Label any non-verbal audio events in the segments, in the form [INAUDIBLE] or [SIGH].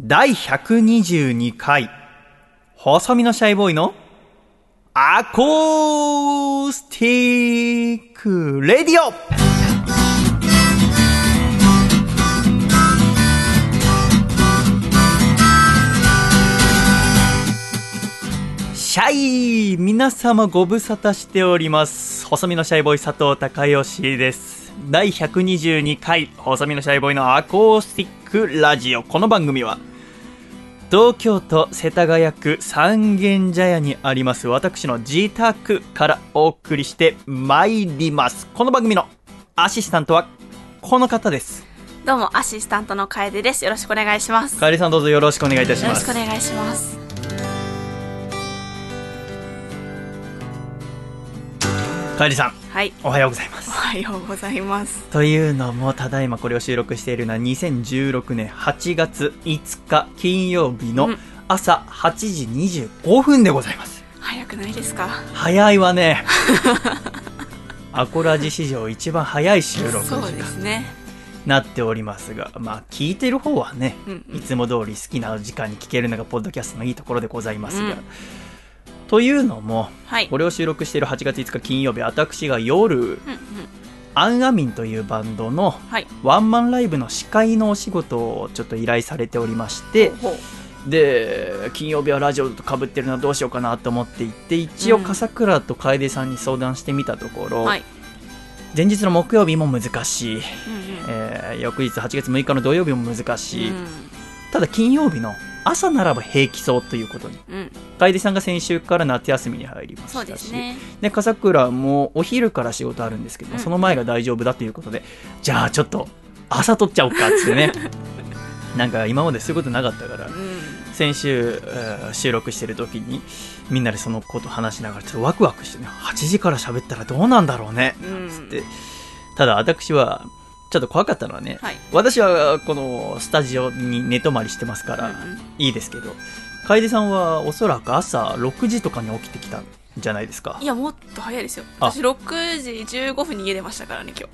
第122回、細身のシャイボーイのアコースティックレディオシャイ皆様ご無沙汰しております。細身のシャイボーイ佐藤孝義です。第122回、細身のシャイボーイのアコースティックラジオ。この番組は、東京都世田谷区三軒茶屋にあります私の自宅からお送りしてまいります。この番組のアシスタントはこの方です。どうも、アシスタントの楓です。よろしくお願いします。よかえりさんどうぞよろしくお願いいたしろます。しくお願いします。かえりさん、はい。おはようございますお。はようございます。というのも、ただいまこれを収録しているのは2016年8月5日金曜日のうん朝8時25分でございます。早くないですか？早いわね。[LAUGHS] アコラジ史上一番早い収録時そう間ですね。なっておりますが、まあ聞いてる方はね、うんうんいつも通り好きな時間に聞けるのがポッドキャストのいいところでございますが、うんというのも、はい。これを収録している8月5日金曜日、私が夜、うんうん。アンアミンというバンドのはい。ワンマンライブの司会のお仕事をちょっと依頼されておりましてで金曜日はラジオとかぶってるのはどうしようかなと思って行って一応うん笠倉と楓さんに相談してみたところ、はい。前日の木曜日も難しい、うんうん。えー翌日8月6日の土曜日も難しい、うただ金曜日の朝ならば平気そうということにん。うん。楓さんが先週から夏休みに入りましたしね。で笠倉もお昼から仕事あるんですけど、うんその前が大丈夫だということでじゃあちょっと朝撮っちゃおうかっつってね [LAUGHS] なんか今までそういうことなかったからうん。先週、えー収録してる時にみんなでそのこと話しながらちょっとワクワクしてね8時から喋ったらどうなんだろうねうんつってただ私はちょっと怖かったのはね、はい。私はこのスタジオに寝泊まりしてますからうんうん。いいですけど楓さんはおそらく朝6時とかに起きてきたんじゃないですか？いや、もっと早いですよ。あ。私、6時15分に家出ましたからね、今日。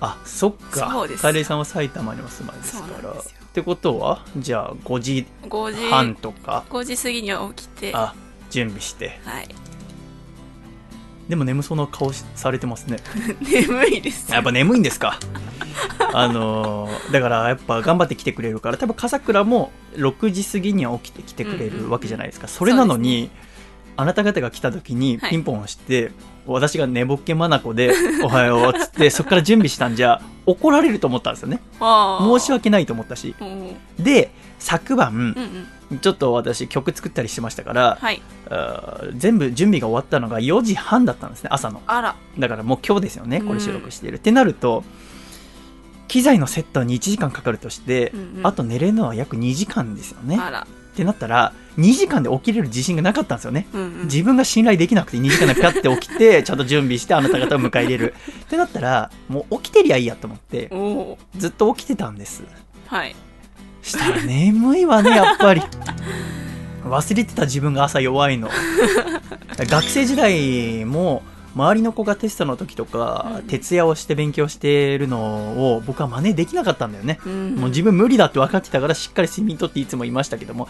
あそっか。楓さんは埼玉にお住まいですから。ってことはじゃあ5時5時、半とか。5時過ぎには起きて、はあ準備して。い。でも眠そうな顔しされてますね。[LAUGHS] 眠いです。やっぱ眠いんですか？[LAUGHS] あのーだからやっぱ頑張って来てくれるから多分笠倉も6時過ぎには起きてきてくれるわけじゃないですか、それなのに、あなた方が来た時にはい。ピンポン押して、私が寝ぼっけまなこで「[LAUGHS] おはよう」っつってそこから準備したんじゃ怒られると思ったんですよね。申し訳ないと思ったし。うん。で昨晩うんうん。ちょっと私曲作ったりしてましたから、はい。全部準備が終わったのが4時半だったんですね朝のあら。だからもう今日ですよねうんこれ収録している、ってなると機材のセットに1時間かかるとして、うんうんあと寝れるのは約2時間ですよね。ってなったら2時間で起きれる自信がなかったんですよねうんうん。自分が信頼できなくて2時間でピャって起きて [LAUGHS] ちゃんと準備してあなた方を迎え入れるってなったらもう起きてりゃいいやと思って。ずっと起きてたんですはい。したら眠いわねやっぱり。忘れてた自分が朝弱いの。学生時代も周りの子がテストの時とか、うん。徹夜をして勉強してるのを僕は真似できなかったんだよね、うん。もう自分無理だって分かってたからしっかり睡眠とっていつもいましたけども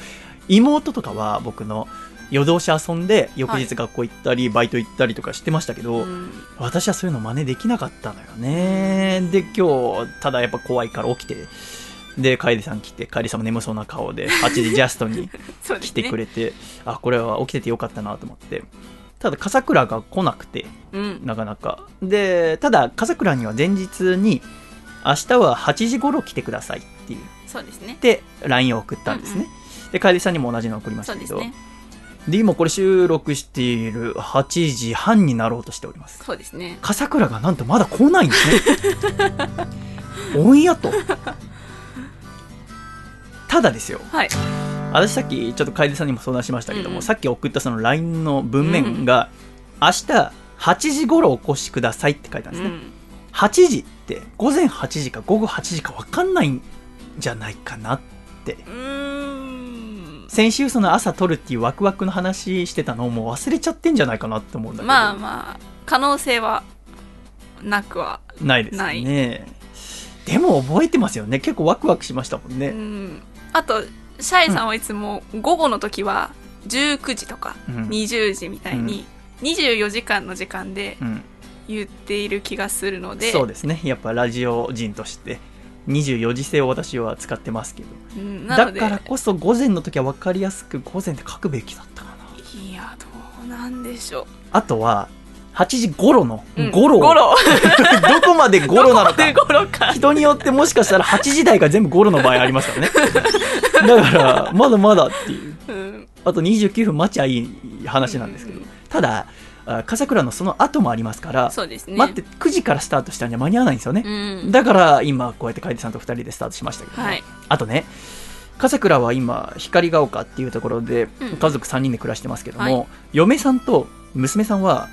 妹とかは僕の夜通し遊んで翌日学校行ったり、バイト行ったりとかしてましたけど、うん。私はそういうの真似できなかったのよね。で今日ただやっぱ怖いから起きてで楓さん来て楓さんも眠そうな顔で8時ジャストに [LAUGHS] 来。てくれて、あこれは起きててよかったなと思って。ただ笠倉が来なくてうん。なかなか。でただ笠倉には前日に明日は8時頃来てくださいって言っそうですね。て LINE を送ったんですね、で楓さんにも同じの送りましたけどで今これ収録している8時半になろうとしております。そうですね。笠倉がなんとまだ来ないんですね。[LAUGHS] おんやとただですよはい。私さっきちょっと楓さんにも相談しましたけども、うんうんさっき送ったその LINE の文面が、明日8時頃お越しくださいって書いたんですね、うん。8時って午前8時か午後8時か分かんないんじゃないかなってうーん。先週その朝撮るっていうワクワクの話してたのをもう忘れちゃってんじゃないかなって思うんだけどまあまあ、可能性はなくは。ないですよねでも覚えてますよね結構ワクワクしましたもんうね、ん。あと、シャイさんはいつも午後の時は19時とかうん。20時みたいに24時間の時間でうん。言っている気がするので、そうですね。やっぱラジオ人として24時制を私は使ってますけど。うんだからこそ午前の時は分かりやすく午前で書くべきだったかな。いやどうなんでしょう。あとは8時頃のうん。ゴロを、ゴロ [LAUGHS] どこまでゴロなのか。人によってもしかしたら8時台が全部ゴロの場合ありますからね。[LAUGHS] だからまだまだっていう。うん。あと29分待ちゃいい話なんですけど。うん。ただあ笠倉のその後もありますから、そうですね。待って9時からスタートしたんじゃ間に合わないんですよね、うん。だから今こうやって楓さんと2人でスタートしましたけども、はい。あとね笠倉は今光が丘っていうところでうん。家族3人で暮らしてますけども、はい。嫁さんと娘さんは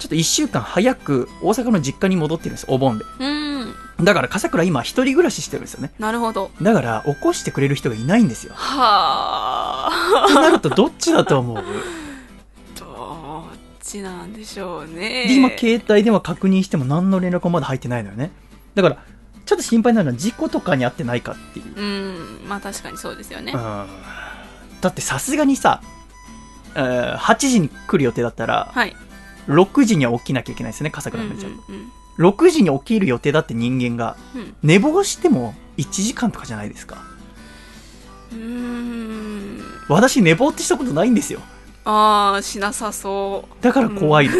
ちょっと1週間早く大阪の実家に戻ってるんですお盆で。うん。だから笠倉今一人暮らししてるんですよね。なるほど。だから起こしてくれる人がいないんですよ。はあ。ってなるとどっちだと思う？[LAUGHS] どっちなんでしょうね。で今携帯電話確認しても何の連絡もまだ入ってないのよね。だからちょっと心配なのは事故とかに遭ってないかっていう。うん。まあ確かにそうですよね。うん。だってさすがにさ、えー8時に来る予定だったらはい6時には起きなきゃいけないですよね笠うんうん倉のちゃん。と、うん6時に起きる予定だって人間が。うん。寝坊しても1時間とかじゃないですか。うーん。私寝坊ってしたことないんですよ。ああしなさそだから怖いの、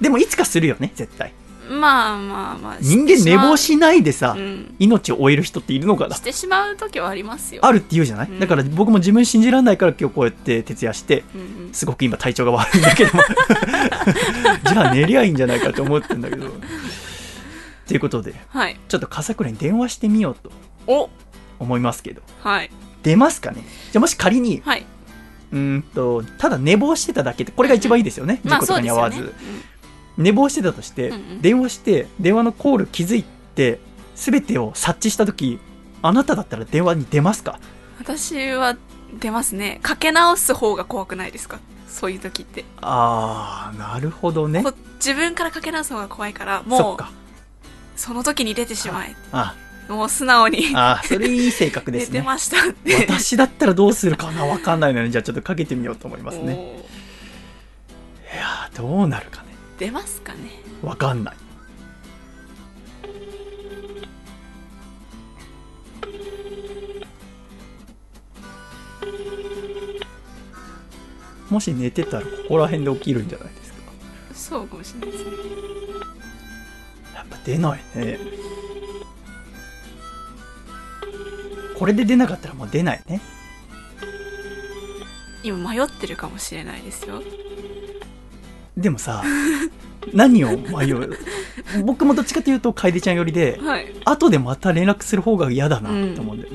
でもいつかするよね絶対。うまあまあまあ。人間寝坊しないでさ、うん。命を終える人っているのかな。してしまう時はありますよ。あるって言うじゃない、うん。だから僕も自分信じられないから今日こうやって徹夜してうんうん。すごく今体調が悪いんだけども。[LAUGHS] じゃあ寝りゃいいんじゃないかと思ってんだけど。ということではい。ちょっと笠倉に電話してみようとお。思いますけど。はい。出ますかね？じゃあもし仮にはい。うーんとただ寝坊してただけってこれが一番いいですよね、まあ事故とかに合わず、寝坊してたとして、うんうん。電話して電話のコール気づいて全てを察知した時あなただったら電話に出ますか？私は出ますね。かけ直す方が怖くないですか？そういう時って。あーなるほどね。自分からかけ直す方が怖いからそもうその時に出てしまえあもう素直にあそれいい性格で出すね。てましたって。私だったらどうするかな？わかんないのでじゃあちょっとかけてみようと思いますね。いやーどうなるかね出ますかね？わかんない。もし寝てたらここら辺で起きるんじゃないですか？そうかもしれないですねやっぱ出ないね。これで出なかったらもう出ないね。今迷ってるかもしれないですよでもさ [LAUGHS] 何を迷う？僕もどっちかというと楓ちゃん寄りではい。後でまた連絡する方が嫌だなって思うんだよ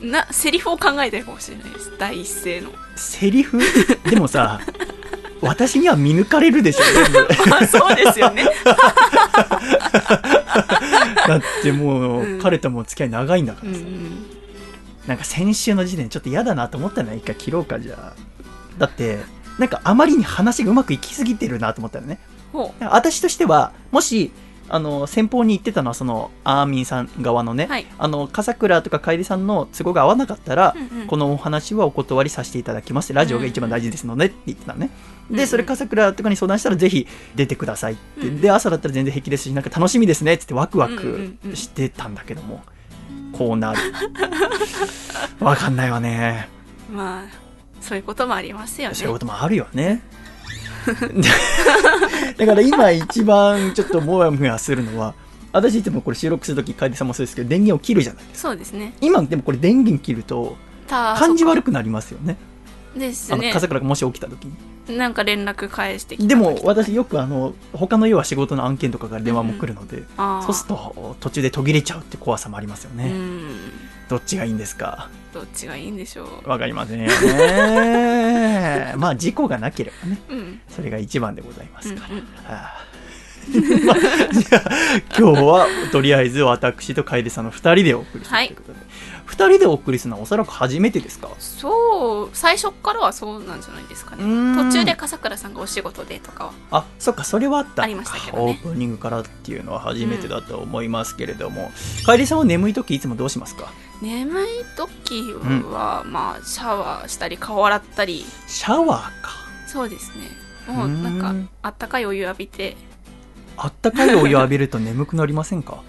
ね、なセリフを考えてるかもしれないです第一声の。セリフ？でもさ [LAUGHS] 私には見抜かれるでしょまあ [LAUGHS] そうですよね。だってもう、うん。彼ともお付き合い長いんだかうんうらさ、ん。なんか先週の時点でちょっと嫌だなと思ったのよ。一回切ろうかじゃあ。だってなんかあまりに話がうまくいきすぎてるなと思ったのね。ほ私としてはもしあの先方に言ってたのはそのアーミンさん側のね、うはい。あの笠倉とか楓さんの都合が合わなかったら、うんうん。このお話はお断りさせていただきます。ラジオが一番大事ですのでって言ってたのね、うんうん。でそれ笠倉とかに相談したらぜひ出てくださいって、うんで朝だったら全然平気ですしなんか楽しみですねってってワクワうんクしてたんだけども、こうなる。わかんないわね。[LAUGHS] まあそういうこともありますよね。そういうこともあるよね。[LAUGHS] だから今一番ちょっともやもやするのは私いつもこれ収録するとき楓さんもそうですけど電源を切るじゃないですか。そうですね。今でもこれ電源切るとた感じ悪くなりますよね。あのですね。笠倉がもし起きた時に。なんか連絡返してきたでも私よくあの他の要は仕事の案件とかから電話も来るので、あー。そうすると途中で途切れちゃうって怖さもありますよね、うんどっちがいいんですか？どっちがいいんでしょう。わかりませんよね。[LAUGHS] まあ事故がなければねうん。それが一番でございますから、うんうん。はあまあ。[LAUGHS] じゃあ今日はとりあえず私と楓さんの2人でお送りするということで、2人でお送りするのはおそらく初めてですか？そう最初からはそうなんじゃないですかね。途中で笠倉さんがお仕事でとかは。あそっかそれはあった。ありましたけどね。オープニングからっていうのは初めてだと思いますけれども、楓さんは眠い時いつもどうしますか？眠い時は、まあシャワーしたり顔洗ったり。シャワーか。そうですね。もうなんかうんあったかいお湯浴びて。あったかいお湯浴びると眠くなりませんか？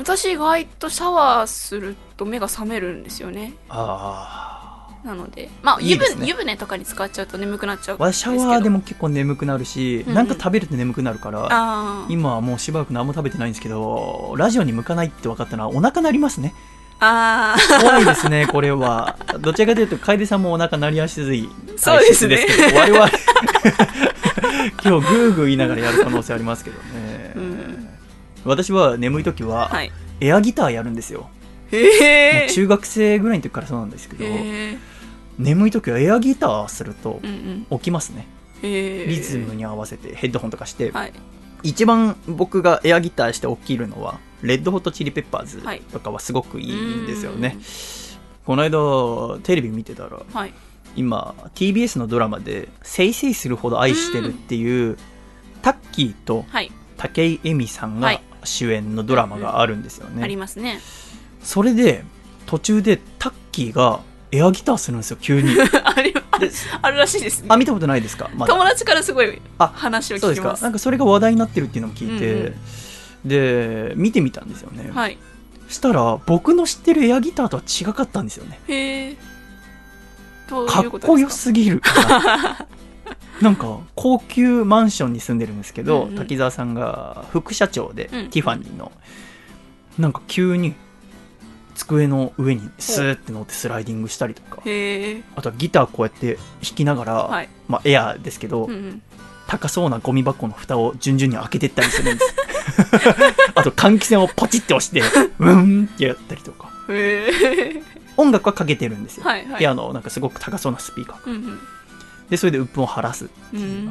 私意外とシャワーすると目が覚めるんですよね。ああなので。まあ湯船ね。湯船とかに使っちゃうと眠くなっちゃうん私シャですけど。ワーでも結構眠くなるし、うんうん。なんか食べると眠くなるから今はもうしばらく何も食べてないんですけどラジオに向かないって分かったのはお腹鳴りますね。あ怖いですねこれは。どちらかというと楓さんもお腹鳴りやすいそうですね。体質けど我々。[LAUGHS] 今日グーグー言いながらやる可能性ありますけどね、うん私は眠い時ーははい。エアギターやるんですよ、へもえう中学生ぐらいの時からそうなんですけど、へえ眠い時はエアギターするとうんうん。起きますね。へえリズムに合わせてヘッドホンとかして、はい。一番僕がエアギターして起きるのはレッドホットチリペッパーズはい。とかはすごくいいんですよね、この間テレビ見てたらはい。今 TBS のドラマで「せいせいするほど愛してる」っていう、タッキーとはい。武井絵美さんがはい主演のドラマがあるんですよね、ありますね。それで途中でタッキーがエアギターするんですよ急に。[LAUGHS] ありあるらしいですね。あ見たことないですか？まだ。友達からすごいあ話をそうですか。聞きますなんかそれが話題になってるっていうのも聞いて、うんうん。で見てみたんですよね、はい。したら僕の知ってるエアギターとは違かったんですよね。へえかっこよすぎる [LAUGHS] なんか高級マンションに住んでるんですけど、うんうん。滝沢さんが副社長で、うん。ティファニーの。なんか急に机の上にスーって乗ってスライディングしたりとか。あとはギターこうやって弾きながら、はい。まあ、エアーですけど、うんうん。高そうなゴミ箱の蓋を順々に開けてったりするんです。[LAUGHS] [LAUGHS] あと換気扇をポチって押してウーンってやったりとか。音楽はかけてるんですよ、はいはい。部屋のなんかすごく高そうなスピーカー。うんうんでそれで鬱憤を晴らすっ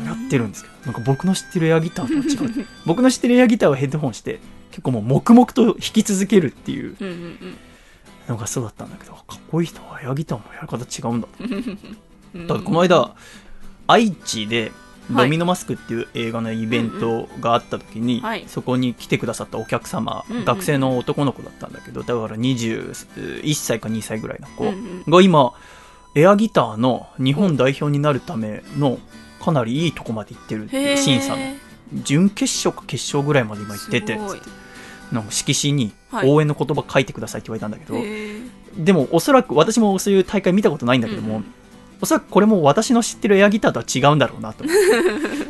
やってるんですけどなんか僕の知ってるエアギターとは違う。[LAUGHS] 僕の知ってるエアギターはヘッドホンして結構もう黙々と弾き続けるっていうのがそうだったんだけどかっこいい人はエアギターもやり方違うんだうん。だこの間愛知ではい。ドミノマスクっていう映画のイベントがあった時に、はい。そこに来てくださったお客様、うんうん学生の男の子だったんだけどだから21歳か2歳ぐらいの子うんうん。が今エアギターの日本代表になるためのかなりいいとこまで行ってるって審査の準決勝か決勝ぐらいまで今行ってて。なんか色紙にはい。応援の言葉書いてくださいって言われたんだけど、へえでもおそらく私もそういう大会見たことないんだけども、うんおそらくこれも私の知ってるエアギターとは違うんだろうなと。思っ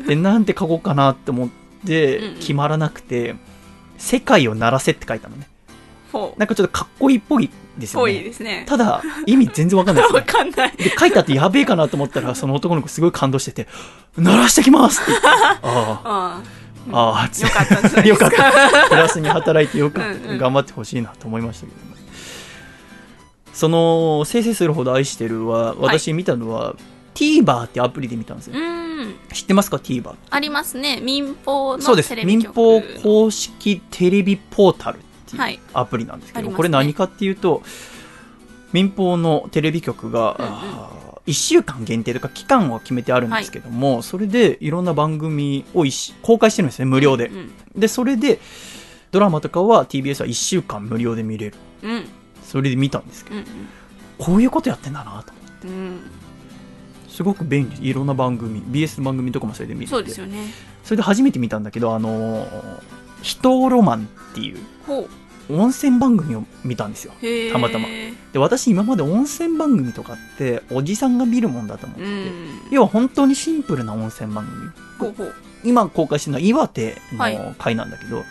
てでなんて書こうかなって思ってうんうん。決まらなくて「世界を鳴らせ」って書いたのね。なんかちょっとかっこいいっぽいですよぽいねですね。ただ意味全然わかんないですわねかんない。で書いてあってやべえかなと思ったらその男の子すごい感動してて「鳴らしてきます!」って。言ってあ。あああよかったでよかった。プラスに働いてよかった頑張ってほしいなと思いましたけどねその「せいせいするほど愛してるは」私見たのは、TVer ってアプリで見たんですよ、うん。知ってますか？TVer ありますね。民放のそうです。民放公式テレビポータルっていうはい。アプリなんですけど、ありますね。これ何かっていうと民放のテレビ局が、うんうん。あー1週間限定とか期間は決めてあるんですけども、それでいろんな番組を公開してるんですね無料で、うんでそれでドラマとかは TBS は1週間無料で見れる。うん。うんそれで見たんですけどうんこういうことやってんだなと思って。うん。すごく便利。いろんな番組 BS 番組とかもそれで見れて。そうですよね。それで初めて見たんだけどあのー「人ロマン」っていう温泉番組を見たんですよたまたま。で私今まで温泉番組とかっておじさんが見るもんだと思ってうて、ん。要は本当にシンプルな温泉番組。今公開してるのは岩手はい。の回なんだけど、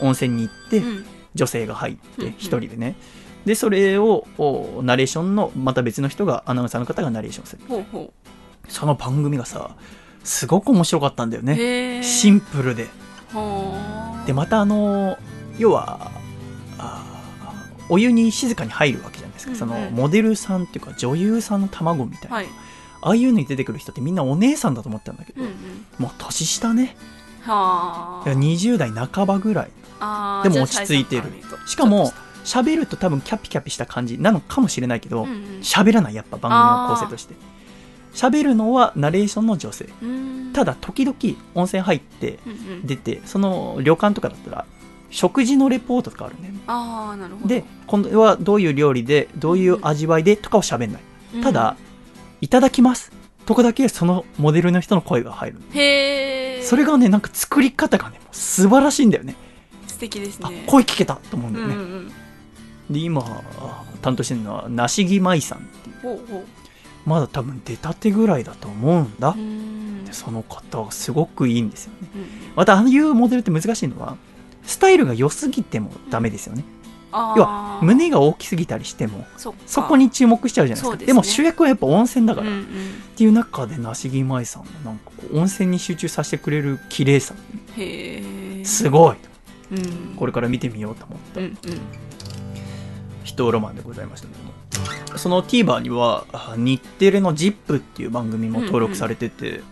温泉に行って、うん。女性が入っうんうん。て一人でね、でそれをおナレーションのまた別の人がアナウンサーの方がナレーションする。その番組がさすごく面白かったんだようねシンプルででまたあの要はお湯に静かに入るわけじゃないですか、うんうん。そのモデルさんっていうか女優さんの卵みたいな、はい。ああいうのに出てくる人ってみんなお姉さんだと思ってたんだけど、うんうん。もう年下ね。はあ。20代半ばぐらい。でも落ち着いてる。しかも喋ると多分キャピキャピした感じなのかもしれないけどうんうん。喋、らないやっぱ番組の構成として喋るのはナレーションの女性。うん。ただ時々温泉入ってうんうん。出てその旅館とかだったら食事のレポートとかあるんだよね。ああなるほど。で今度はどういう料理でどういう味わいでとかを喋んない。うん。ただ、いただきます。とこだけそのモデルの人の声が入る。へえそれがねなんか作り方がね素晴らしいんだよね。素敵ですあね声聞けたと思うんだよね、うんうんで今あ担当してるのは梨木舞さんっていう。ほうほまだ多分出たてぐらいだと思うんだ。でその方がすごくいいんですよね。うん。またああいうモデルって難しいのはスタイルが良すぎてもダメですよね。あ要ー胸が大きすぎたりしてもそこに注目しちゃうじゃないですか。ですね。でも主役はやっぱ温泉だから、うんうん。っていう中で梨木舞さんのなんか温泉に集中させてくれる綺麗さ。すごい。うん。これから見てみようと思った。うんうん。人ロマンでございましたけどもその TVer にはあ日テレの ZIP っていう番組も登録されてて、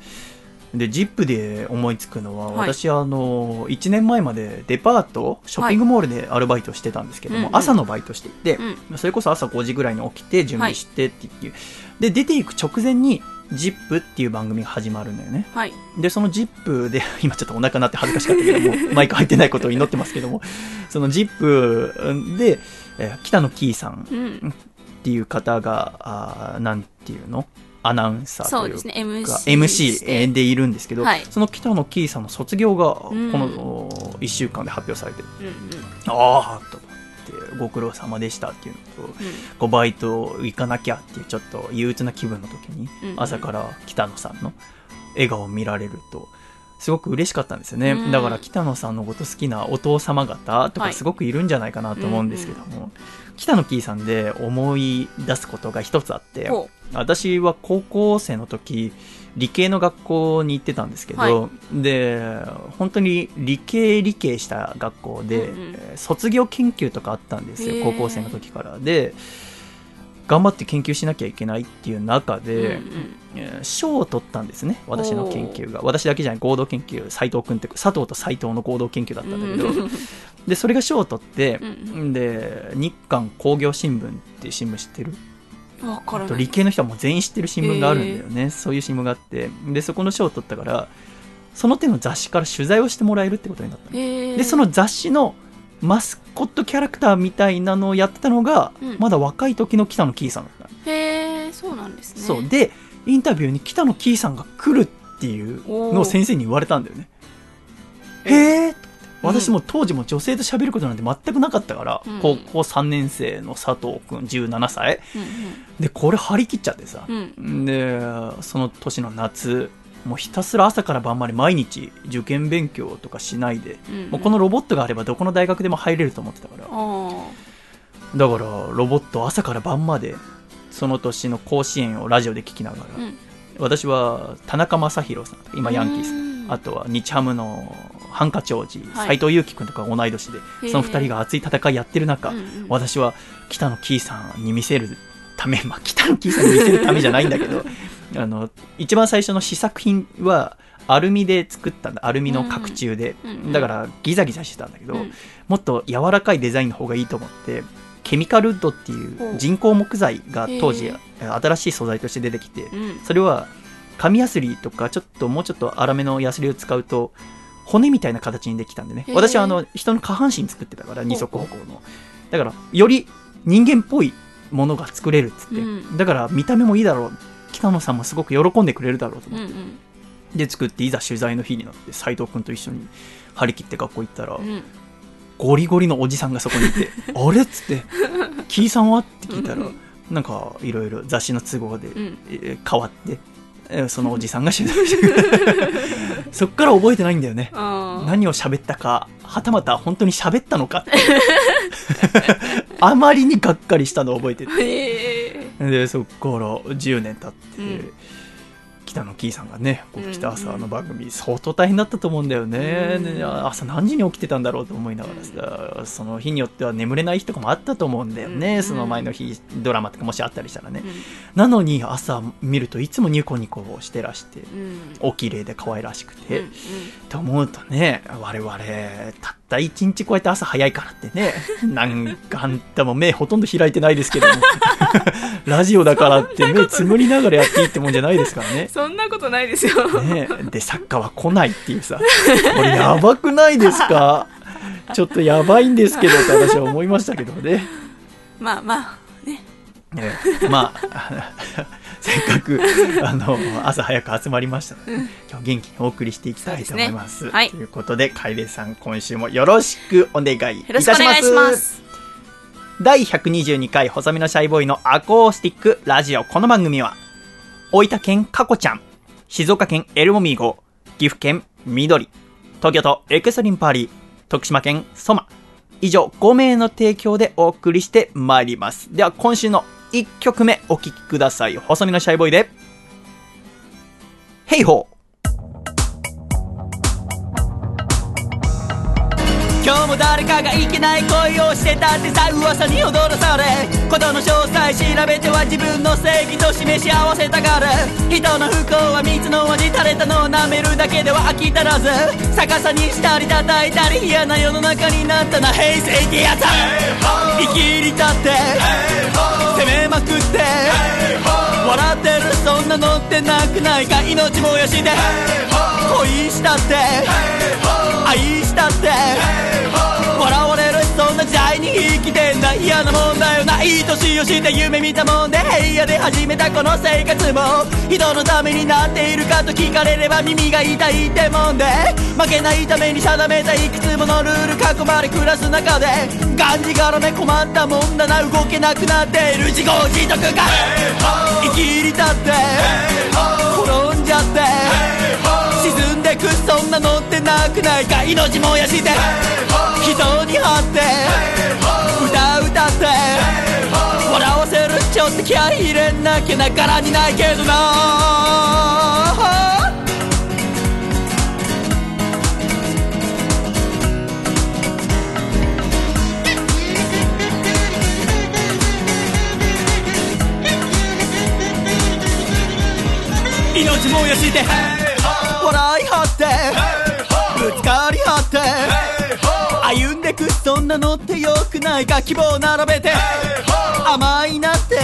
で ZIP で思いつくのは、はい。私あの1年前までデパートショッピングモールでアルバイトしてたんですけども、うんうん朝のバイトしていて、うん。それこそ朝5時ぐらいに起きて準備してっていう、で出ていく直前に ZIP っていう番組が始まるんだよね。はい。でその ZIP で [LAUGHS] 今ちょっとお腹鳴って恥ずかしかったけどもマイク入ってないことを祈ってますけどもその ZIP で、えー北野キーさんうんっていう方があーなんていうの？アナウンサーといううそですね。MC でいるんですけど、はい。その北野キーさんの卒業がこうん。の1週間で発表されて、うんうんああと思ってご苦労様でしたっていうのとこうバイト行かなきゃっていうちょっと憂鬱な気分の時にうんうん。朝から北野さんの笑顔を見られるとすごく嬉しかったんですよね、うん。だから北野さんのこと好きなお父様方とはい。かすごくいるんじゃないかなと思うんですけども、北野キーさんで思い出すことが一つあってほ私は高校生の時理系の学校に行ってたんですけど、はで本当に理系理系した学校で、うんうん。えー卒業研究とかあったんですよ高校生の時から。で頑張って研究しなきゃいけないっていう中うで、うんうん。えー賞を取ったんですね私の研究が。私だけじゃない合同研究斉藤君って佐藤と斉藤の合同研究だったんだけど、うんでそれが賞を取ってう、んで日韓工業新聞っていう新聞知ってる？うんわからない。理系の人はもう全員知ってる新聞があるんだよね、そういう新聞があって。でそこの賞を取ったからその手の雑誌から取材をしてもらえるってことになったの。へー。でその雑誌のマスコットキャラクターみたいなのをやってたのが、うん。まだ若い時の北野キーさんだったの、へえそうなんですね。そう。でインタビューに北野キーさんが来るっていうのを先生に言われたんだよね。へえうん私も当時も女性と喋ることなんて全くなかったから、うん。高校3年生の佐藤君17歳。うんでこれ張り切っちゃってさ、うん。うんでその年の夏もうひたすら朝から晩まで毎日受験勉強とかしないで、うんもうこのロボットがあればどこの大学でも入れると思ってたから。あだからロボット朝から晩までその年の甲子園をラジオで聞きながら、ーうん。私は田中将大さん今ヤンキースうん。あとは日ハムのハンカチ王子はい。斎、藤佑樹君とか同い年でその2人が熱い戦いやってる中、うんうん。私は北野キーさんに見せるため、まあ、北野キーさんに見せるためじゃないんだけど [LAUGHS] あの一番最初の試作品はアルミで作ったんだアルミの角柱で、うんうんだからギザギザしてたんだけど、うん。もっと柔らかいデザインの方がいいと思ってケミカルウッドっていう人工木材が当時へ新しい素材として出てきてうん。それは紙やすりとかちょっともうちょっと粗めのヤスリを使うと骨みたいな形にできたんでね。私はあの人の下半身作ってたからう。二足歩行の。だからより人間っぽいものが作れるっつって、うん。だから見た目もいいだろう。北野さんもすごく喜んでくれるだろうと思って、うんうん。で作っていざ取材の日になって斎藤君と一緒に張り切って学校行ったら、うん。ゴリゴリのおじさんがそこにいて「[LAUGHS] あれ?」っつって「[LAUGHS] キーさんは?」って聞いたらうんなんかいろいろ雑誌の都合で、変わって、えーそのおじさんが取材してくれたそっから覚えてないんだよね。何を喋ったかはたまた本当に喋ったのか。っ [LAUGHS] てあまりにがっかりしたのを覚えてて。へえでそっから10年経って、うん北野キーさんがねこうんう北朝の番組相当大変だったと思うんだよね、うん。ね朝何時に起きてたんだろうと思いながらさその日によっては眠れない日とかもあったと思うんだよね、うん。その前の日ドラマとかもしあったりしたらね、うん。なのに朝見るといつもニコニコしてらしてうん。お綺麗で可愛らしくて、うんと思うとね我々たった一日こうやって朝早いからってね、[LAUGHS] なんかあんたも目ほとんど開いてないですけども、[LAUGHS] ラジオだからって目つむりながらやっていいってもんじゃないですからね。[LAUGHS] そんなことないですよ。ねで、作家は来ないっていうさ、これやばくないですか？[LAUGHS] ちょっとやばいんですけどって私は思いましたけどね。まあまあ、ね。ねまあ、[LAUGHS] せっかくあの朝早く集まりましたので、今日元気にお送りしていきたいと思います。すねはいということで、カエレさん、今週もよろしくお願いいたします。第122回細身のシャイボーイのアコースティックラジオこの番組は大分県かこちゃん静岡県エルモミーゴ岐阜県緑東京都エクストリンパーリー徳島県ソマ。以上5名の提供でお送りしてまいります。では今週の1曲目お聴きください。細身のシャイボーイで「ヘイホー」今日も誰かがいけない恋をしてたってさ噂に踊らされことの詳細調べては自分の正義と示し合わせたがる人の不幸は蜜の味垂れたのを舐めるだけでは飽き足らず。逆さにしたり叩いたり嫌な世の中になったな。平成ってやつ。生きり立って。攻めまくって。笑ってるそんなのってなくないか。命燃やして恋したって。愛したって。笑われるそんな時代に生きてんだ。嫌なもんだよ。ないい年をして夢見たもんで。平野で始めたこの生活も。人のためになっているかと聞かれれば耳が痛いってもんで。負けないために定めたいくつものルール囲まれ暮らす中で。がんじがらめ困ったもんだな。動けなくなっている。自業自得が。生きり立って。転んじゃって沈んでくそんなのってなくないか命燃やして人に張って歌歌って笑わせるちょっと気合い入れなきゃなからにないけどな。命燃やして張ってぶつかり合って歩んでくそんなのってよくないか希望並べて甘いなって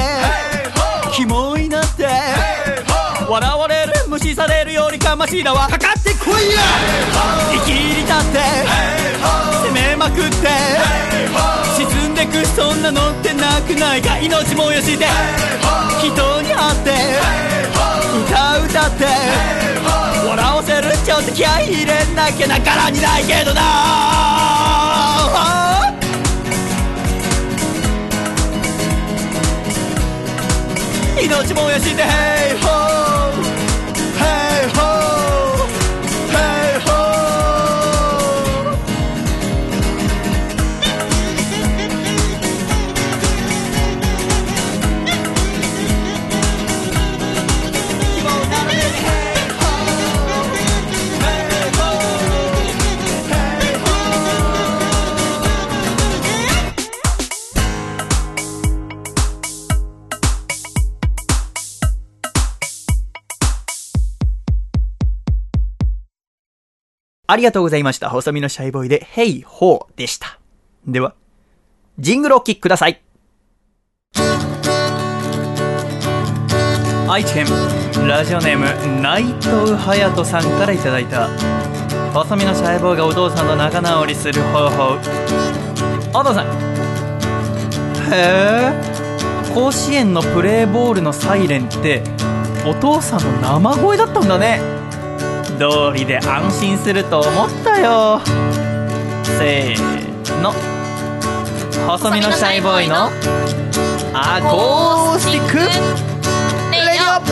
キモいなって笑われる無視されるよりかましだわ。かかってこいや！生きり立って攻めまくって沈んでくそんなのってなくないか命燃やして人に会って歌歌って笑わせるちょっと気合い入れなきゃなからにないけどな。命燃やして Hey ho ありがとうございました。細身のシャイボーイで、ヘイホーでした。では、ジングルをお聴きください。愛知県、ラジオネーム、内藤隼人さんからいただいた、細身のシャイボーイがお父さんと仲直りする方法。お父さん。へえ、甲子園のプレーボールのサイレンって、お父さんの生声だったんだね。道理で安心すると思ったよ。せーの。細身のシャイボーイのアコースティック。レディオ。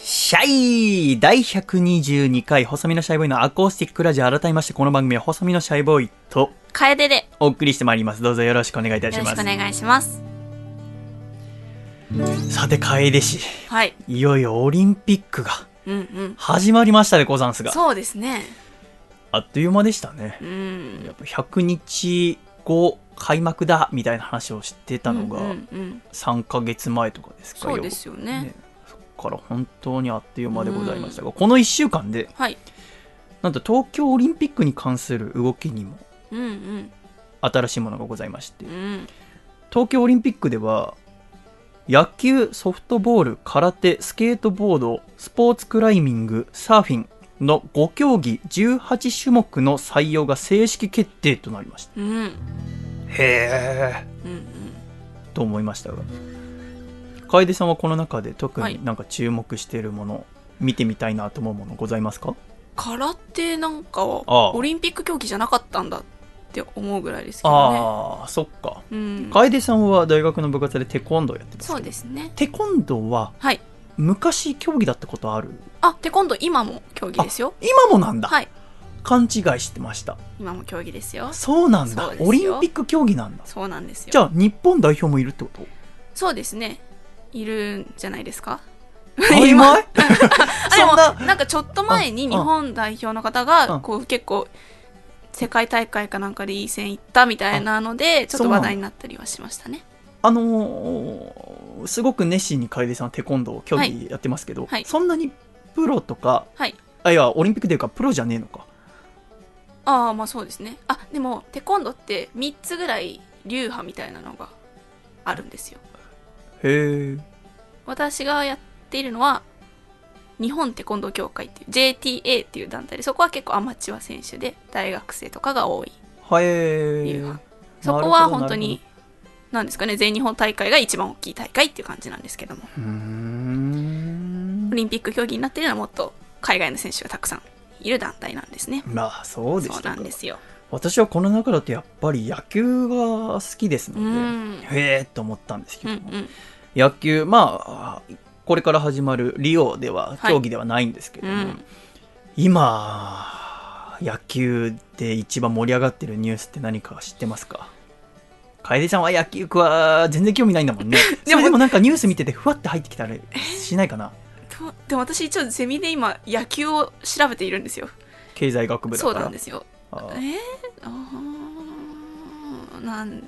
シャイ第122回細身のシャイボーイのアコースティックラジオ。改めましてこの番組は細身のシャイボーイと楓でお送りしてまいります。どうぞよろしくお願いいたしますよろしくお。願いします。さて、楓氏、はい。いよいよオリンピックがうんうん。始まりましたね、ござんすが。そうですね。あっという間でしたねう。ん。やっぱ100日後開幕だみたいな話をしてたのがうんうんうん3ヶ月前とかですかそうですよねねそこから本当にあっという間でございましたが、この1週間ではいなんと東京オリンピックに関する動きにもうんうん新しいものがございまして。うん東京オリンピックでは野球ソフトボール空手スケートボードスポーツクライミングサーフィンの5競技18種目の採用が正式決定となりました。うん。うんへえ。うんと思いましたが。楓さんはこの中で特はい。になんか注目しているもの、見てみたいなと思うものございますか？空手なんかはオリンピック競技じゃなかったんだって思うぐらいですけどね。ああそっか。うん。楓さんは大学の部活でテコンドーやってますそうですね。テコンドーははい。昔競技だったことある？あテコンドー今も競技ですよ。今もなんだ、はい。勘違いしてました。今も競技ですよ。そうなんだ。オリンピック競技なんだ。そうなんですよ。じゃあ日本代表もいるってこと？そうですね。いるんじゃないですか？曖昧 [LAUGHS] あでもな？んかちょっと前にうん。日本代表の方うん。がこう結構世界大会かなんかでいい線いったみたいなのでちょっと話題になったりはしましたね。あのーすごく熱心に楓さんはテコンドー競技やってますけど、はい。そんなにプロとかはい。あいやオリンピックでいうかプロじゃねえのか。ああまあそうですね。あでもテコンドーって3つぐらい流派みたいなのがあるんですよ。へえ私がやっているのは日本テコンドー協会っていう JTA っていう団体でそこは結構アマチュア選手で大学生とかが多い。はえ流派そこは本当になんですかね全日本大会が一番大きい大会っていう感じなんですけども。オリンピック競技になっているのはもっと海外の選手がたくさんいる団体なんですね。まあそうでそうなんですよ。私はこの中だとやっぱり野球が好きですうので、ん。へえと思ったんですけうんども、うん。野球まあこれから始まるリオでははい。競技ではないんですけども、うん。今野球で一番盛り上がってるニュースって何か知ってますか？楓さんは野球は全然興味ないんだもんね。[LAUGHS] でもでもなんかニュース見ててふわって入ってきたりしないかな？とでも私一応ゼミで今野球を調べているんですよ。経済学部だそうからなんですよ。あえー、あー。なん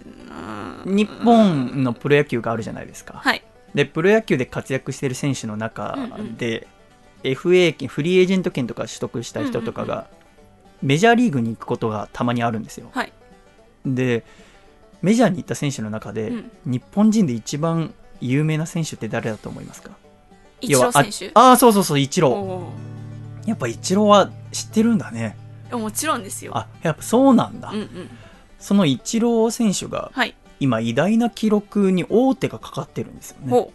日本のプロ野球があるじゃないですか。はいでプロ野球で活躍してる選手の中うんうん。で、FA 権フリーエージェント権とか取得した人とかがメジャーリーグに行くことがたまにあるんですよ。はい。でメジャーに行った選手の中で、うん。日本人で一番有名な選手って誰だと思いますか？イチああーそうそうそうイチロー。おやっぱイチローは知ってるんだね。ーもちろんですよ。あやっぱそうなんだ、うんうん。そのイチロー選手がはい今偉大な記録に王手がかかってるんですよね。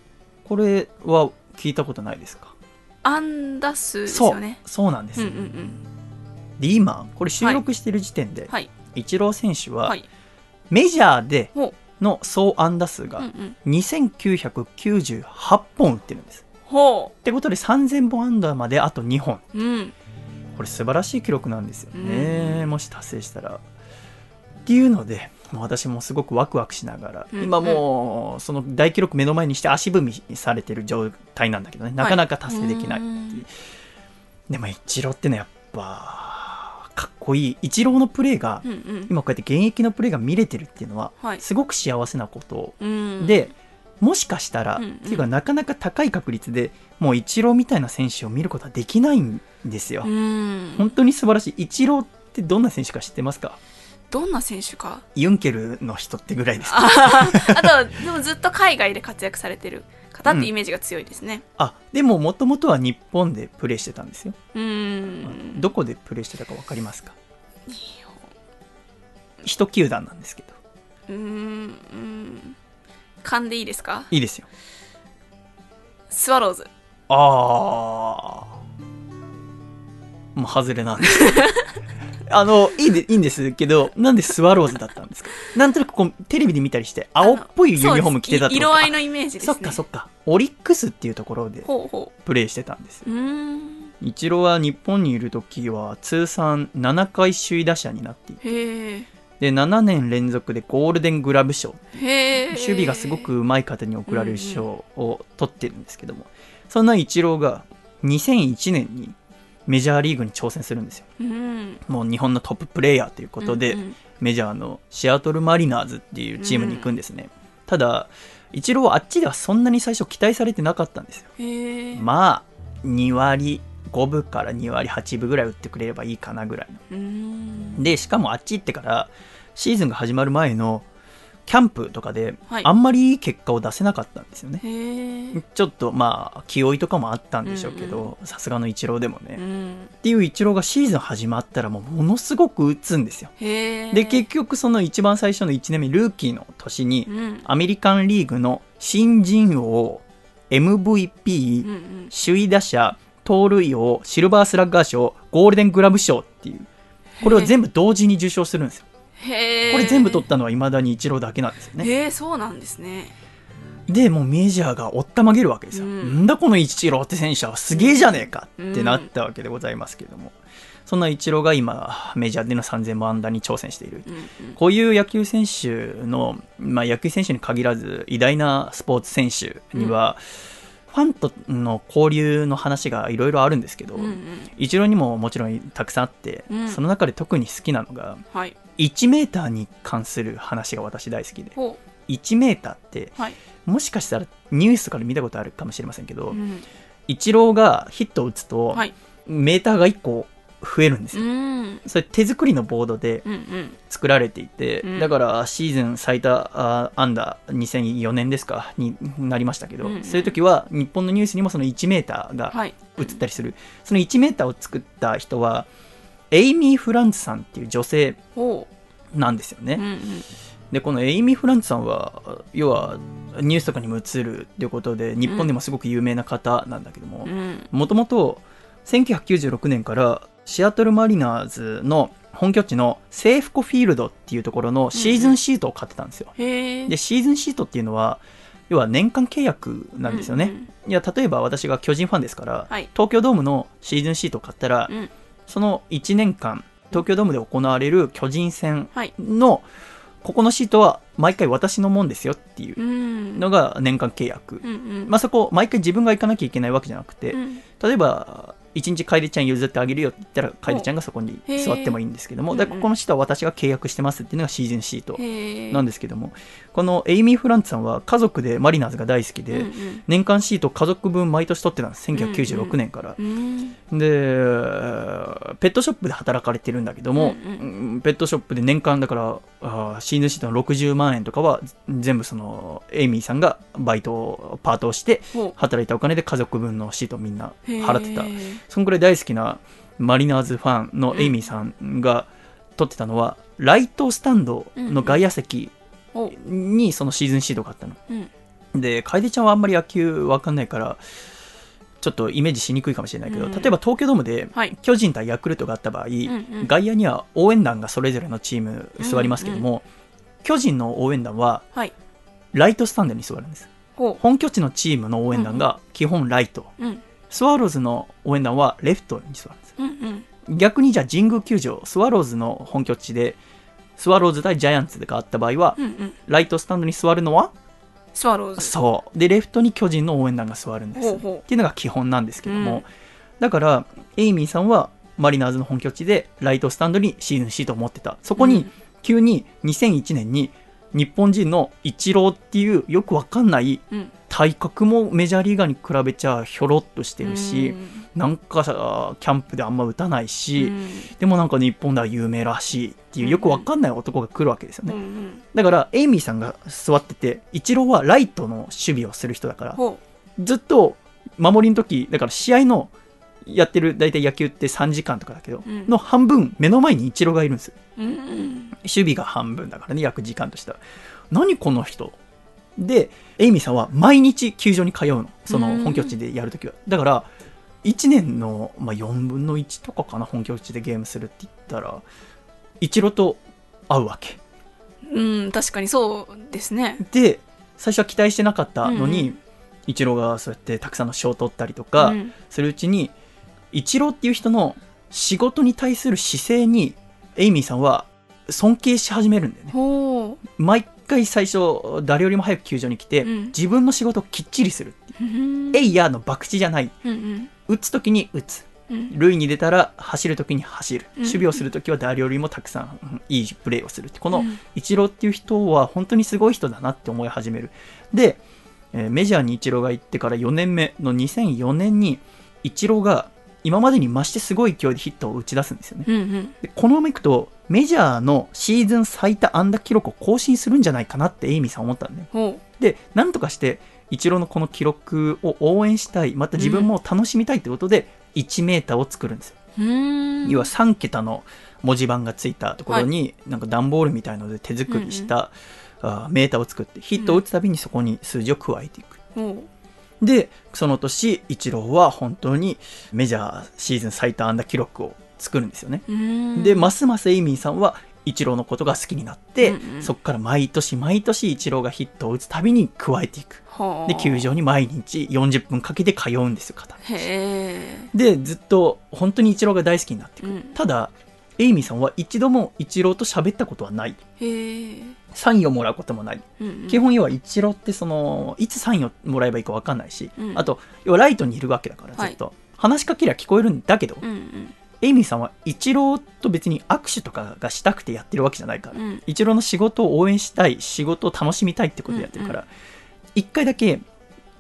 これは聞いたことないですか？アンダスですそうよね。そう。なんです、うんうんうん。で今これ収録してる時点で、はい。イチロー選手ははい。メジャーでほの総安打数がん2998本打ってるんです。ほってことで3000本安打まであと2本。ううん。これ素晴らしい記録なんですよね、うん。もし達成したら。っていうのでもう私もすごくワクワクしながら、うん今もうその大記録目の前にして足踏みされてる状態なんだけどね。なかなか達成できない、う。ん。でもイチローってのはやっぱかっこいい。イチローのプレーがうんうん。今こうやって現役のプレーが見れてるっていうのははい。すごく幸せなこと。うん。でもしかしたら、うんうん。っていうかなかなか高い確率でもうイチローみたいな選手を見ることはできないんですよ、うん。本当に素晴らしい。イチローってどんな選手か知ってますか？どんな選手かユンケルの人ってぐらいです。かあ [LAUGHS] あとはでもずっと海外で活躍されてる方ってイメージが強いですね。あでももともとは日本でプレーしてたんですよ、うん。どこでプレーしてたか分かりますか？一球団なんですけど。うんうん。勘でいいですか？いいですよ。スワローズ。ああもう外れな。んですあのいいでいいんですけどなんでスワローズだったんですか？なんとなくこうテレビで見たりして青っぽいユニフォーム着てたってこと色合いのイメージですね。そっかそっか。オリックスっていうところでプレーしてたんですイチローは日本にいる時は通算7回首位打者になっていて。で7年連続でゴールデングラブ賞。守備がすごくうまい方に贈られる賞を取ってるんですけども、そんなイチローが2001年にメジャーリーグに挑戦するんですよ。うん。もう日本のトッププレイヤーということで、うんうん。メジャーのシアトルマリナーズっていうチームに行くんですね。ただ、イチローはあっちではそんなに最初期待されてなかったんですよ。まあ、2割5分から2割8分ぐらい打ってくれればいいかなぐらい。で、しかもあっち行ってから、シーズンが始まる前のキャンプとかで、はい。あんまりいい結果を出せなかったんですよね。へえちょっとまあ、気負いとかもあったんでしょうけど、さすがのイチローでもね。うん。っていうイチローがシーズン始まったらもうものすごく打つんですよ。で、結局その一番最初の1年目、ルーキーの年にう、ん。アメリカンリーグの新人王、MVP、うんうん。首位打者、盗塁王、シルバースラッガー賞、ゴールデングラブ賞っていう、これを全部同時に受賞するんですよ。これ全部取ったのは未だにイチローだけなんですよね。へえそうなんですね。で、もうメジャーがおったまげるわけですよ。うん。なんだこのイチローって選手はすげえじゃねえかってなったわけでございますけれども。そんなイチローが今、メジャーでの3000万安打に挑戦している。うんうん。こういう野球選手の、まあ、野球選手に限らず、偉大なスポーツ選手には、ファンとの交流の話がいろいろあるんですけど、うんうん。イチローにももちろんたくさんあって、うん。その中で特に好きなのが、はい1メーターに関する話が私大好きで、ほ1メーターって、うはい。もしかしたらニュースとかで見たことあるかもしれませんけど、うんイチローがヒットを打つと、はい。メーターが1個増えるんですうよ。ん。それ手作りのボードでうんうん。作られていて、うん。だからシーズン最多あ安打2004年ですかになりましたけど、うんうん。そういう時は日本のニュースにもその1メーターがはい。映ったりする、その1メーターを作った人はエイミー・フランツさんっていう女性ほなんですよね、ううんうん。でこのエイミー・フランツさんは要はニュースとかにも映るっていうことで日本でもすごく有名な方なんだけどもうん。もともと1996年からシアトルマリナーズの本拠地のセーフコフィールドっていうところのシーズンシートを買ってたんですよ。へえで、シーズンシートっていうのは、要は年間契約なんですよね。うんうん。いや、例えば私が巨人ファンですから、はい。東京ドームのシーズンシートを買ったら、うんその1年間、東京ドームで行われる巨人戦はい。の、ここのシートは毎回私のもんですよっていううん。のが年間契約。うんうん。まあそこ、毎回自分が行かなきゃいけないわけじゃなくて、うん。例えば、一日楓ちゃん譲ってあげるよって言ったら、楓ちゃんがそこに座ってもいいんですけども、ここのシートは私が契約してますっていうのがシーズンシートなんですけども、このエイミー・フランツさんは家族でマリナーズが大好きで、うんうん。年間シート家族分毎年取ってたんです、1996年から。うんで、ペットショップで働かれてるんだけども、うんうん。ペットショップで年間だから、あーシーズンシートの60万円とかは全部そのエイミーさんがバイト、パートをしてほ働いたお金で家族分のシートをみんなう払ってた。そんくらい大好きなマリナーズファンのエイミーさんが撮ってたのは、ライトスタンドの外野席にそのシーズンシートがあったの。うん。で、楓ちゃんはあんまり野球わかんないから、ちょっとイメージしにくいかもしれないけど、うん。例えば東京ドームではい。巨人対ヤクルトがあった場合、うんうん。外野には応援団がそれぞれのチーム座りますけども、巨人の応援団ははい。ライトスタンドに座るんです。ほ本拠地のチームの応援団が基本ライト。ううん。スワローズの応援団はレフトに座るんです。うんうん。逆にじゃあ神宮球場スワローズの本拠地でスワローズ対ジャイアンツがあった場合は、うんうん。ライトスタンドに座るのは？スワローズそう。でレフトに巨人の応援団が座るんです。っていうのが基本なんですけども、うん。だからエイミーさんはマリナーズの本拠地でライトスタンドにシーズンシートを持ってた。そこに急に2001年に日本人のイチローっていうよくわかんないうん。体格もメジャーリーガーに比べちゃひょろっとしてるし、うんなんかさキャンプであんま打たないし、うんでもなんか日本では有名らしいっていうよくわかんない男が来るわけですよね。うんうんだから、エイミーさんが座ってて、イチローはライトの守備をする人だから、ほずっと守りの時、だから試合のやってる大体野球って3時間とかだけど、うんの半分目の前にイチローがいるんですよ。ううんうん守備が半分だからね、約時間としたら。何この人？で、エイミーさんは毎日球場に通うの。その本拠地でやるときは。だから、1年の、まあ、4分の1とかかな、本拠地でゲームするって言ったら、イチローと会うわけ。うん確かにそうですねで、最初は期待してなかったのに、うんうんイチローがそうやってたくさんの賞を取ったりとか、うんするうちに、イチローっていう人の仕事に対する姿勢に、エイミーさんは尊敬し始めるんだよね。毎回最初、誰よりも早く球場に来て、うん自分の仕事をきっちりするっていう。うんエイヤーの博打じゃない。うんうん打つ時に打つ。うん。塁に出たら走るときに走る。うん。守備をするときは誰よりもたくさんうんいいプレーをするって。このうん。イチローっていう人は本当にすごい人だなって思い始める。で、えーメジャーにイチローが行ってから4年目の2004年にイチローが今までに増してすごい勢いでヒットを打ち出すんですよね。うんうん。でこのままいくとメジャーのシーズン最多安打記録を更新するんじゃないかなってエイミーさん思ったんだよほでなんとかしてイチローのこの記録を応援したいまた自分も楽しみたいってことで1メーターを作るんですよ。要は3桁の文字盤がついたところに、なんか段ボールみたいので手作りした、あーメーターを作ってヒットを打つたびにそこに数字を加えていく、ほでその年イチローは本当にメジャーシーズン最多安打記録を作るんですよね、でますますエイミーさんはイチローのことが好きになって、うんうん。そこから毎年毎年イチローがヒットを打つたびに加えていく。で球場に毎日40分かけて通うんですよ片道。へえ。でずっと本当にイチローが大好きになっていく、うん。ただエイミーさんは一度もイチローと喋ったことはない。サインをもらうこともない、うんうん。基本要はイチローってそのいつサインをもらえばいいか分かんないし、うん。あと要はライトにいるわけだからずっと、話しかけりゃ聞こえるんだけど、うんうんエイミーさんはイチローと別に握手とかがしたくてやってるわけじゃないから、うん。イチローの仕事を応援したい仕事を楽しみたいってことでやってるから一、回だけ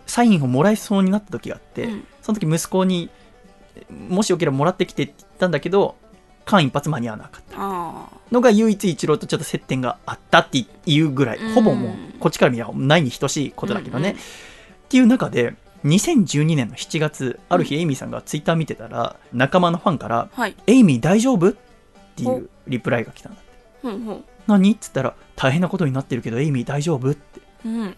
サインをもらえそうになった時があって、うん。その時息子にもしよければもらってきてって言ったんだけど間一髪間に合わなかった。あのが唯一イチローとちょっと接点があったっていうぐらい、うん。ほぼもうこっちから見ればないに等しいことだけどね、うんうん。っていう中で2012年の7月ある日エイミーさんがツイッター見てたら仲間のファンからあはい「エイミー大丈夫?」っていうリプライが来たんだって。何？っつったら大変なことになってるけどエイミー大丈夫？って。ううん。っ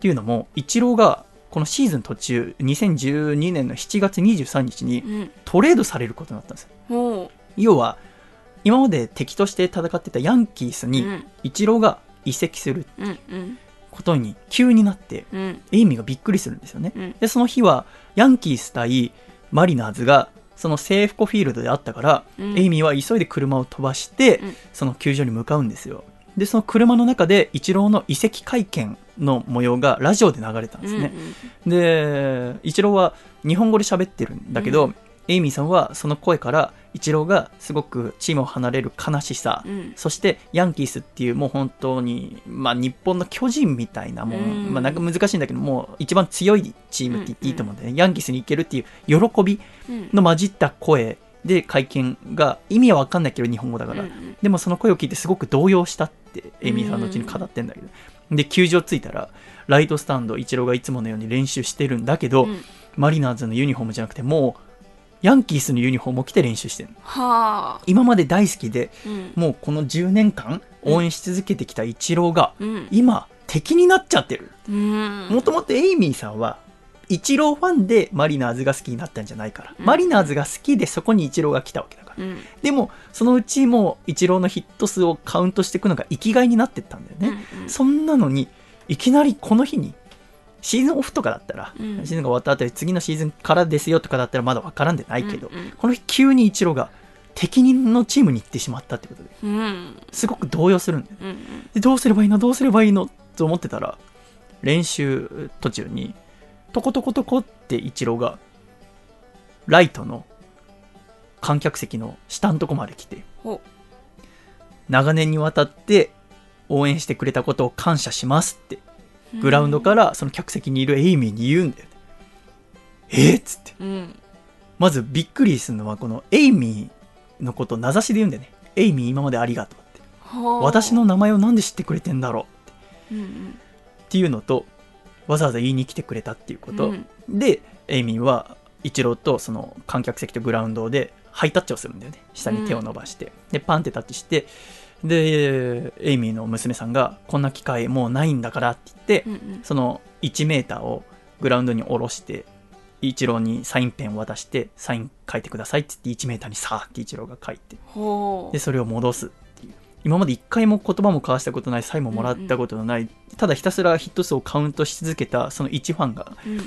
ていうのもイチローがこのシーズン途中2012年の7月23日にうんトレードされることになったんですよ。ほ要は今まで敵として戦ってたヤンキースにううん。イチローが移籍するうんうんことに急になってうん。エイミーがびっくりするんですよね。うん。でその日はヤンキース対マリナーズがそのセーフコフィールドであったから、うん。エイミーは急いで車を飛ばして、うん。その球場に向かうんですよ。でその車の中でイチローの移籍会見の模様がラジオで流れたんですね、でイチローは日本語で喋ってるんだけど、うんエイミーさんはその声からイチローがすごくチームを離れる悲しさ、うん。うんそしてヤンキースっていうもう本当に、まあ、日本の巨人みたいなもん、うん。まあ、なんか難しいんだけどもう一番強いチームって言っていいと思うんで、ね。ヤンキースに行けるっていう喜びうん。の混じった声で会見が意味は分かんないけど日本語だから、うんうん。でもその声を聞いてすごく動揺したってエイミーさんのうちに語ってんだけど、で球場着いたらライトスタンドイチローがいつものように練習してるんだけど、うん。マリナーズのユニフォームじゃなくてもうヤンキースのユニフォームを着て練習してるの。はあ。今まで大好きでうん。もうこの10年間応援し続けてきたイチローがうん。今敵になっちゃってる。うん。もともとエイミーさんはイチローファンでマリナーズが好きになったんじゃないから、うん。マリナーズが好きでそこにイチローが来たわけだから。うん。でもそのうちもうイチローのヒット数をカウントしていくのが生きがいになってったんだよね、うんうん。そんなのにいきなりこの日にシーズンオフとかだったら、うん。シーズンが終わった後で次のシーズンからですよとかだったらまだ分からんでないけど、うんうんこの日急にイチローが敵人のチームに行ってしまったってことでうん。すごく動揺するんだよ。ねうん。でどうすればいいの？どうすればいいの？と思ってたら練習途中にトコトコトコってイチローがライトの観客席の下のとこまで来てほ長年にわたって応援してくれたことを感謝しますってうグラウンドからその客席にいるエイミーに言うんだよね。え？ーっつって。うんまずびっくりするのはこのエイミーのことを名指しで言うんだよね。エイミー今までありがとうって。はあ私の名前をなんで知ってくれてんだろううんうんっていうのと、わざわざ言いに来てくれたっていうこと。うんで、エイミーはイチローとその観客席とグラウンドでハイタッチをするんだよね。下に手を伸ばして。で、パンってタッチして、で、エイミーの娘さんが、こんな機会もうないんだからって言って、うんうん。その1メーターをグラウンドに下ろして、イチローにサインペンを渡して、サイン書いてくださいって言って1メーターにさーってイチローが書いて、で、それを戻す。っていう。今まで一回も言葉も交わしたことない、サインももらったことのない、ただひたすらヒット数をカウントし続けた、その1ファンが、うん。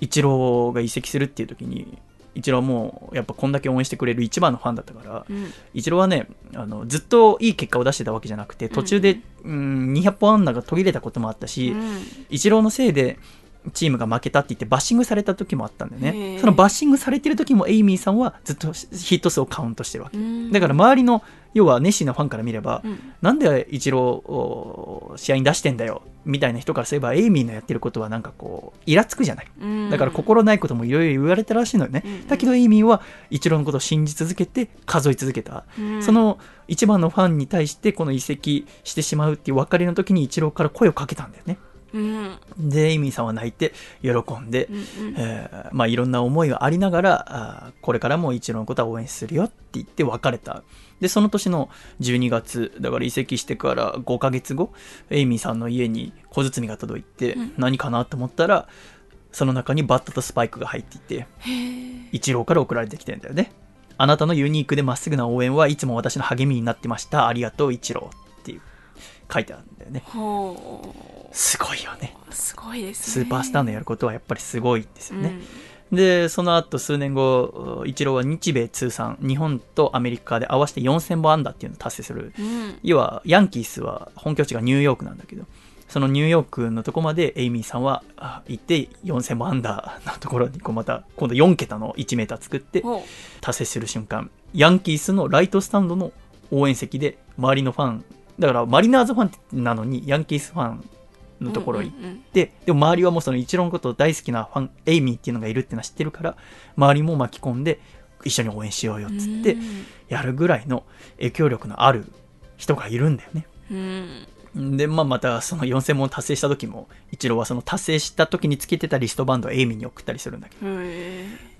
イチローが移籍するっていう時に、イチローはもうやっぱこんだけ応援してくれる一番のファンだったから、うん。イチローはねあのずっといい結果を出してたわけじゃなくて途中で、うん、200本安打が途切れたこともあったし、うん。イチローのせいでチームが負けたって言ってバッシングされた時もあったんだよへねー。そのバッシングされてる時もエイミーさんはずっとヒット数をカウントしてるわけうん。だから周りの要は熱心なファンから見れば、うん。なんでイチローを試合に出してんだよみたいな人からすればエイミーのやってることはなんかこうイラつくじゃない。うん。だから心ないこともいろいろ言われたらしいのよね、うん。だけどエイミーはイチローのことを信じ続けて数え続けた、うん。その一番のファンに対してこの移籍してしまうっていう別れの時にイチローから声をかけたんだよね。うん。でエイミーさんは泣いて喜んで、うんうん。えーまあ、いろんな思いがありながらあーこれからもイチローのことは応援するよって言って別れたでその年の12月だから移籍してから5ヶ月後エイミーさんの家に小包が届いて、うん。何かなと思ったらその中にバットとスパイクが入っていてイチローから送られてきてんだよね。あなたのユニークでまっすぐな応援はいつも私の励みになってました。ありがとうイチローっていう書いてあるんだよね。ほすごいよね。うすごいですスねーパースターのやることはやっぱりすごいですよね、うんで、その後数年後、イチローは日米通算、日本とアメリカで合わせて4000本安打っていうのを達成する。うん。要は、ヤンキースは本拠地がニューヨークなんだけど、そのニューヨークのとこまでエイミーさんはあ行って4000本安打のところにこうまた今度4桁の1メーター作ってほ達成する瞬間、ヤンキースのライトスタンドの応援席で周りのファン、だからマリナーズファンなのにヤンキースファンうのところにうんうんで、でも周りはもうそのイチローのことを大好きなファン、エイミーっていうのがいるっていうのは知ってるから、周りも巻き込んで、一緒に応援しようよっつってうんやるぐらいの影響力のある人がいるんだよね。うんで、まあ、またその4000本達成した時も、イチローはその達成した時につけてたリストバンドをエイミーに送ったりするんだけど。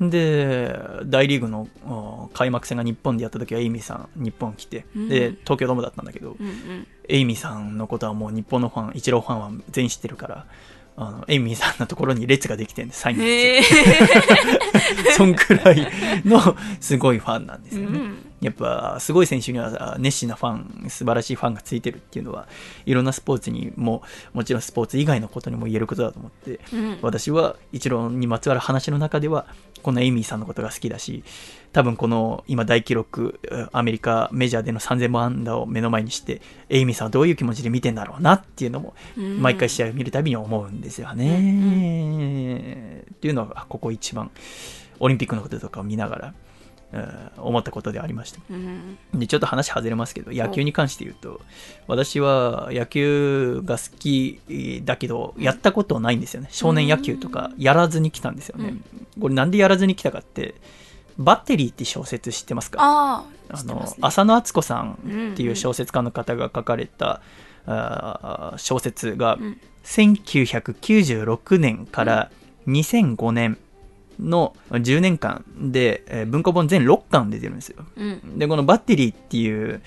で、大リーグのお開幕戦が日本でやった時はエイミーさん日本来て、うん。で、東京ドームだったんだけど、えうんうん。エイミーさんのことはもう日本のファン、イチローファンは全員知ってるから、あのエイミーさんのところに列ができてるんで、サインにへえ [LAUGHS] そんくらいのすごいファンなんですよね。うんやっぱすごい選手には熱心なファン、素晴らしいファンがついてるっていうのは、いろんなスポーツにも、もちろんスポーツ以外のことにも言えることだと思って、うん。私はイチローにまつわる話の中では、このエイミーさんのことが好きだし、多分この今大記録、アメリカメジャーでの3000本安打を目の前にして、エイミーさんはどういう気持ちで見てんだろうなっていうのも、うん。毎回試合を見るたびに思うんですよね。っていうのが、ここ一番、オリンピックのこととかを見ながら、うん思ったことでありました。うん。で、ちょっと話外れますけど、野球に関して言うと、私は野球が好きだけど、やったことないんですよね。少年野球とか、やらずに来たんですよね。これなんでやらずに来たかって、バッテリーって小説知ってますか？あのね。浅野敦子さんっていう小説家の方が書かれた、あー小説がうん。1996年から2005年の10年間で、えー文庫本全6巻出てるんですよ。うんで、このバッテリーっていう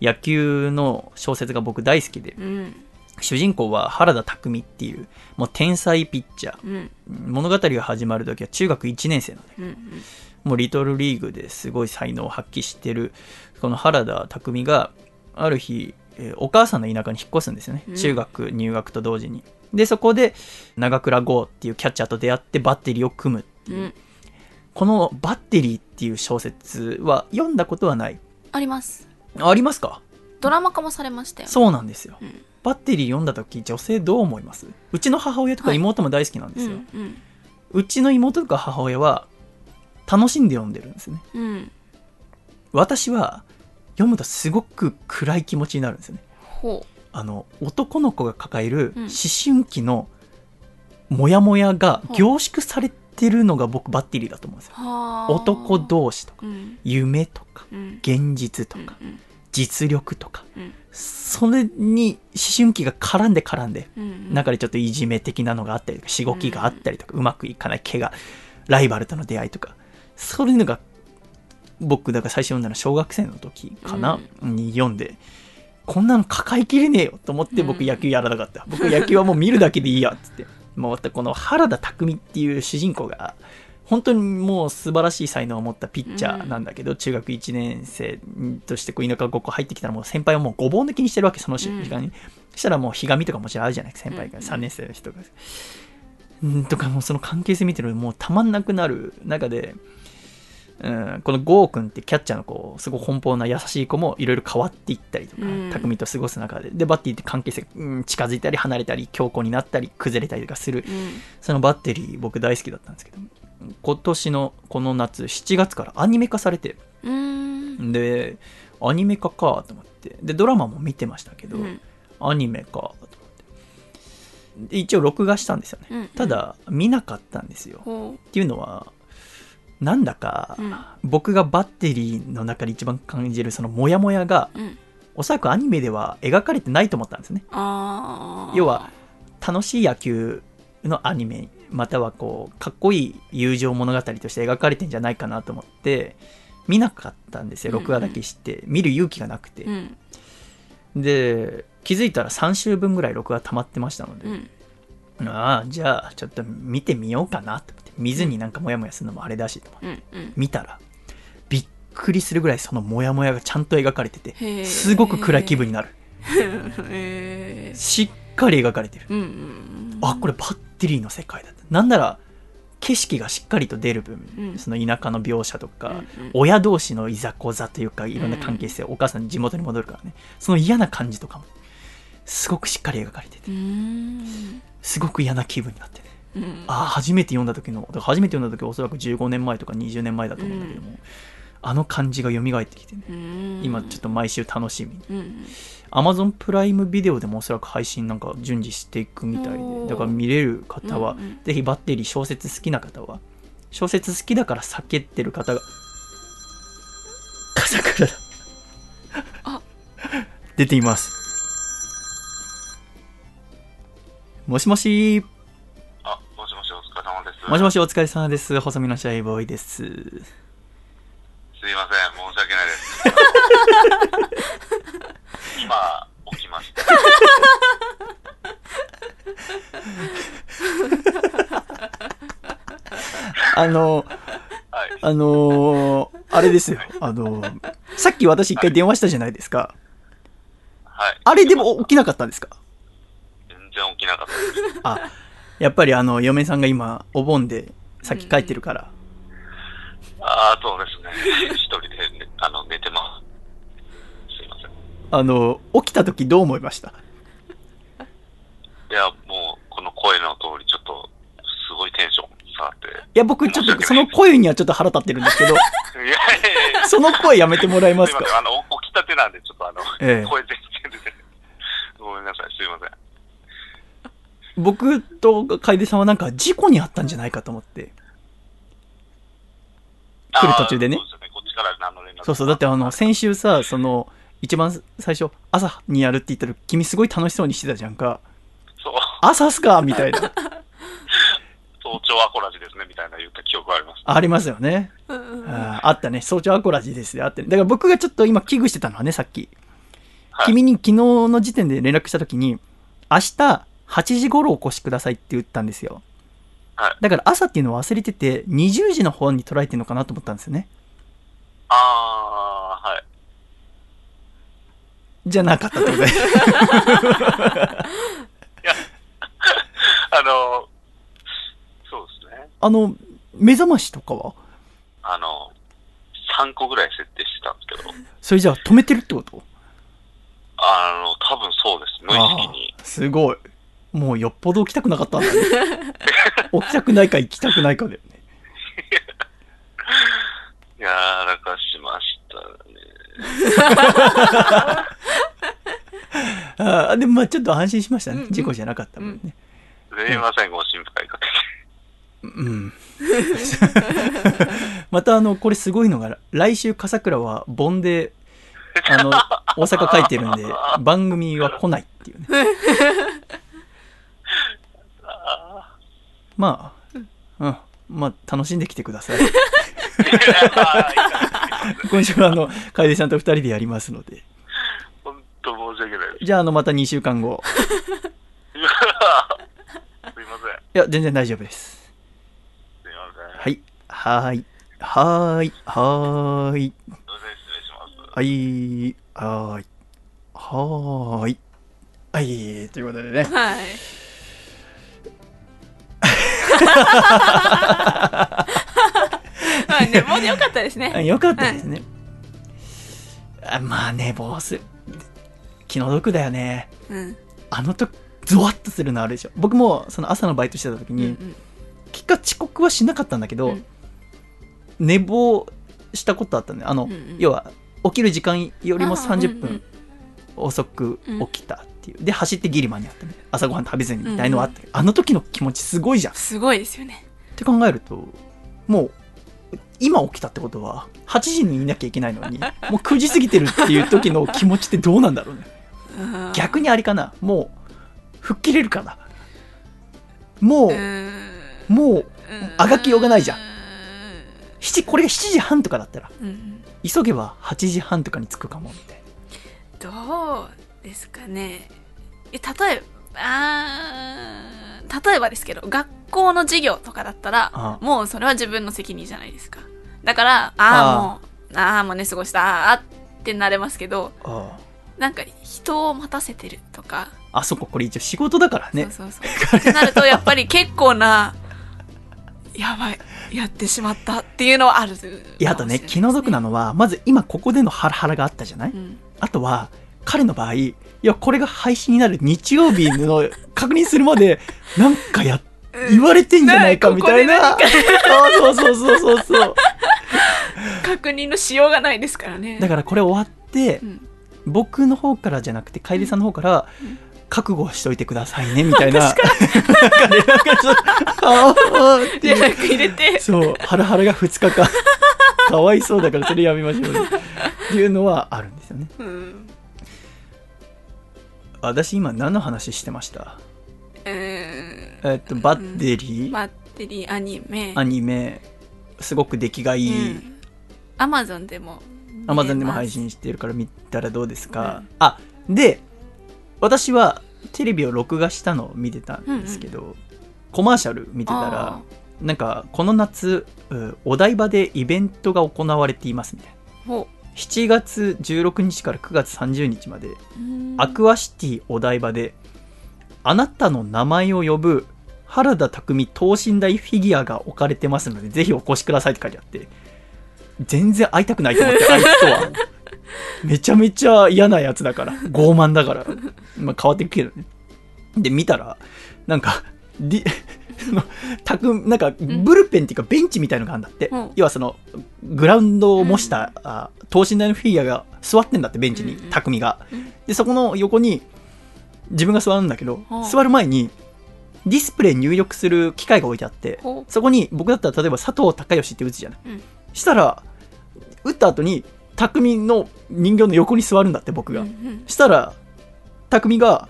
野球の小説が僕大好きで、うん主人公は原田匠っていう、もう天才ピッチャー。うん物語が始まるときは中学1年生なのね。うんもうリトルリーグですごい才能を発揮してる、この原田匠が、ある日、えーお母さんの田舎に引っ越すんですよね。うん中学入学と同時に。で、そこで、長倉剛っていうキャッチャーと出会ってバッテリーを組むっていう。うんこのバッテリーっていう小説は読んだことはない？ありますありますか？ドラマ化もされましたよそうなんですよ。うんバッテリー読んだ時、女性どう思います？うちの母親とかはい妹も大好きなんでうすよ。んうんうちの妹とか母親は楽しんで読んでるんですね。うん私は読むとすごく暗い気持ちになるんですよね。ほあの男の子が抱えるうん思春期のモヤモヤが凝縮されてるのが僕バッテリーだと思うんですよ。男同士とかうん。夢とかうん。現実とかうん実力とかうん。それに思春期が絡んで絡んでうん中でちょっといじめ的なのがあったりとかしごきがあったりとかうまくいかない怪我ライバルとの出会いとかそういうのが僕だから最初読んだのは小学生の時かな、に読んでこんなの抱えきれねえよと思って僕うん。野球やらなかった、僕野球はもう見るだけでいいやっつってまたこの原田匠っていう主人公が本当にもう素晴らしい才能を持ったピッチャーなんだけど、中学1年生としてこう田舎高校入ってきたらもう先輩はもうごぼう抜きにしてるわけその時間に、そしたらもうひがみとかもちろんあるじゃない先輩がうん3年生の人が。うんとかもうその関係性見てるのもうたまんなくなる中でうん、このゴーくんってキャッチャーのこうすごい奔放な優しい子もいろいろ変わっていったりとか、うん。匠と過ごす中で。でバッテリーって関係性、うん、近づいたり離れたり強固になったり崩れたりとかする。うん。そのバッテリー僕大好きだったんですけど今年のこの夏7月からアニメ化されてうーん。でアニメ化かと思って。でドラマも見てましたけど、うん。アニメかと思って。で一応録画したんですよね、うんただ見なかったんですよ。ほっていうのはなんだか、うん。僕がバッテリーの中で一番感じるそのモヤモヤがううん。おそらくアニメでは描かれてないと思ったんですね。要は楽しい野球のアニメまたはこうかっこいい友情物語として描かれてんじゃないかなと思って見なかったんですようんうん。録画だけして、見る勇気がなくて、うん。で気づいたら3週分ぐらい録画溜まってましたので、うんああじゃあちょっと見てみようかなと思って。見ずになんかモヤモヤするのもあれだしと思って。うんうん。見たらびっくりするぐらいそのモヤモヤがちゃんと描かれててすごく暗い気分になる。しっかり描かれてる。うんうんあこれバッテリーの世界だった。なんなら景色がしっかりと出る分、うん。その田舎の描写とか、うんうん。親同士のいざこざというかいろんな関係性、お母さん地元に戻るからね。その嫌な感じとかもすごくしっかり描かれてて。すごく嫌な気分になって。ねうん。ああ初めて読んだ時の初めて読んだ時はおそらく15年前とか20年前だと思うんだけども、あの感じが蘇ってきてね。うん。今ちょっと毎週楽しみに。うん。うん Amazon プライムビデオでもおそらく配信なんか順次していくみたいでだから見れる方は、うんうん。ぜひバッテリー小説好きな方は小説好きだから避けてる方が笠倉だ。あ。[LAUGHS] 出ていますもしもしあ、もしもしお疲れ様です。もしもしお疲れ様です細身のシャイボーイですすいません、申し訳ないです。[LAUGHS] 今、起きました。[LAUGHS] あのはい。あのーあれですよあのさっき私一回電話したじゃないですかはい。あれでも起きなかったんですか？全然起きなかったです。あ、やっぱりあの、嫁さんが今、お盆で先帰ってるから。ああ、そうですね。一人で、ね、あの、寝てます。すいません。あの、起きた時どう思いました？いや、もう、この声の通り、ちょっと、すごいテンション下がって。いや、僕ちょっとその声にはちょっと腹立ってるんですけど、いやいやいやその声やめてもらえますすか。あの、お起きたてなんで、ちょっとあの、ええ声全然。ごめんなさい、すいません。僕と楓さんはなんか事故にあったんじゃないかと思って。来る途中でねそうそうだってあの、先週さ、その、一番最初、朝にやるって言ったら、君すごい楽しそうにしてたじゃんか。そう、朝っすかみたいな。[LAUGHS] 早朝アコラジですね、みたいな言った記憶があります。ありますよね。あーあったね。早朝アコラジですよ。あって、ね、だから僕がちょっと今危惧してたのはね、さっき。はい君に昨日の時点で連絡した時に、明日8時頃お越しくださいって言ったんですよ。はいだから朝っていうのを忘れてて、20時の方に捉えてるのかなと思ったんですよね。ああ、はい。じゃなかったってことで。[LAUGHS] [LAUGHS] あの、そうですね。あの、目覚ましとかは？あの、3個ぐらい設定してたんですけど、それじゃあ止めてるってこと？あの、多分そうです。無意識に。すごい。もうよっぽど起きたくなかったんだね。起きたくないか行きたくないかだよね。やらかしましたね。[LAUGHS] あーでもまあちょっと安心しましたね。うんうん事故じゃなかった分ね。すいません、ご心配かけて。うん。[LAUGHS] またあの、これすごいのが、来週笠倉は盆で、あの、大阪帰ってるんで、[LAUGHS] 番組は来ないっていうね。あまあ、うん。まあ、楽しんできてください。[LAUGHS] 今週はあの、楓さんと二人でやりますので。本当申し訳ないです。じゃあ、あの、また2週間後。いやーすいません。いや、全然大丈夫です。すいません。はい。はーい。はーい。はーい。はい。はーい。はーい。はい。ということでね。はい。[LAUGHS] はい。寝坊でよかったですね。よかったですね。あまあ寝坊する。気の毒だよね。うん。あの時、ゾワッとするのあるでしょ。僕もその朝のバイトしてた時に、うんうん結果遅刻はしなかったんだけど、うん寝坊したことあったね。あの、うんうん要は、起きる時間よりもあー30うんうん分遅く起きたっていう。で、走ってギリ間に合ったね。朝ごはん食べずにみたいのはあったけど、あの時の気持ちすごいじゃん。っすごいですよね。て考えると、もう、今起きたってことは、8時にいなきゃいけないのに、[LAUGHS] もう9時過ぎてるっていう時の気持ちってどうなんだろうね。うん逆にあれかな。もう、吹っ切れるかな。もう、うんもう、うんあがきようがないじゃん7、これが7時半とかだったら、うんうん急げば8時半とかに着くかも、みたいどうですかねえ例えばあー例えばですけど学校の授業とかだったらもうそれは自分の責任じゃないですか。だからあああもうああもう寝過ごしたあーってなれますけどな。んか人を待たせてるとか、あ、あそこ、これ一応仕事だからね。そうそうそう。ってなるとやっぱり結構なやばいやってしまったっていうのはあるいや、あとね、気の毒なのは、まず今ここでのハラハラがあったじゃない、うん。あとは、彼の場合、いや、これが配信になる日曜日の確認するまで、[LAUGHS] なんかや、言われてんじゃないかみたいな。そうそうそうそうそう。[LAUGHS] 確認のしようがないですからねだからこれ終わってう、ん僕の方からじゃなくて、楓さんの方からうん、覚悟しといてくださいね、みたいな。なんかね、なんかちょっと、あーって入れてそう、ハラハラが2日間。[LAUGHS] かわいそうだからそれやめましょうね。っていうのはあるんですよね。うん私今何の話してました？うんえっと、バッテリー、バッテリーアニメ。アニメ、すごく出来がいい。アマゾンでもアマゾンでも配信してるから見たらどうですか、うん。あ、で、私はテレビを録画したのを見てたんですけど、コマーシャル見てたあら、なんか、この夏、うお台場でイベントが行われていますみたいな。ほ7月16日から9月30日まで、うアクアシティお台場で、あなたの名前を呼ぶ原田匠等身大フィギュアが置かれてますので、ぜひお越しくださいって書いてあって、全然会いたくないと思って、[LAUGHS] あいつとは。めちゃめちゃ嫌なやつだから、傲慢だから。まあ変わっていくけどね。で、見たら、なんか、[LAUGHS] たくなんか、ブルペンっていうかベンチみたいのがあるんだって。うん。要はその、グラウンドを模した、あ等身大のフィギュアが座ってんだって、ベンチに、うんうん匠が。うん。で、そこの横に、自分が座るんだけど、うん。座る前に、ディスプレイ入力する機械が置いてあって、ほそこに僕だったら例えば佐藤孝義って打つじゃない。うん。したら、打った後に、匠の人形の横に座るんだって、僕が。うんうん。したら、匠が、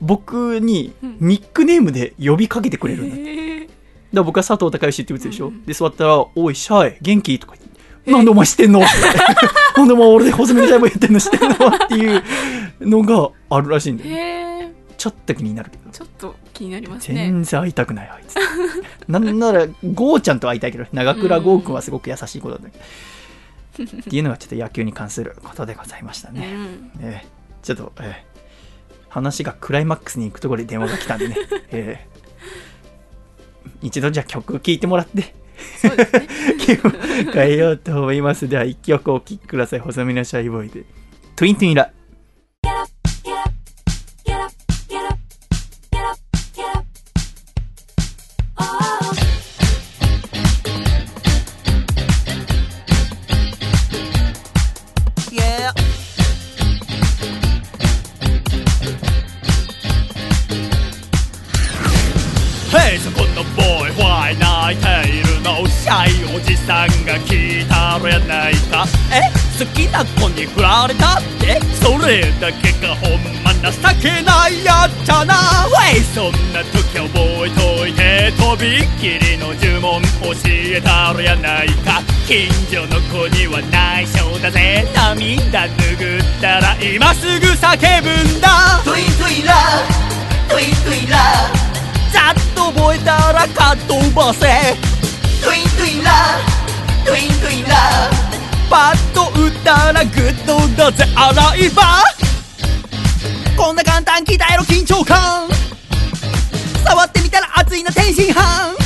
僕にうんニックネームで呼びかけてくれるんだって。だかへーら僕は佐藤孝義って打つでしょ。うんうんで、座ったら、おい、シャイ、元気？とか言って。なんでお前知ってんの？って。なんでお前俺で細身のシャイボーやってんの？知ってんのっていうのがあるらしいんだよ。へえちょっと気になるけど。ちょっと気になりますね全然会いたくない、あいつ。なんなら、ゴーちゃんと会いたいけど、長倉ゴーくんはすごく優しいことだけど。[LAUGHS] っていうのがちょっと野球に関することでございましたうね。んええちょっと、ええ話がクライマックスに行くところで電話が来たんでね。[LAUGHS] ええ一度じゃあ曲聴いてもらって、[LAUGHS] 気を変えようと思います。では、一曲お聴きください。細身のシャイボーイで。トゥイントゥインラ。れだけがほんま情けないやっちゃな Way そんな時覚えといてとびっきりの呪文教えたらやないか近所の子には内緒だぜ涙拭ったら今すぐ叫ぶんだ Twin Twin Love. Twin Twin Love. ざっと覚えたらかっ飛ばせ Twin Twin Love. Twin Twin Love. パッと打ったらグッドだぜ洗い場こんな簡単鍛えろ緊張感。触ってみたら熱いな天津飯。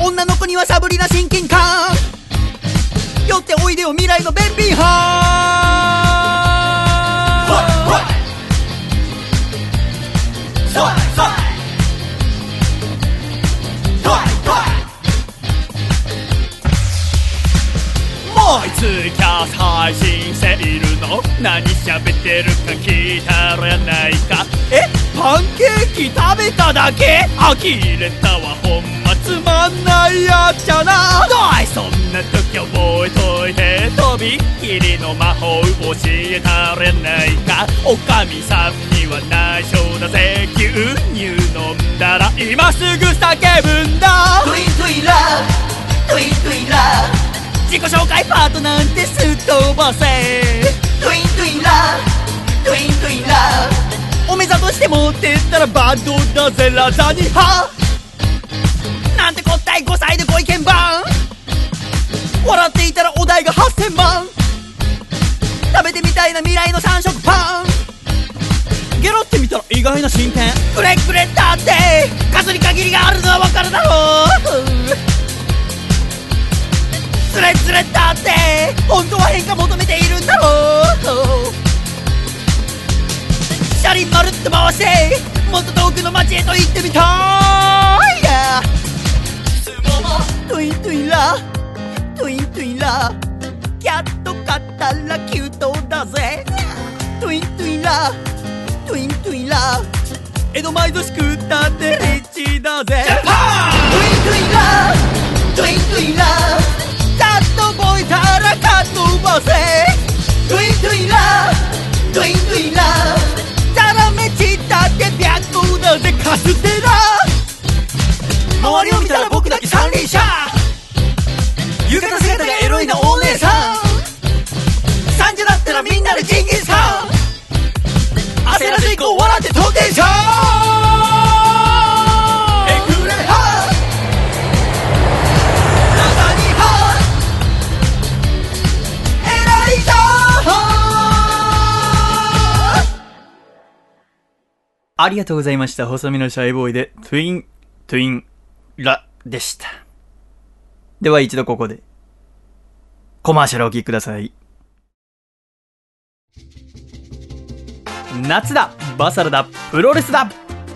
女の子ににはサブリな親近感。寄っておいでよ未来の便秘派もういつか配信しているの。何喋ってるか聞いたらやないか。え？パンケーキ食べただけ？呆れたわ。ほんまつまんないやつじゃな。おい！そんな時覚えといて。とびっきりの魔法教えたらやないか。おかみさんには内緒だぜ。牛乳飲んだら今すぐ叫ぶんだ。トゥイトゥイラトゥイトゥイラ自己紹介パートなんてすっ飛ばせトゥイントゥインラートゥイントゥインラーお目ざとして持ってったらバッドだぜラザニハなんてこったい5歳でご意見番笑っていたらお題が8000万。食べてみたいな未来の三色パン。ゲロってみたら意外な進展。くれくれ。だって数に限りがあるのはわかるだろう。つれつれだって本当は変化求めているんだろう。車輪まるっと回してもっと遠くの街へと行ってみたい、yeah、トゥイントゥイラトゥイントゥイラキャット買ったらキュートだぜ。トゥイントゥイラトゥイントゥイラ江戸前寿司食ったってリッチだぜ。トゥイン！トゥイトゥイラトゥイントゥイラートゥイントゥイラー。ザラメチったって白だぜカステラ周りを見たら僕だけ三輪車。浴衣姿がエロいなお姉さん。3時だったらみんなでジンギスカン。焦らず行こう笑って飛んでんしょエありがとうございました。細身のシャイボーイで、トゥイン、トゥイン、ラでした。では一度ここで、コマーシャルお聞きください。夏だバサラだプロレスだ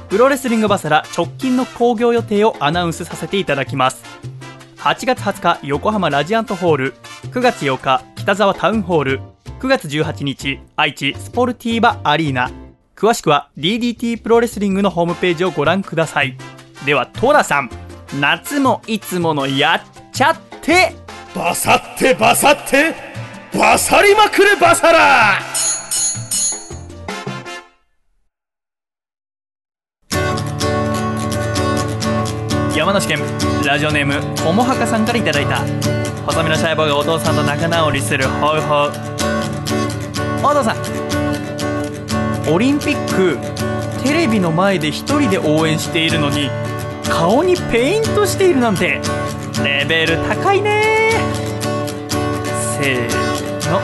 プロレスリングバサラ直近の興行予定をアナウンスさせていただきます。8月20日横浜ラジアントホール9月8日北沢タウンホール9月18日愛知スポルティーバアリーナ詳しくは DDT プロレスリングのホームページをご覧ください。ではトラさん。夏もいつものやっちゃって。バサってバサってバサりまくれバサラ。山梨県ラジオネームともはかさんからいただいた。細身のシャイボーイがお父さんと仲直りするホウホウお父さんオリンピックテレビの前で一人で応援しているのに顔にペイントしているなんてレベル高いね。せーの。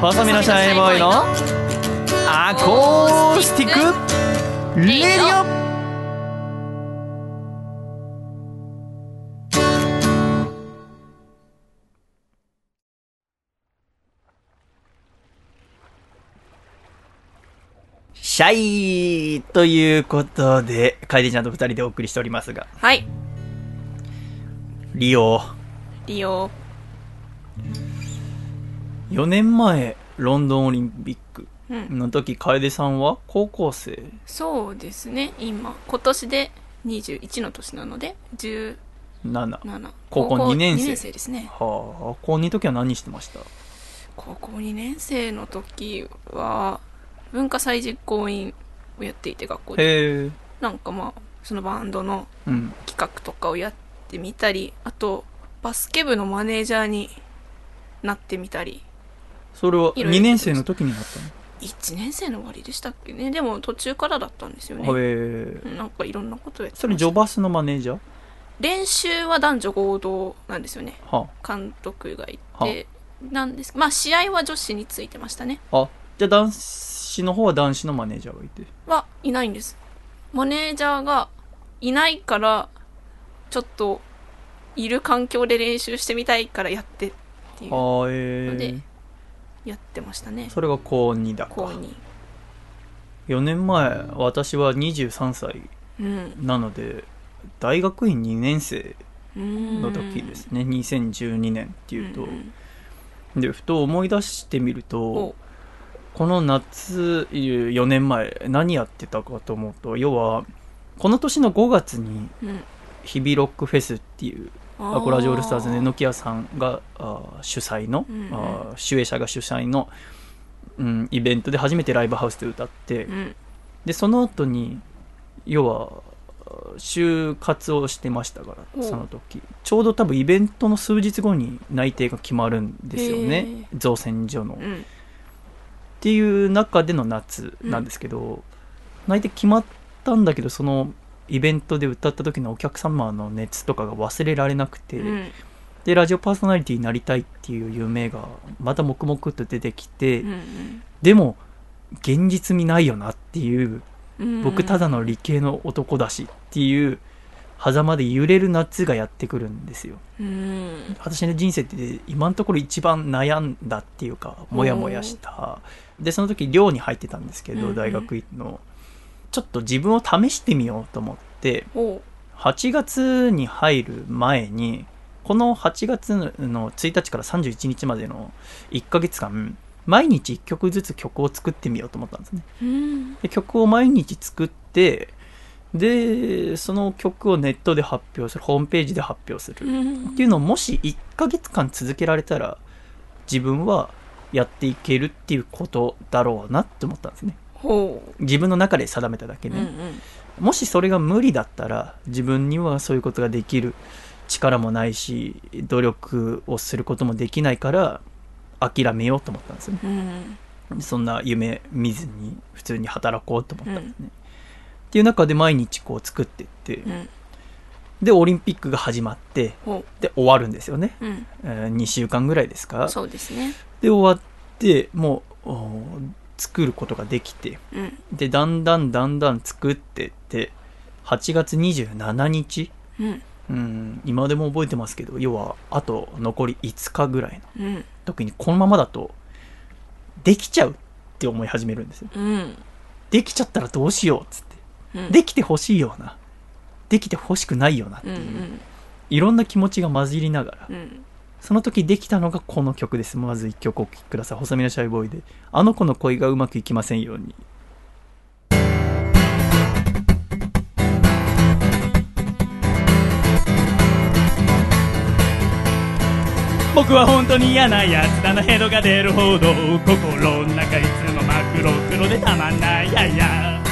細身のシャイボーイのアコースティック。レディオシャイということで、カイディちゃんと二人でお送りしておりますが、はい。リオ、リオ。4年前、ロンドンオリンピックうん。の時、楓さんは高校生？そうですね。今今年で21の年なので17 7。高校高2年生。2年生ですね。はあ、高2の時は何してました？高校2年生の時は文化祭実行委員をやっていて学校で。なんかまあそのバンドのうん。企画とかをやってみたりあとバスケ部のマネージャーになってみたり。それはいろいろ2年生の時になった1年生の終わりでしたっけね。でも途中からだったんですよね。なんかいろんなことやってそれ、ジョバスのマネージャー？練習は男女合同なんですよね。は監督がいて。なんですまあ試合は女子についてましたね。あ。あ、じゃあ男子の方は男子のマネージャーがいて。はいないんです。マネージャーがいないからちょっといる環境で練習してみたいからやってっていう。あのでー、やってましたね。それが高2だか。高に4年前私は23歳うん。なので大学院2年生うん。の時ですね、2012年っていうと、んでふと思い出してみるとおこの夏4年前何やってたかと思うと要はこの年の5月にうん。日々ロックフェスっていうアコラジオールスターズの榎谷さんが主催の、うんうん。あー主演者が主催の、うん、イベントで初めてライブハウスで歌って、うん。でその後に要は就活をしてましたからその時。ちょうど多分イベントの数日後に内定が決まるんですよね。造船所の、っうんていう中での夏なんですけど、内定決まったんだけどそのイベントで歌った時のお客様の熱とかが忘れられなくて、うん。でラジオパーソナリティになりたいっていう夢がまた黙々と出てきて、うん。でも現実味ないよなっていううん。僕ただの理系の男だしっていう狭間で揺れる夏がやってくるんですよ。うん。私の人生って今のところ一番悩んだっていうかモヤモヤしたでその時寮に入ってたんですけど、大学院の。ちょっと自分を試してみようと思ってお8月に入る前にこの8月の1日から31日までの1ヶ月間毎日1曲ずつ曲を作ってみようと思ったんですね。うん。で曲を毎日作ってでその曲をネットで発表するホームページで発表する、うん。っていうのをもし1ヶ月間続けられたら自分はやっていけるっていうことだろうなって思ったんですね。ほ自分の中で定めただけう、ね、うんうん。もしそれが無理だったら自分にはそういうことができる力もないし努力をすることもできないから諦めようと思ったんですよね。うんそんな夢見ずに普通に働こうと思ったんですね、っていう中で毎日こう作ってって、うん。でオリンピックが始まってほで終わるんですよね、ううん。え2週間ぐらいですか？そうですねで終わってもうお作ることができて。うん。でだんだんだんだん作ってって8月27日？うん。うん。今でも覚えてますけど要はあと残り5日ぐらいのうん。時にこのままだとできちゃうって思い始めるんですよ。うん。できちゃったらどうしようっつって。うん。できてほしいような。できてほしくないようなってう。んういう、ん。いろんな気持ちが混じりながら。うんその時できたのがこの曲です。まず1曲お聴きください。細身のシャイボーイで「あの子の恋がうまくいきませんように」僕は本当に嫌なやつだな。ヘドが出るほど心の中いつも真っ黒黒でたまんないやいや。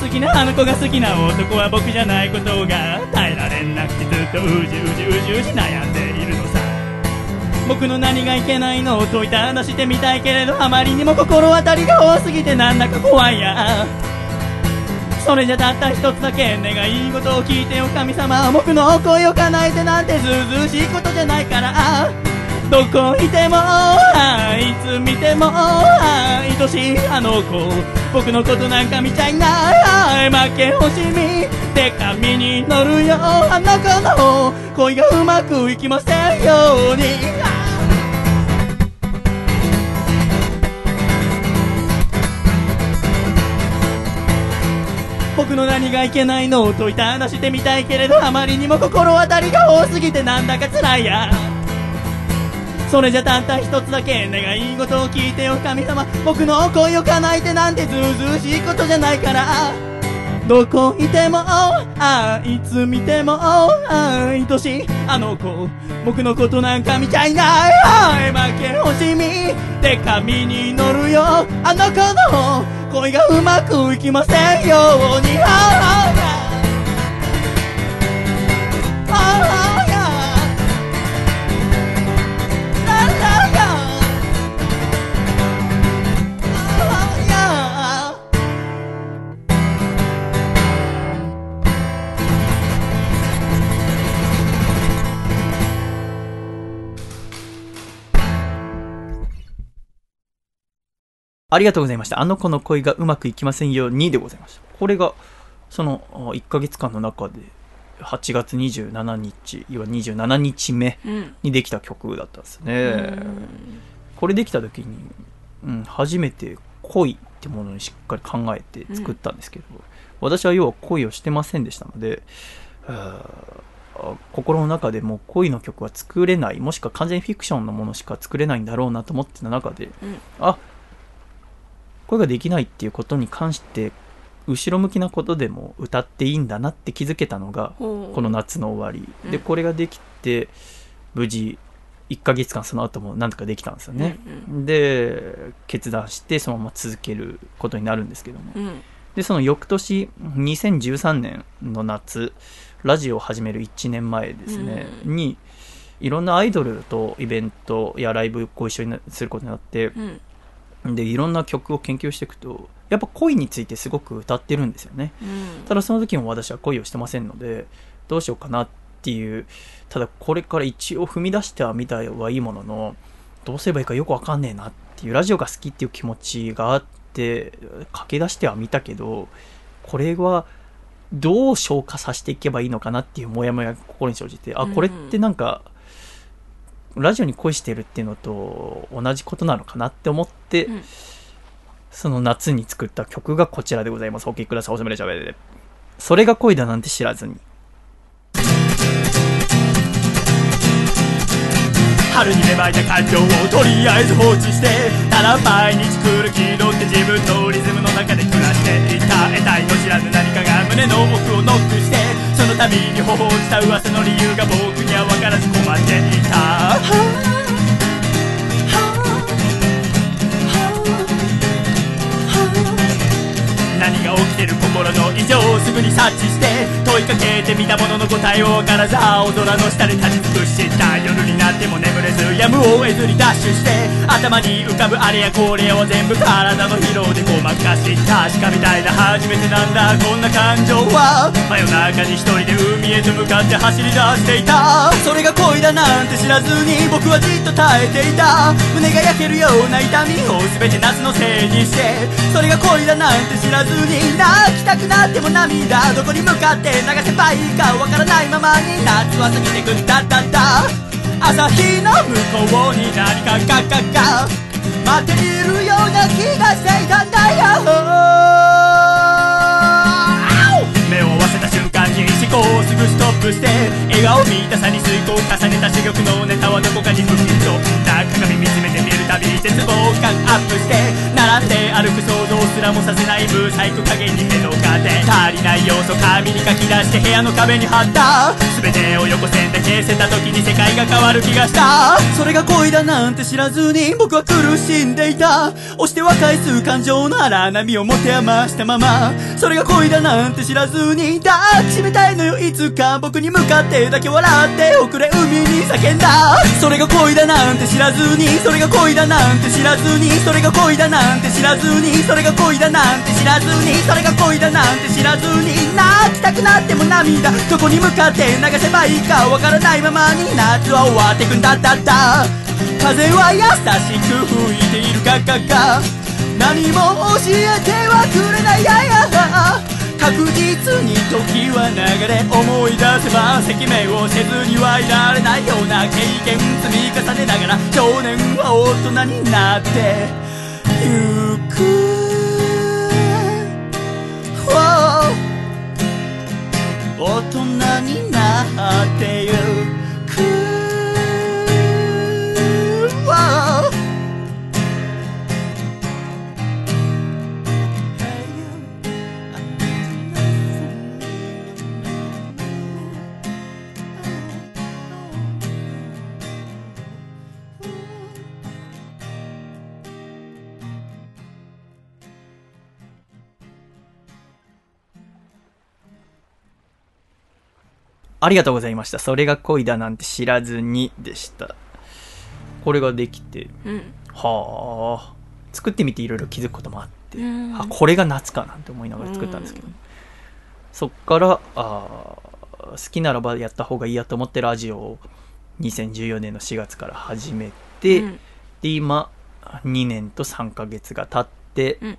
好きなあの子が好きな男は僕じゃないことが耐えられな。くてずっとうじうじうじうじ悩んでいるのさ。僕の何がいけないのを問いただしてみたいけれどあまりにも心当たりが多すぎてなんだか怖いや。それじゃたった一つだけ願い事を聞いてよ神様僕の声を叶えてなんてずうずうしいことじゃないから。どこいてもいつ見ても愛しいあの子僕のことなんか見ちゃいない負け惜しみ手紙に乗るよあの子の恋がうまくいきませんように。僕の何がいけないのを問いた話してみたいけれどあまりにも心当たりが多すぎてなんだか辛いや。それじゃたった一つだけ願い事を聞いてよ神様。僕の恋を叶えてなんてずうずうしいことじゃないから。どこいてもあいつ見ても愛しいあの子僕のことなんか見ちゃいない。負け惜しみで紙に乗るよあの子の恋がうまくいきませんように。ああああありがとうございました。あの子の恋がうまくいきませんようにでございました。これが、そのあ1ヶ月間の中で、8月27日いわゆる27日目うんにできた曲だったんですね、うんこれできた時に、うん、初めて恋ってものにしっかり考えて作ったんですけど、私は要は恋をしてませんでしたので心の中でもう恋の曲は作れないもしくは完全にフィクションのものしか作れないんだろうなと思ってた中で、うんあ恋ができないっていうことに関して後ろ向きなことでも歌っていいんだなって気づけたのがこの夏の終わり、うん。でこれができて無事1ヶ月間その後もなんとかできたんですよね、うんで決断してそのまま続けることになるんですけども。うん。でその翌年2013年の夏ラジオを始める1年前ですね、うん。にいろんなアイドルとイベントやライブご一緒になすることになってうんでいろんな曲を研究していくとやっぱ恋についてすごく歌ってるんですよね。うん。ただその時も私は恋をしてませんのでどうしようかなっていうただこれから一応踏み出してはみたはいいもののどうすればいいかよくわかんねえなっていうラジオが好きっていう気持ちがあって駆け出してはみたけどこれはどう消化させていけばいいのかなっていうモヤモヤが心に生じてあこれってなんかラジオに恋してるっていうのと同じことなのかなって思って、うんその夏に作った曲がこちらでございます。お聴きください。おしゃべりしゃべりで。それが恋だなんて知らずに。春に芽生えた感情をとりあえず放置してただ毎日来る気取って自分のリズムの中で暮らしていた得体の知らぬ何かが胸の奥をノックしてその度に頬をした噂の理由が僕には分からず困っていた。何が起きてる心の異常をすぐに察知して問いかけてみたものの答えを分からず青空の下で立ち尽くした夜になっても眠れずやむを得ずにダッシュして頭に浮かぶあれやこれやを全部体の疲労でごまかし確かみたいな初めてなんだ。こんな感情は真夜中に一人で海へと向かって走り出していたそれが恋だなんて知らずに僕はじっと耐えていた。胸が焼けるような痛みを全て夏のせいにしてそれが恋だなんて知らずに泣きたくなっても涙どこに向かって流せばいいかわからないままに夏は過ぎてくんだだだ。朝日の向こうに何かガガガ待っているような気がしていたんだよ。目を合わせた瞬間に思考をすぐストップして笑顔見たさに遂行を重ねた珠玉のネタはどこかに吹き飛んだ。鏡見つめてみるたび絶望感アップして並んで歩く想像すらもさせないブーサイク加減に目のかて。足りない要素紙に書き出して部屋の壁に貼った。全てを横線で消せた時に世界が変わる気がした。それが恋だなんて知らずに僕は苦しんでいた。押しては返す感情の荒波を持て余したまま。それが恋だなんて知らずに抱きしめたいのよいつか僕に向かってだけ笑って遅れ海に叫んだ。それが恋だなんて知らずにそれが恋だなんて知らずにそれが恋だなんてて知らずにそれが恋だなんて知らずにそれが恋だなんて知らずに泣きたくなっても涙どこに向かって流せばいいかわからないままに夏は終わってくんだったった。風は優しく吹いているガガガ何も教えてはくれないやや。確実に時は流れ思い出せば赤面をせずにはいられないような経験積み重ねながら少年は大人になって。大人になってゆくありがとうございました。それが恋だなんて知らずにでした。これができて、うん。はあ、作ってみていろいろ気づくこともあって、うん。あ、これが夏かなんて思いながら作ったんですけど、そっから、あー好きならばやった方がいいやと思ってラジオを2014年の4月から始めて、うん。で、今、2年と3ヶ月が経って、うん。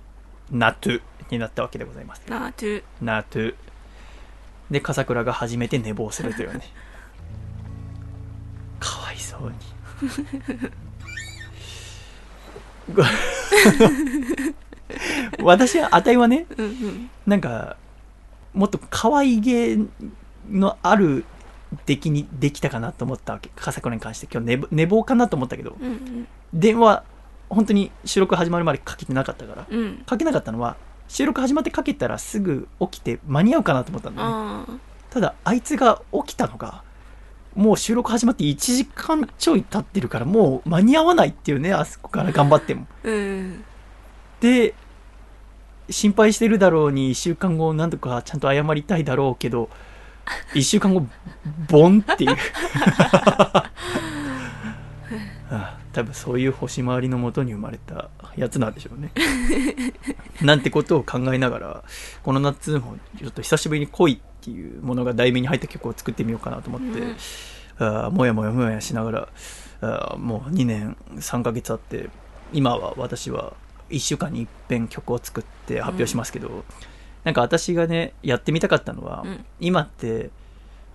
ナトゥになったわけでございます。なあトゥナトゥ。で笠倉が初めて寝坊するというね。[LAUGHS] かわいそうに。[LAUGHS] ご私はあたいはねうんうん。なんかもっと可愛げのある出来にできたかなと思ったわけ。笠倉に関して。今日寝ぼ寝坊かなと思ったけど。うんうん。電話本当に収録始まるまでかけてなかったから。うん。かけなかったのは収録始まってかけたらすぐ起きて間に合うかなと思ったんだよね。あただあいつが起きたのがもう収録始まって1時間ちょい経ってるからもう間に合わないっていうねあそこから頑張っても。ーうん。で心配してるだろうに1週間後なんとかちゃんと謝りたいだろうけど1週間後ボンっていう [LAUGHS] [LAUGHS] [LAUGHS] 多分そういう星回りのもとに生まれたやつなんでしょうね。[LAUGHS] なんてことを考えながらこの夏もちょっと久しぶりに恋っていうものが題名に入った曲を作ってみようかなと思って、うん。ああもやもやもやしながらああもう2年3ヶ月あって今は私は1週間に一遍曲を作って発表しますけど、なんか私がねやってみたかったのは、うん。今って、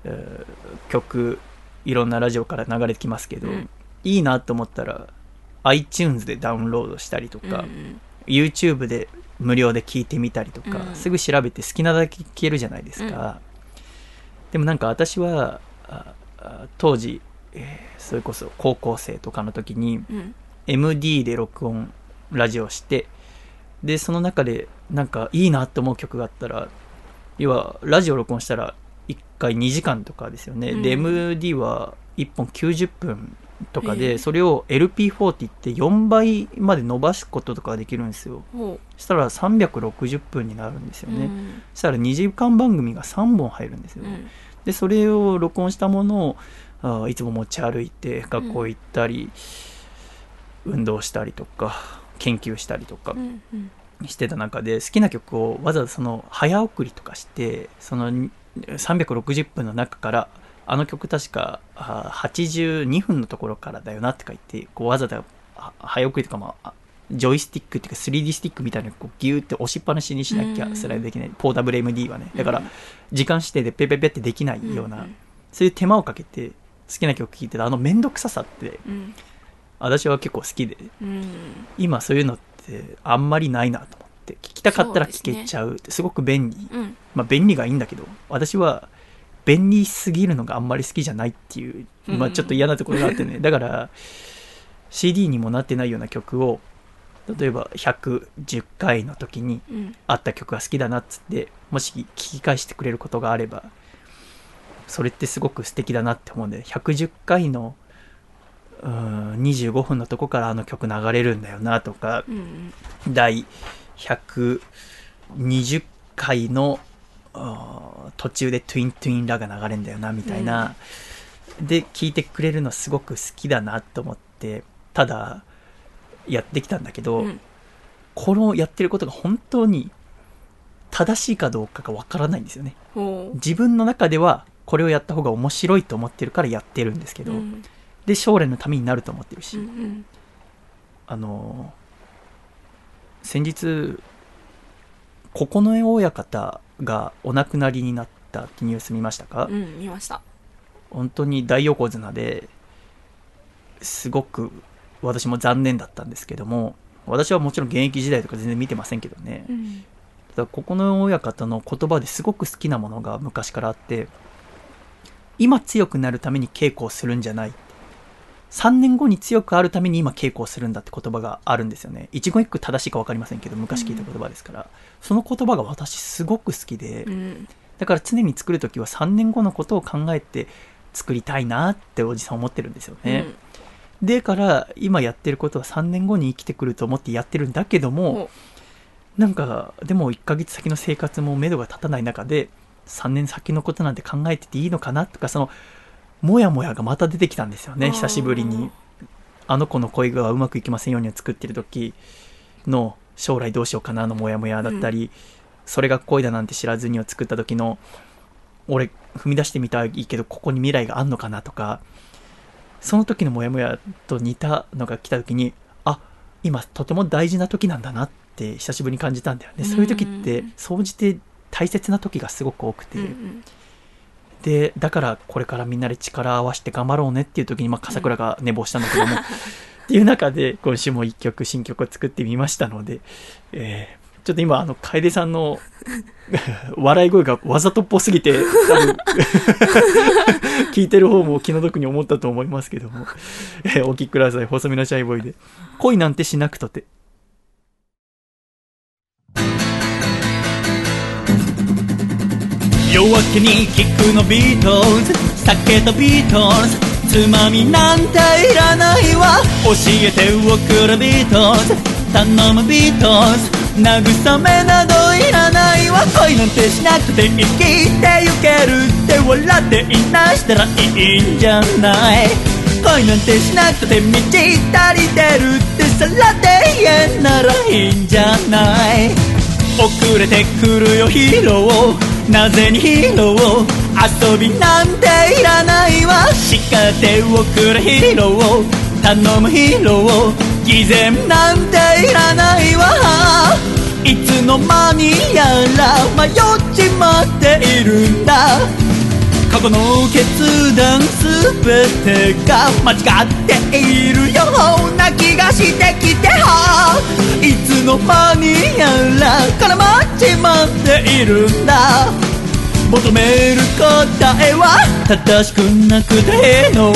えー曲いろんなラジオから流れてきますけど、うんいいなと思ったら iTunes でダウンロードしたりとか、うん YouTube で無料で聞いてみたりとか、うん。すぐ調べて好きなだけ聞けるじゃないですか、でもなんか私は当時、えーそれこそ高校生とかの時にうん。MD で録音ラジオしてでその中でなんかいいなって思う曲があったら要はラジオ録音したら1回2時間とかですよね、でうん MD は1本90分とかえで、えそれを LP4 って言って4倍まで伸ばすこととかができるんですよ。したら360分になるんですよね、ううん。そしたら2時間番組が3本入るんですよ、うん。でそれを録音したものをあーいつも持ち歩いて学校行ったり、運動したりとか研究したりとかうんうん。してた中で好きな曲をわざわざその早送りとかしてそのに360分の中からあの曲確かあー82分のところからだよなって書いてこうわざわざあ早送りとかもあジョイスティックっていうか 3D スティックみたいなのをこうギューって押しっぱなしにしなきゃスライドできない、ポータブル MD はね。だから時間指定でペペペってできないような、うんそういう手間をかけて好きな曲聴いてたあの面倒くささってうん。私は結構好きでうん。今そういうのってあんまりないなと思って聞きたかったら聞けちゃうすごく便利。うん。まあ便利がいいんだけど私は便利すぎるのがあんまり好きじゃないっていう、まあ、うん。ちょっと嫌なところがあってね。[LAUGHS] だから CD にもなってないような曲を例えば110回の時にうん。あった曲が好きだなっつってもし聞き返してくれることがあればそれってすごく素敵だなって思うんで110回のうーん25分のとこからあの曲流れるんだよなとかうん第120回の途中でトゥイントゥインラが流れるんだよなみたいな、で聞いてくれるのすごく好きだなと思ってただやってきたんだけど、うん。このやってることが本当に正しいかどうかがわからないんですよね。自分の中ではこれをやった方が面白いと思ってるからやってるんですけど、うん。で将来のためになると思ってるし、うんあのー先日九重親方がお亡くなりになったってニュース見ましたか、うんうん見ました。本当に大横綱ですごく私も残念だったんですけども私はもちろん現役時代とか全然見てませんけどね、うん。ただ九重親方の言葉ですごく好きなものが昔からあって今強くなるために稽古をするんじゃない3年後に強くあるために今稽古をするんだって言葉があるんですよね。一言一句正しいか分かりませんけど昔聞いた言葉ですから、その言葉が私すごく好きで、うん。だから常に作るときは3年後のことを考えて作りたいなっておじさん思ってるんですよね、でから今やってることは3年後に生きてくると思ってやってるんだけども、ほなんかでも1ヶ月先の生活も目処が立たない中で3年先のことなんて考えてていいのかなとかそのモヤモヤがまた出てきたんですよね久しぶりに。あの子の恋がうまくいきませんようにを作ってる時の将来どうしようかなのモヤモヤだったり、それが恋だなんて知らずにを作った時の俺踏み出してみたいけどここに未来があんのかなとかその時のモヤモヤと似たのが来た時にあ今とても大事な時なんだなって久しぶりに感じたんだよね、そういう時ってうん。総じて大切な時がすごく多くて、うんうんで、だからこれからみんなで力を合わせて頑張ろうねっていう時に、まあ、笠倉が寝坊したんだけども、[LAUGHS] っていう中で、今週も一曲、新曲を作ってみましたので、えーちょっと今、あの、楓さんの [LAUGHS] 笑い声がわざとっぽすぎて、多分聞いてる方も気の毒に思ったと思いますけども、えーお聴きください。細身のシャイボーイで。恋なんてしなくとて。夜明けに聞くのビートルズ。酒とビートルズ。つまみなんていらないわ。教えておくれビートルズ。頼むビートルズ。慰めなどいらないわ。恋なんてしなくて生きてゆけるって笑っていなしたらいいんじゃない。恋なんてしなくて満ち足りてるってさらで言えならいいんじゃない。遅れてくるよヒーロー。なぜにヒーロー遊びなんていらないわ叱っておくれヒーロー頼むヒーロー偽善なんていらないわいつの間にやら迷っちまっているんだ過去の決断すべてが間違っているような気がしてきては。いつの間にやら絡まっちまっているんだ。求める答えは正しくなくての。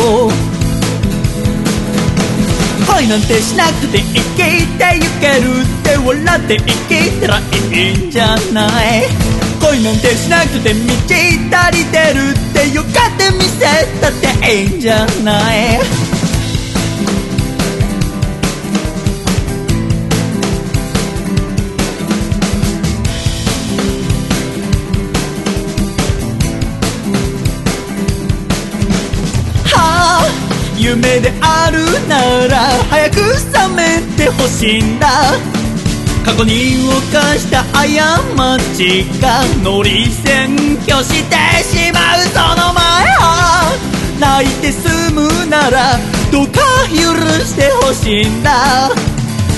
恋なんてしなくて生きてゆけるって笑って生きたらいいんじゃない？恋なんてしなくて満ち足りてるってよかって見せたっていいんじゃない？はあ夢であるなら早く覚めてほしいんだ。過去に犯した過ちが乗り占拠してしまうその前は泣いて済むならどうか許してほしいんだ。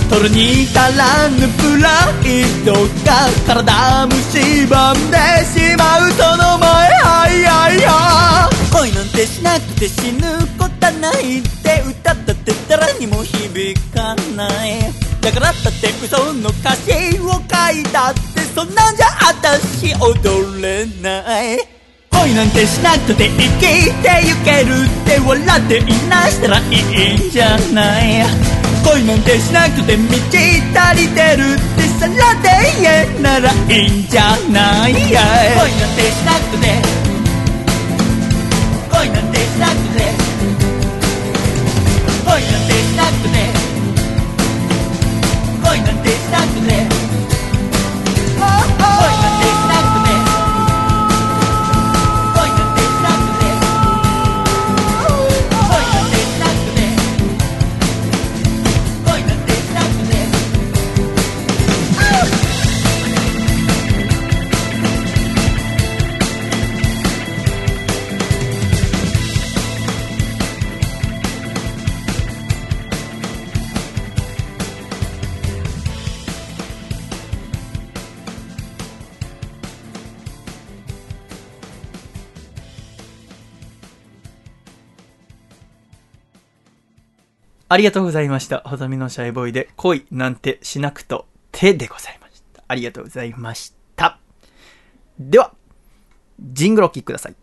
取るに足らぬプライドが体蝕んでしまうその前はいやいや恋なんてしなくて死ぬことないって歌ったって誰にも響かない。だからだって嘘の歌詞を書いたってそんなんじゃ私踊れない。恋なんてしなくて生きてゆけるって笑っていなしたらいいんじゃない。恋なんてしなくて満ち足りてるってさらで言えならいいんじゃない。恋なんてしなくてありがとうございました。細身のシャイボーイで恋なんてしなくと手でございました。ありがとうございました。では、ジングルお聴きください。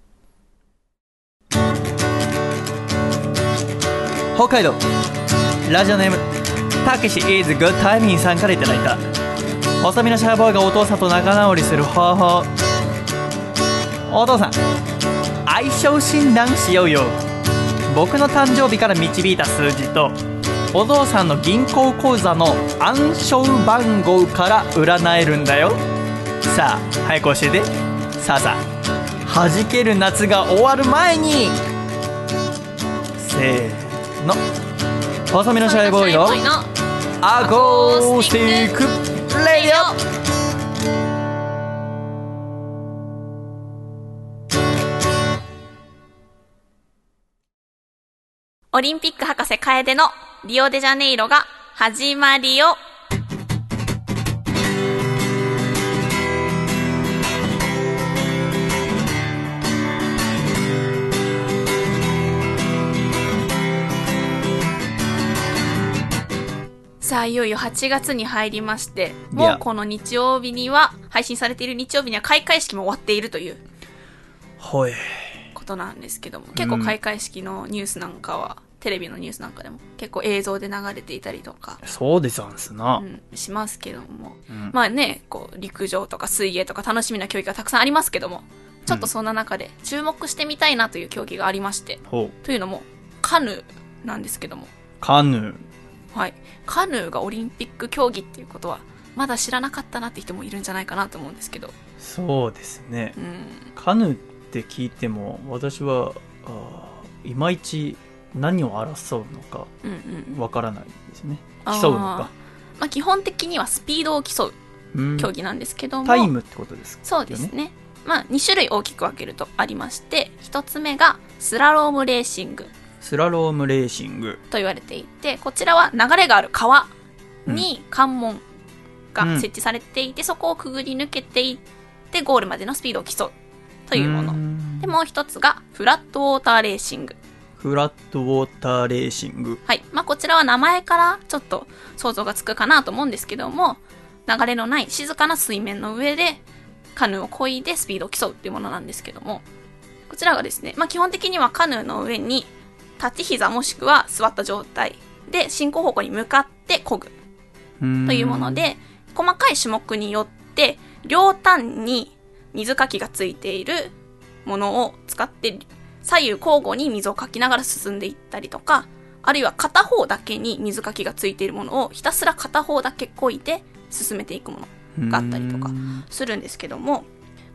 北海道、ラジオネーム、たけし is good timing さんからいただいた、細身のシャイボーイがお父さんと仲直りする方法。お父さん、相性診断しようよ。僕の誕生日から導いた数字とお父さんの銀行口座の暗証番号から占えるんだよ。さあ早く教えて。さあさあ弾ける夏が終わる前に。せーの。細身のシャイボーイのアコースティックレディオオリンピック博士楓のリオデジャネイロが始まりよ。さあいよいよ8月に入りましてもうこの日曜日には配信されている日曜日には開会式も終わっているという。ほえことなんですけども結構開会式のニュースなんかは、テレビのニュースなんかでも結構映像で流れていたりとか、そうでざんすなう。ん、しますけども、うんまあねこう陸上とか水泳とか楽しみな競技がたくさんありますけどもちょっとそんな中で注目してみたいなという競技がありましてほう。というのもカヌーなんですけどもカヌー。はい、カヌーがオリンピック競技っていうことはまだ知らなかったなって人もいるんじゃないかなと思うんですけど、そうですねう。ん、カヌーって聞いても、私は、あーいまいち何を争うのかうんうん。わからないですね。あー。競うのか。まあ、基本的にはスピードを競ううん。競技なんですけども、タイムってことですか？そうですね。まあ2種類大きく分けるとありまして1つ目がスラロームレーシング。スラロームレーシング。と言われていてこちらは流れがある川に関門が設置されていて、そこをくぐり抜けていってゴールまでのスピードを競うというものんでもう一つがフラットウォーターレーシングフラットウォーターレーシング。はい。まあ、こちらは名前からちょっと想像がつくかなと思うんですけども、流れのない静かな水面の上でカヌーを漕いでスピードを競うっていうものなんですけども、こちらがですね、まあ、基本的にはカヌーの上に立ち膝もしくは座った状態で進行方向に向かって漕ぐというもので、細かい種目によって両端に水かきがついているものを使って左右交互に水をかきながら進んでいったりとか、あるいは片方だけに水かきがついているものをひたすら片方だけ漕いで進めていくものがあったりとかうん。するんですけども、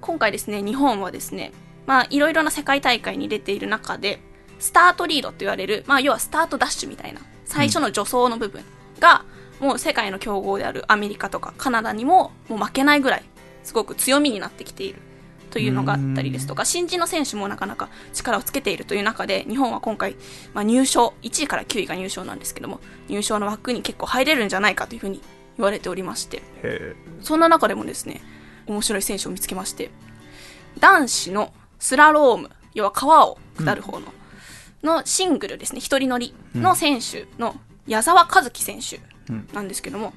今回ですね、日本はですね、まあいろいろな世界大会に出ている中で、スタートリードと言われる、まあ要はスタートダッシュみたいな、最初の助走の部分が、もう世界の強豪であるアメリカとかカナダにももう負けないぐらい、すごく強みになってきている。というのがあったりですとか、新人の選手もなかなか力をつけているという中で、日本は今回、まあ、入賞、1位から9位が入賞なんですけども、入賞の枠に結構入れるんじゃないかというふうに言われておりまして、へそんな中でもですね、面白い選手を見つけまして、男子のスラローム、要は川を下る方の、のシングルですね、一人乗りの選手の矢沢和樹選手なんですけども、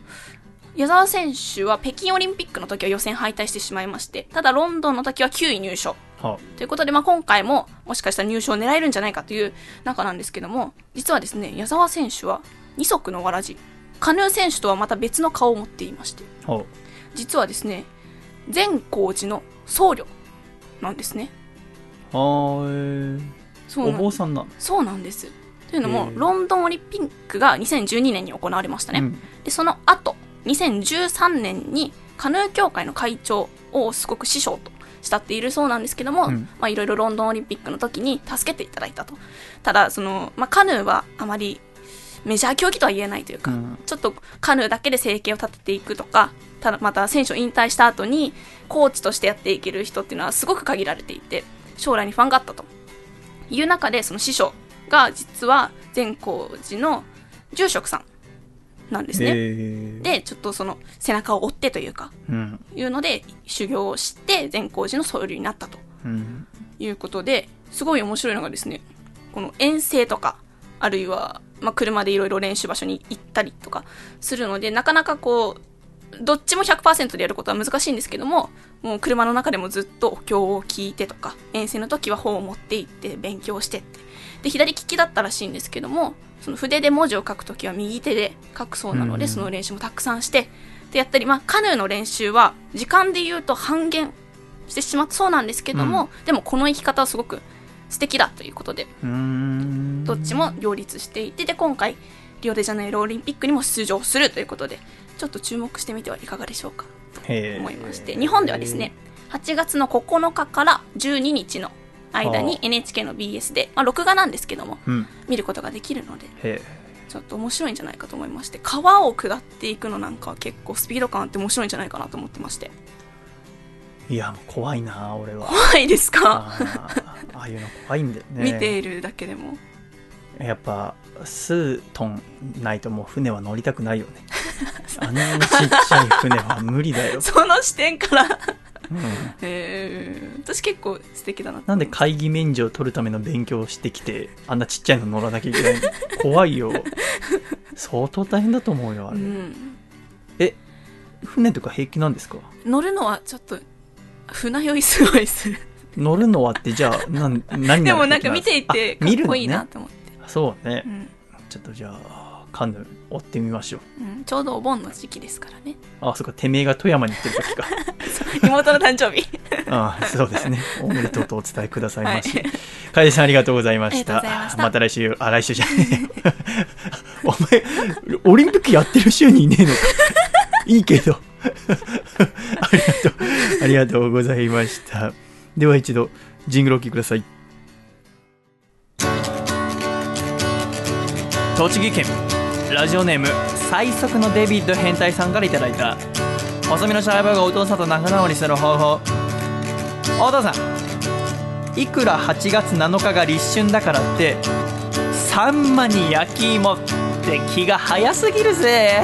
矢沢選手は北京オリンピックの時は予選敗退してしまいまして、ただロンドンの時は9位入賞。ということで、まあ、今回ももしかしたら入賞を狙えるんじゃないかという中なんですけども、実はですね、矢沢選手は二足のわらじ、カヌー選手とはまた別の顔を持っていまして、は実はですね善光寺の僧侶なんですね。あー。そうなん坊さんなのそうなんです。というのもロンドンオリンピックが2012年に行われましたね、うん。でその後2013年にカヌー協会の会長をすごく師匠と慕っているそうなんですけども、うん。まあいろいろロンドンオリンピックの時に助けていただいたと。ただその、まあ、カヌーはあまりメジャー競技とは言えないというか、うん。ちょっとカヌーだけで生計を立てていくとかただまた選手を引退した後にコーチとしてやっていける人っていうのはすごく限られていて将来に不安があったという中でその師匠が実は善光寺の住職さんなんですね、えー。でちょっとその背中を追ってというかうん。いうので修行をして善光寺の僧侶になったと。うん。いうことですごい面白いのがですねこの遠征とかあるいは、まあ、車でいろいろ練習場所に行ったりとかするのでなかなかこうどっちも100%でやることは難しいんですけどももう車の中でもずっとお経を聞いてとか遠征の時は本を持って行って勉強してってで左利きだったらしいんですけどもその筆で文字を書く時は右手で書くそうなので、うんその練習もたくさんしてでやったり、まあ、カヌーの練習は時間で言うと半減してしまったそうなんですけども、でもこの生き方はすごく素敵だということでうーん。どっちも両立していてで今回リオデジャネイロオリンピックにも出場するということでちょっと注目してみてはいかがでしょうかと思いまして日本ではですね8月の9日から12日の間には NHK の BS で、まあ、録画なんですけどもうん。見ることができるのでへちょっと面白いんじゃないかと思いまして川を下っていくのなんかは結構スピード感あって面白いんじゃないかなと思ってまして。ーいや怖いな俺は。怖いですか？ああいうの怖いんだよね。見ているだけでも。やっぱ数トンないともう船は乗りたくないよね。[LAUGHS] あんなちっちゃい船は無理だよ。その視点からえー、私結構素敵だななんで会議免除を取るための勉強をしてきて、あんなちっちゃいの乗らなきゃいけないの？[LAUGHS] 怖いよ。相当大変だと思うよ、あれ。うん。え、船とか平気なんですか？乗るのはちょっと船酔いすごいする。乗るのはって、じゃあ、なん、何でもなんか見ていてかっこいいなね。と思って、そうね。う。ん。ちょっとじゃあ、カンヌ追ってみましょう。うん、ちょうどお盆の時期ですからねあ、そっか、てめえが富山に行ってる時か。[LAUGHS] 妹の誕生日 [LAUGHS] あそうですね。おめでとうとお伝えくださいまし。はい楓さんありがとうございました。また来週、あ、来週じゃねえ。[LAUGHS] お前、オリンピックやってる週にいねえのか。いいけど。ありがとう。ありがとうございました。では一度、ジングルお聴きください。栃木県ラジオネーム最速のデビッド変態さんからいただいた。細身のシャイボーがお父さんと仲直りする方法。お父さんいくら8月7日が立春だからってサンマに焼き芋って気が早すぎるぜ。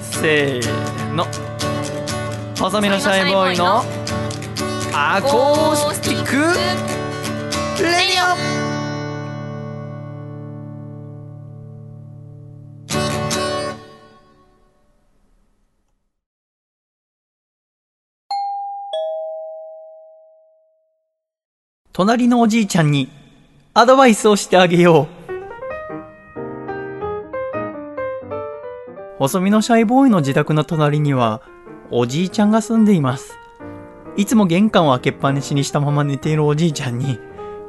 せーの細身のシャイボーイのアコースティックレディオ隣のおじいちゃんにアドバイスをしてあげよう。細身のシャイボーイの自宅の隣にはおじいちゃんが住んでいます。いつも玄関を開けっぱなしにしたまま寝ているおじいちゃんに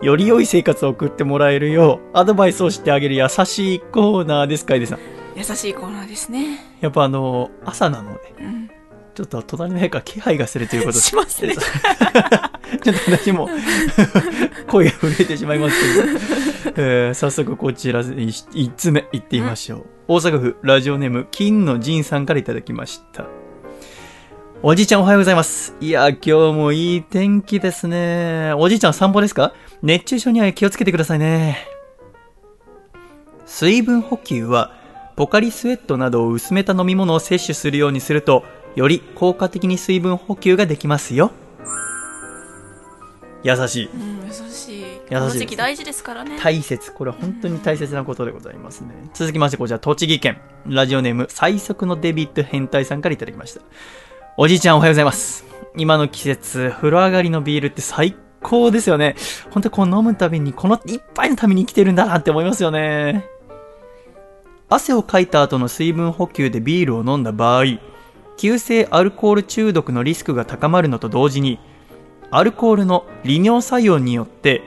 より良い生活を送ってもらえるようアドバイスをしてあげる優しいコーナーです、かいでさん。優しいコーナーですねやっぱあの、朝なので、うんちょっと隣の部屋から気配がするということでしますね [LAUGHS] ちょっと私も [LAUGHS] 声が震えてしまいますけど、えー早速こちら1つ目行ってみましょう。大阪府ラジオネーム金の仁さんからいただきました。おじいちゃんおはようございます。いや、今日もいい天気ですね。おじいちゃん散歩ですか？熱中症には気をつけてくださいね。水分補給は、ポカリスエットなどを薄めた飲み物を摂取するようにすると、より効果的に水分補給ができますよ。優しい。うん優しい優しい大事ですからね大切。これは本当に大切なことでございますね。続きまして、こちら、栃木県。ラジオネーム、最速のデビッド変態さんからいただきました。おじいちゃんおはようございます。今の季節、風呂上がりのビールって最高ですよね。本当にこう飲むたびに、この一杯のために生きてるんだなって思いますよね。汗をかいた後の水分補給でビールを飲んだ場合、急性アルコール中毒のリスクが高まるのと同時に、アルコールの利尿作用によって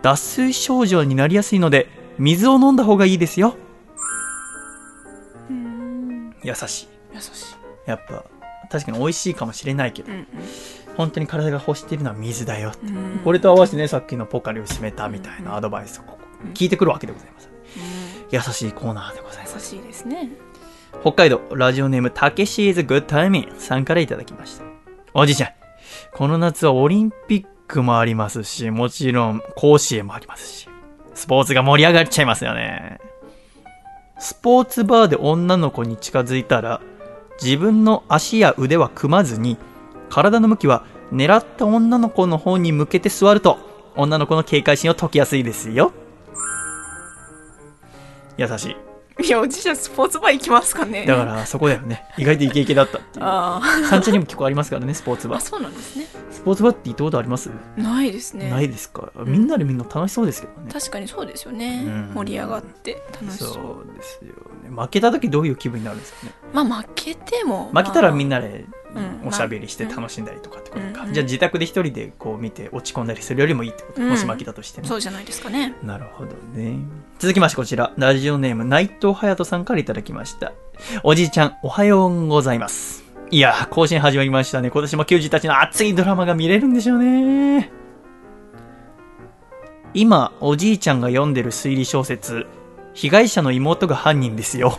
脱水症状になりやすいので水を飲んだ方がいいですよ。優しい。優しい。やっぱ確かに美味しいかもしれないけどうん本当に体が欲しているのは水だようんうん。これと合わせてねさっきのポカリ薄めたみたいなアドバイスをここ聞いてくるわけでございます。優しいコーナーでございます。優しいですね北海道ラジオネームたけしーズグッタイミン。さんからいただきました。おじいちゃん。この夏はオリンピックもありますしもちろん甲子園もありますしスポーツが盛り上がっちゃいますよね。スポーツバーで女の子に近づいたら自分の足や腕は組まずに体の向きは狙った女の子の方に向けて座ると女の子の警戒心を解きやすいですよ。優しい。いやおじいちゃんスポーツバー行きますかね。だからそこだよね。意外とイケイケだったっていう。あ三茶にも結構ありますからね、スポーツバー。ーあそうなんですね。スポーツバーって行ったことあります、ないですね。ないですか？みんなでみんな楽しそうですけどね。確かにそうですよね、うん。盛り上がって楽しそう。そうですよね。負けた時どういう気分になるんですかね？まあ負けても負けたらみなんなでうんおしゃべりして楽しんだりとかってことか。うんじゃあ自宅で一人でこう見て落ち込んだりするよりもいいってこと、うんもし負けたとしてね。そうじゃないですかねなるほどね。続きましてこちら、ラジオネーム内藤隼人さんからいただきました。おじいちゃん、おはようございます。いやー、更新始まりましたね。今年も球児たちの熱いドラマが見れるんでしょうね。今、おじいちゃんが読んでる推理小説、被害者の妹が犯人ですよ。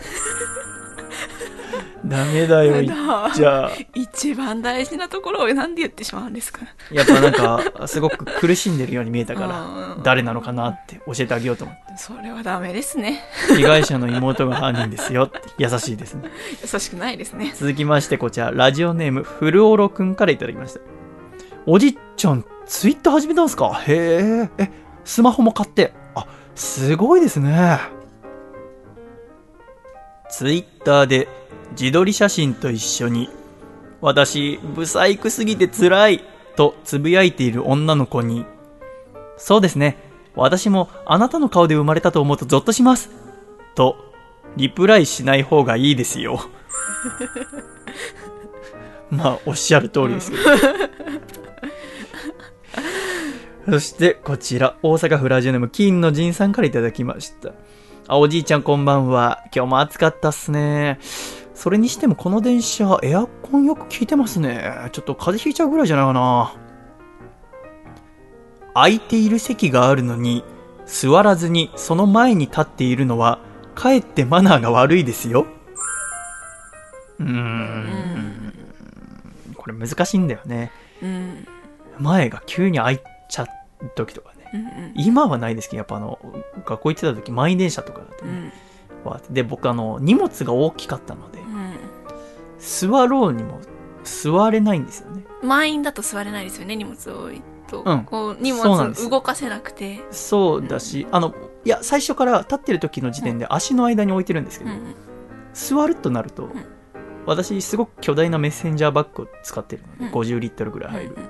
ダメだよ、言っちゃ。一番大事なところをなんで言ってしまうんですかやっぱなんか、すごく苦しんでるように見えたかうんら、誰なのかなって教えてあげようと思って。それはダメですね。被害者の妹が犯人ですよって。優しいですね。優しくないですね。続きまして、こちら、ラジオネーム、フルオロくんからいただきました。おじっちゃん、ツイッター始めたんすか？へえ。え、スマホも買って。あ、すごいですね。ツイッターで自撮り写真と一緒に、私、ブサイクすぎて辛いとつぶやいている女の子に、そうですね。私もあなたの顔で生まれたと思うとゾッとします。と、リプライしない方がいいですよ。[LAUGHS] まあ、おっしゃる通りですけど。[LAUGHS] そして、こちら、大阪府ラジオネーム、金の仁さんからいただきました。あ、おじいちゃんこんばんは。今日も暑かったっすね。それにしてもこの電車、エアコンよく効いてますね。ちょっと風邪ひいちゃうぐらいじゃないかな。空いている席があるのに、座らずにその前に立っているのは、かえってマナーが悪いですよ。うーん。これ難しいんだよね。うん。前が急に空いちゃう時とかね。今はないですけど、やっぱあの、学校行ってた時、満員電車とかだとね、で、僕あの、荷物が大きかったので、座ろうにも座れないんですよね。満員だと座れないですよね、荷物多いと。うん。こう、荷物動かせなくて。そうだし、あの、いや、最初から立ってる時の時点で足の間に置いてるんですけど、うん。座るとなると、私すごく巨大なメッセンジャーバッグを使ってるので、うん。50リットルぐらい入る。うん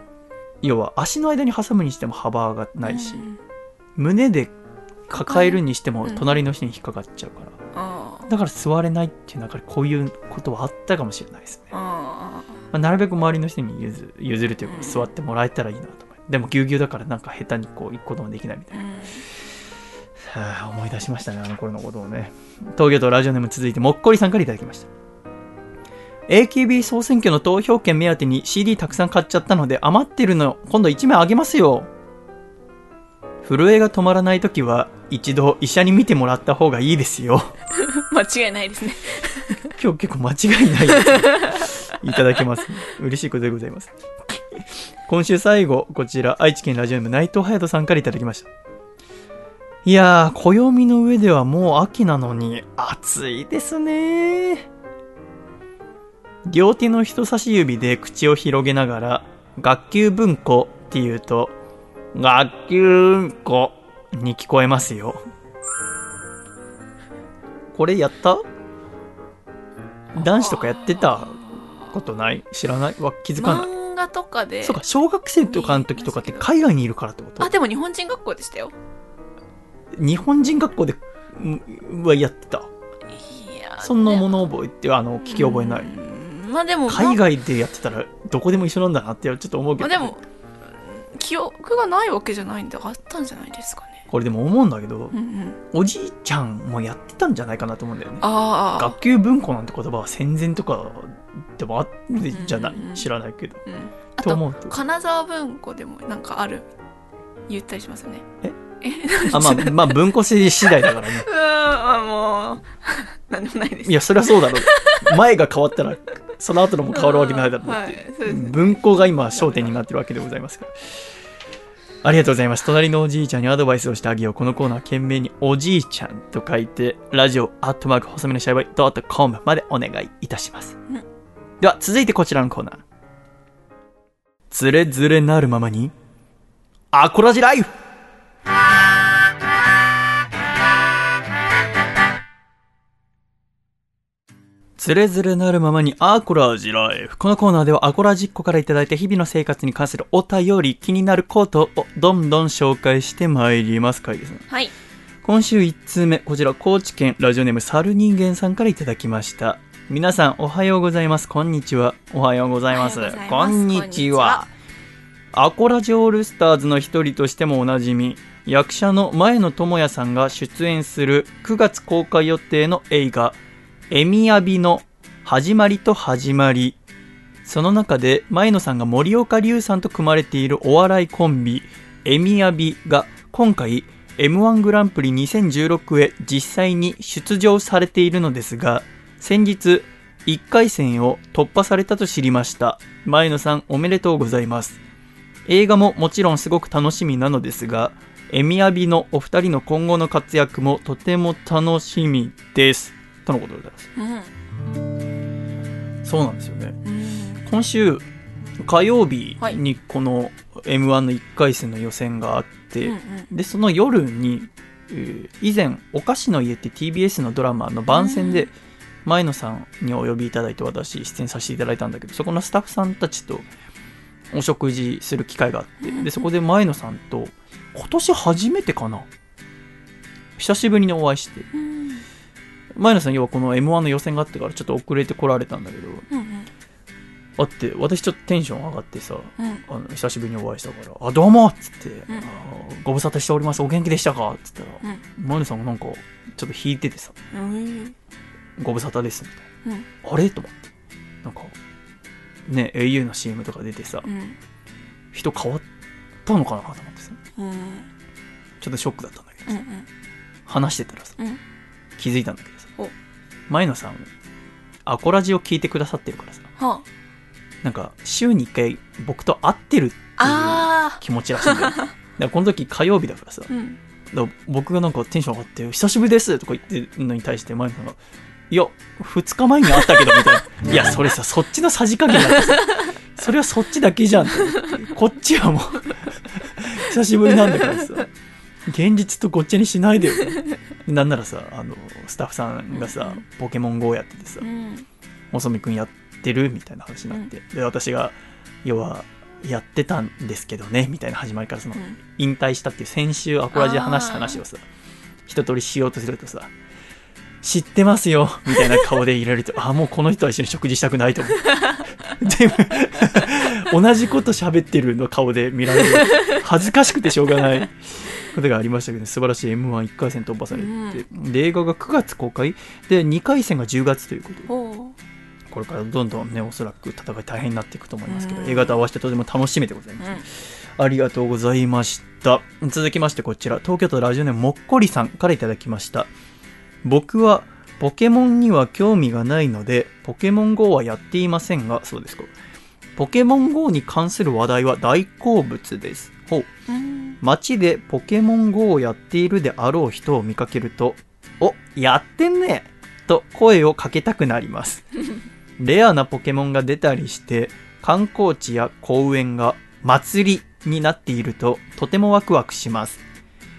要は足の間に挟むにしても幅がないし、うん胸で抱えるにしてもうん。隣の人に引っかかっちゃうから、あだから座れないっていうなんかこういうことはあったかもしれないですね。まあ、なるべく周りの人に譲譲るというかうん座ってもらえたらいいなと思う。でもぎゅうぎゅうだからなんか下手にこう行くこともできないみたいな。ん。はあ、思い出しましたね、あの頃のことをね。東京都ラジオネーム続いてもっこりさんからいただきました。AKB 総選挙の投票権目当てに CD たくさん買っちゃったので余ってるの今度1枚あげますよ。震えが止まらないときは一度医者に見てもらった方がいいですよ。[LAUGHS] 間違いないですね。[LAUGHS] 今日結構間違いないですいただけます、ね。[LAUGHS] 嬉しいことでございます。今週最後、こちら、愛知県ラジオネーム内藤隼人さんからいただきました。いやー、暦の上ではもう秋なのに、暑いですね両手の人差し指で口を広げながら、学級文庫って言うと、学級文庫に聞こえますよ。これやった？男子とかやってた？ことない？知らない？わ気づかない？漫画とかで。そうか、小学生とかの時とかって海外にいるからってこと？あ、でも日本人学校でしたよ。日本人学校でんはやってた？いやそんなもの覚えって、あの、聞き覚えない。うんまあでも、海外でやってたらどこでも一緒なんだなってちょっと思うけど、まあでも、記憶がないわけじゃないんで、あったんじゃないですかね。これでも思うんだけどうんうん。おじいちゃんもやってたんじゃないかなと思うんだよねああ。学級文庫なんて言葉は戦前とかでもあるんじゃない？うんうんうん知らないけどうん。あと、と思うと金沢文庫でもなんかある、言ったりしますよね。え？え？あまあ [LAUGHS] まあ文庫次第だからね [LAUGHS] うーん、もう、なんでもないです。いやそりゃそうだろう前が変わったらその後のも変わるわけないだろうって、はい、ね。文庫が今焦点になってるわけでございますからありがとうございます。隣のおじいちゃんにアドバイスをしてあげよう。このコーナー、懸命におじいちゃんと書いて、ラジオアットマーク細身のシャイボイドットコムまでお願いいたします。では、続いてこちらのコーナー。つれづれなるままに、アコラジライフつれづれなるままにアコラジライフ。このコーナーではアコラジっ子からいただいた日々の生活に関するお便り、気になるコートをどんどん紹介してまいります。回ですね。はい。今週1通目、こちら高知県ラジオネーム猿人間さんからいただきました。皆さんおはようございます。こんにちは。おはようございます。ますんにちは。アコラジオールスターズの一人としてもおなじみ、役者の前野智也さんが出演する9月公開予定の映画、エミヤビの始まりと始まり。その中で前野さんが森岡隆さんと組まれているお笑いコンビ、エミヤビが今回 M1 グランプリ2016へ実際に出場されているのですが、先日1回戦を突破されたと知りました。前野さんおめでとうございます。映画ももちろんすごく楽しみなのですが、エミヤビのお二人の今後の活躍もとても楽しみです。とのことでございます。うん。そうなんですよね。うん。今週火曜日はい。にこの m 1の1回戦の予選があって、うんうん。でその夜に、えー以前「お菓子の家」って TBS のドラマの番宣で前野さんにお呼びいただいて私出演させていただいたんだけどそこのスタッフさんたちとお食事する機会があってでそこで前野さんと今年初めてかな？久しぶりにお会いして。うん前野さん要はこの m 1の予選があってからちょっと遅れてこられたんだけどうんあって私ちょっとテンション上がってさうん。あの久しぶりにお会いしたから「あどうも!」っつって、ん。あご無沙汰しておりますお元気でしたか?」っつったら、うん。マネさんがなんかちょっと引いててさうん「ご無沙汰です」みたいうん。な「あれ?」と思って。なんかね au の CM とか出てさうん。人変わったのかなと思ってさ。うん。ちょっとショックだったんだけどさ、うん話してたらさうん。気づいたんだけど。さお。前野さんアコラジを聞いてくださってるからさ。はなんか週に1回僕と会ってるっていう気持ちらしいんだよ。だからこの時火曜日だからさ。ーうん。だから僕がなんかテンション上がって、久しぶりですとか言ってるのに対して、前野さんが、いや、2日前に会ったけど、みたいな。[LAUGHS] いや、それさ、そっちのさじ加減だってさ、それはそっちだけじゃんっ。こっちはもう、久しぶりなんだからさ、現実とごっちゃにしないでよ。なんならさ、あの、スタッフさんがさ、ポケモン GO やっててさう、ん。細見くんやってるみたいな話になって、で、私が、要は、やってたんですけどね、みたいな始まりからその、うん。引退したっていう先週アコラジで話した話をさ一通りしようとするとさ知ってますよみたいな顔でいられると [LAUGHS] あもうこの人は一緒に食事したくないと思う。でも同じこと喋ってるの顔で見られる。恥ずかしくてしょうがないことがありましたけど、素晴らしい m 1 1回戦突破されて、で映画が9月公開。で2回戦が10月ということで。おこれからどんどんねおそらく戦い大変になっていくと思いますけど、うん。映画と合わせてとても楽しみでございます、うん。ありがとうございました。続きましてこちら、東京都ラジオネームもっこりさんからいただきました。僕はポケモンには興味がないので、ポケモン GO はやっていませんが、そうですか。ポケモン GO に関する話題は大好物です。ほう。うん街でポケモン GO をやっているであろう人を見かけると、お、やってんねと声をかけたくなります。[LAUGHS] レアなポケモンが出たりして、観光地や公園が祭りになっているととてもワクワクします。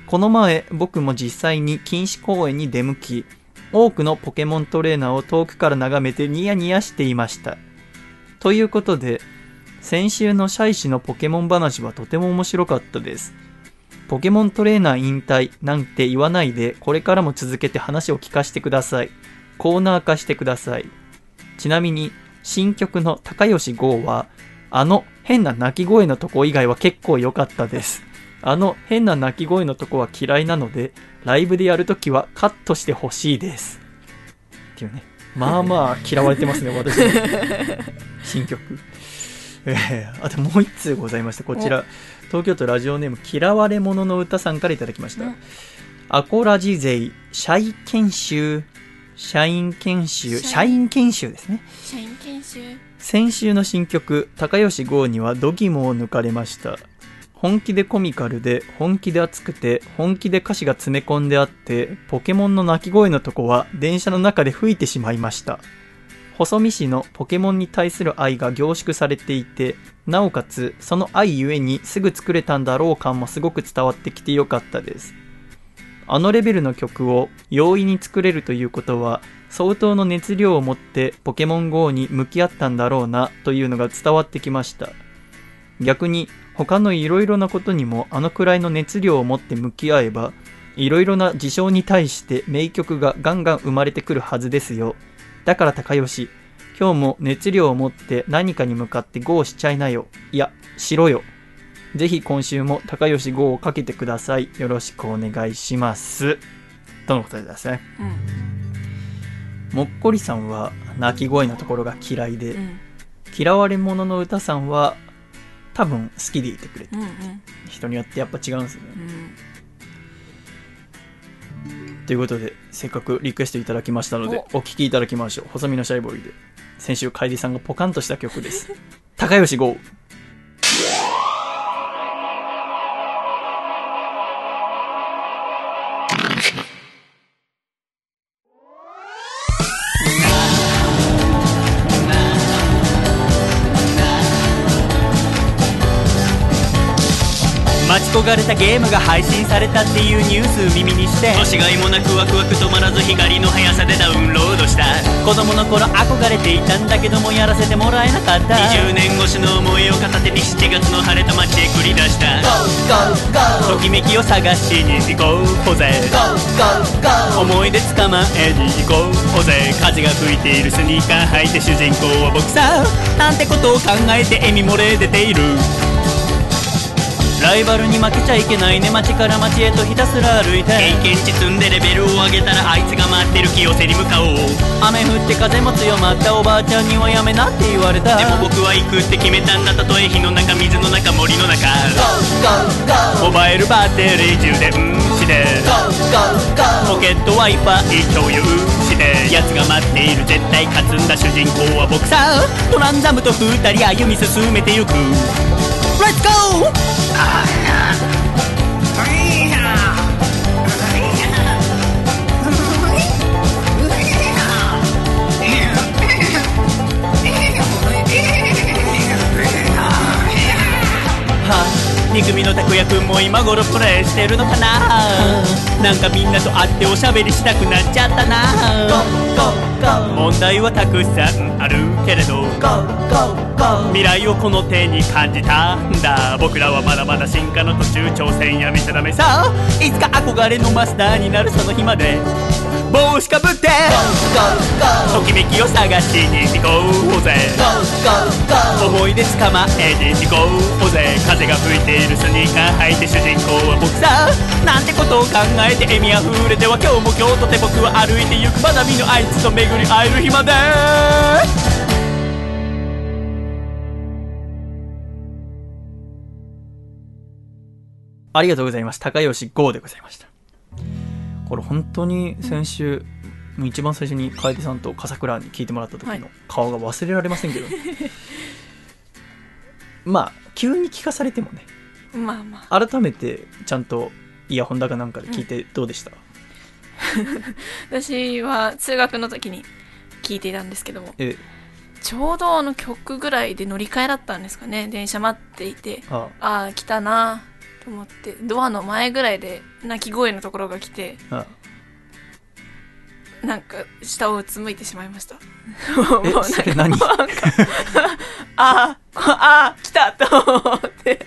この前、僕も実際に錦糸公園に出向き、多くのポケモントレーナーを遠くから眺めてニヤニヤしていました。ということで、先週のシャイ氏のポケモン話はとても面白かったです。ポケモントレーナー引退なんて言わないで、これからも続けて話を聞かせてください。コーナー化してください。ちなみに、新曲の高吉剛は、あの変な鳴き声のとこ以外は結構良かったです。あの変な鳴き声のとこは嫌いなので、ライブでやるときはカットしてほしいです。っていうね。まあまあ嫌われてますね、私の [LAUGHS] 新曲。えー、あともう一通ございまして、こちら、東京都ラジオネーム、嫌われ者の歌さんからいただきました。うんアコラジ勢、社員研修、社員研修、社社員研修ですね。社員研修。先週の新曲「高吉剛」には度肝を抜かれました。本気でコミカルで本気で熱くて本気で歌詞が詰め込んであってポケモンの鳴き声のとこは電車の中で吹いてしまいました細見氏のポケモンに対する愛が凝縮されていてなおかつその愛ゆえにすぐ作れたんだろう感もすごく伝わってきてよかったです。あのレベルの曲を容易に作れるということは相当の熱量を持ってポケモン GO に向き合ったんだろうなというのが伝わってきました。逆に他のいろいろなことにもあのくらいの熱量を持って向き合えばいろいろな事象に対して名曲がガンガン生まれてくるはずですよ。だから高吉。今日も熱量を持って何かに向かって GO しちゃいなよ。いやしろよ。ぜひ今週も高吉 GO をかけてください。よろしくお願いします。とのことですね。うん。もっこりさんは鳴き声のところが嫌いで、うん。嫌われ者の歌さんは多分好きでいてくれてうんうん。人によってやっぱ違うんですよね。うんということでせっかくリクエストいただきましたのでお。聴きいただきましょう。細身のシャイボーイで。先週楓さんがポカンとした曲です。高吉豪待ち焦がれたゲームが配信されたっていうニュース耳にして年がいもなくワクワク止まらず光の速さでダウンロードした。子供の頃憧れていたんだけどもやらせてもらえなかった。20年越しの思いを片手に7月の晴れた街へ繰り出した。ときめきを探しに行こうぜ。思い出捕まえに行こうぜ。風が吹いているスニーカー履いて主人公は僕さなんてことを考えて笑み漏れ出ているライバルに負けちゃいけないね街から街へとひたすら歩いて。経験値積んでレベルを上げたらあいつが待ってる清瀬に向かおう。雨降って風も強まったおばあちゃんにはやめなって言われた。でも僕は行くって決めたんだたとえ火の中水の中森の中。モバイルバッテリー充電して。ポケットワイパー共有して。奴が待っている絶対勝つんだ主人公は僕さ。トランザムと二人歩み進めてゆく。Let's go! は2組のたこやくんも今頃プレイしてるのかな？なんかみんなと会っておしゃべりしたくなっちゃったな。問題はたくさんあるけれど。未来をこの手に感じたんだ。僕らはまだまだ進化の途中挑戦やめちゃダメさ。いつか憧れのマスターになるその日まで。帽子かぶって。ときめきを探しに行こうぜ。思い出捕まえに行こうぜ。風が吹いているスニーカー履いて主人公は僕さ。なんてことを考えて笑みあふれては今日も今日とて僕は歩いてゆくまだ見ぬあいつと巡り会える日まで。ありがとうございます。高吉豪でございました。これ本当に先週、もう一番最初に楓さんと笠倉に聞いてもらった時はい。の顔が忘れられませんけど、[LAUGHS] まあ、急に聞かされてもね、まあまあ。改めてちゃんとイヤホンだかなんかで聞いてどうでした、[LAUGHS] 私は通学の時に聞いていたんですけどもえ、ちょうどあの曲ぐらいで乗り換えだったんですかね。電車待っていてああ。あ来たなと思ってドアの前ぐらいで鳴き声のところが来てあ、なんか下をうつむいてしまいました。えもうそれ何？なんかああああ来たと思って。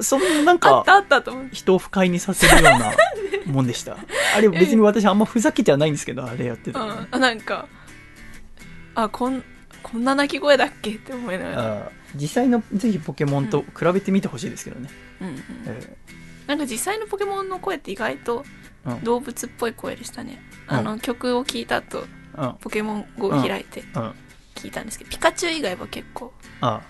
そんなんあっかたあったと思って人を不快にさせるような [LAUGHS] もんでした？あれ別に私あんまふざけてはないんですけど、あれやってたうん、あなんかあこんこんな鳴き声だっけって思いながら、あ実際のぜひポケモンと比べてみてほしいですけどね。うんうん、えなんか実際のポケモンの声って意外とうん。動物っぽい声でしたね、うん。あの曲を聴いた後ーうん、ポケモン GO を開いてうん、聞いたんですけど、ピカチュウ以外は結構、あ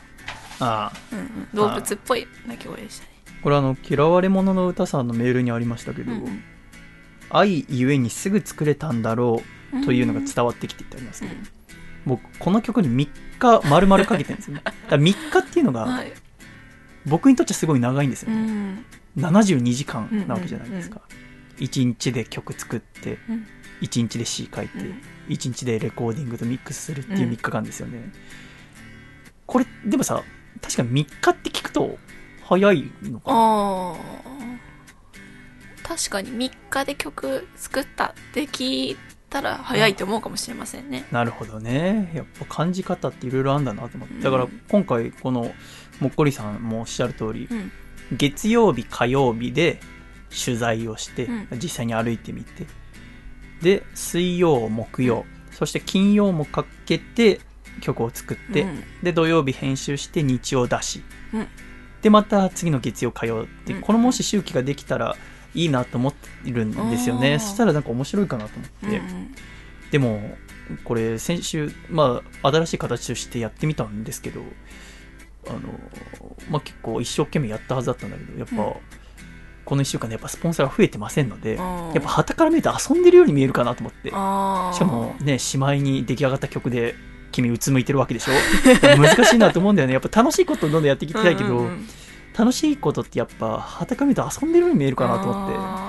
あ、うんうん、動物っぽい鳴き声でしたね。これあの、嫌われ者の歌さんのメールにありましたけど、うんうん。愛ゆえにすぐ作れたんだろうというのが伝わってきていてありますけど、僕、この曲に3日丸々かけてるんですよね。[LAUGHS] だから3日っていうのが、はい僕にとってはすごい長いんですようね。ん72時間なわけじゃないですか。1日で曲作って、うん1日で詩書いて、うん1日でレコーディングとミックスするっていううん3日間ですよね。これ、でもさ、確かに3日って聞くと早いのかな？確かに3日で曲作ったって聞いたら早いと思うかもしれませんね。なるほどね。やっぱ感じ方っていろいろあるんだなと思って。うん。だから今回このもっこりさんもおっしゃる通り、うん。月曜日、火曜日で取材をして、うん。実際に歩いてみて、で、水曜、木曜、そして金曜もかけて曲を作って、うん。で、土曜日編集して日曜出し、うん。で、また次の月曜、火曜って、うん。このもし周期ができたらいいなと思っているんですよね。そしたらなんか面白いかなと思って。うんでもこれ先週まあ新しい形としてやってみたんですけどあのまあ結構一生懸命やったはずだったんだけどやっぱ、うんこの1週間でやっぱスポンサーが増えてませんので、うんやっぱ旗から見ると遊んでるように見えるかなと思って。しかもね、しまいに出来上がった曲で、君うつむいてるわけでしょ難しいなと思うんだよね。やっぱ楽しいことをどんどんやっていきたいけど、うんうんうん楽しいことってやっぱ、旗から見ると遊んでるように見えるかなと思って。あ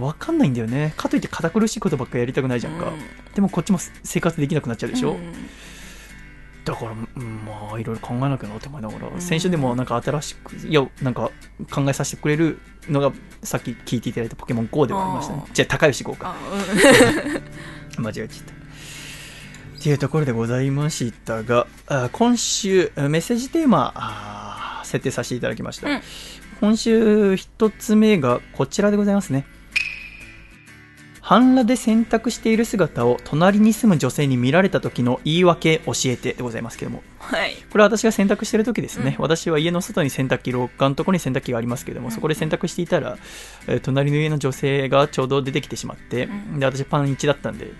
わかんないんだよね。かといって堅苦しいことばっかやりたくないじゃんか。うんでもこっちも生活できなくなっちゃうでしょ、うんだから、うんまあ、いろいろ考えなきゃなって思いながら、ん先週でもなんか新しく、いや、なんか考えさせてくれるのが、さっき聞いていただいたポケモン GO ではありましたねあ。じゃあ、高吉 GO か。あ [LAUGHS] 間違えちゃった。っていうところでございましたが、あ今週、メッセージテーマ、あ設定させていただきました。うん今週一つ目がこちらでございますね。半裸で洗濯している姿を隣に住む女性に見られた時の言い訳教えてでございますけども。はい。これは私が洗濯してる時ですね、うん。私は家の外に洗濯機、廊下のところに洗濯機がありますけども、そこで洗濯していたら、えー隣の家の女性がちょうど出てきてしまって、うん。で私パン1だったんで、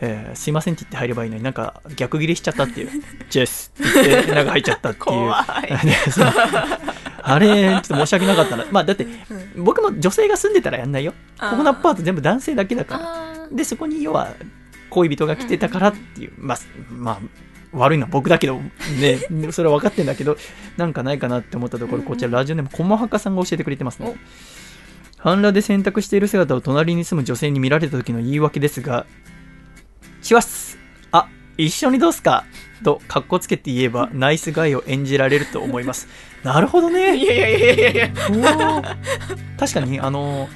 えーすいませんって言って入ればいいのになんか逆ギレしちゃったっていう、[LAUGHS] ジェスって言って中入っちゃったっていう。[LAUGHS] あれ、ちょっと申し訳なかったな。まあだって、僕も女性が住んでたらやんないよ。ここのアパート全部男性だけだから。で、そこに要は、恋人が来てたからっていう、まあ、まあ、悪いのは僕だけど、ね、[LAUGHS] それは分かってんだけど、なんかないかなって思ったところ、こちらラジオネーム、こもはかさんが教えてくれてますね。半裸で洗濯している姿を隣に住む女性に見られた時の言い訳ですが、しますあ、一緒にどうすか？と、かっこつけて言えば、ナイスガイを演じられると思います。なるほどね。いやいやいやいやいや。確かに、あの、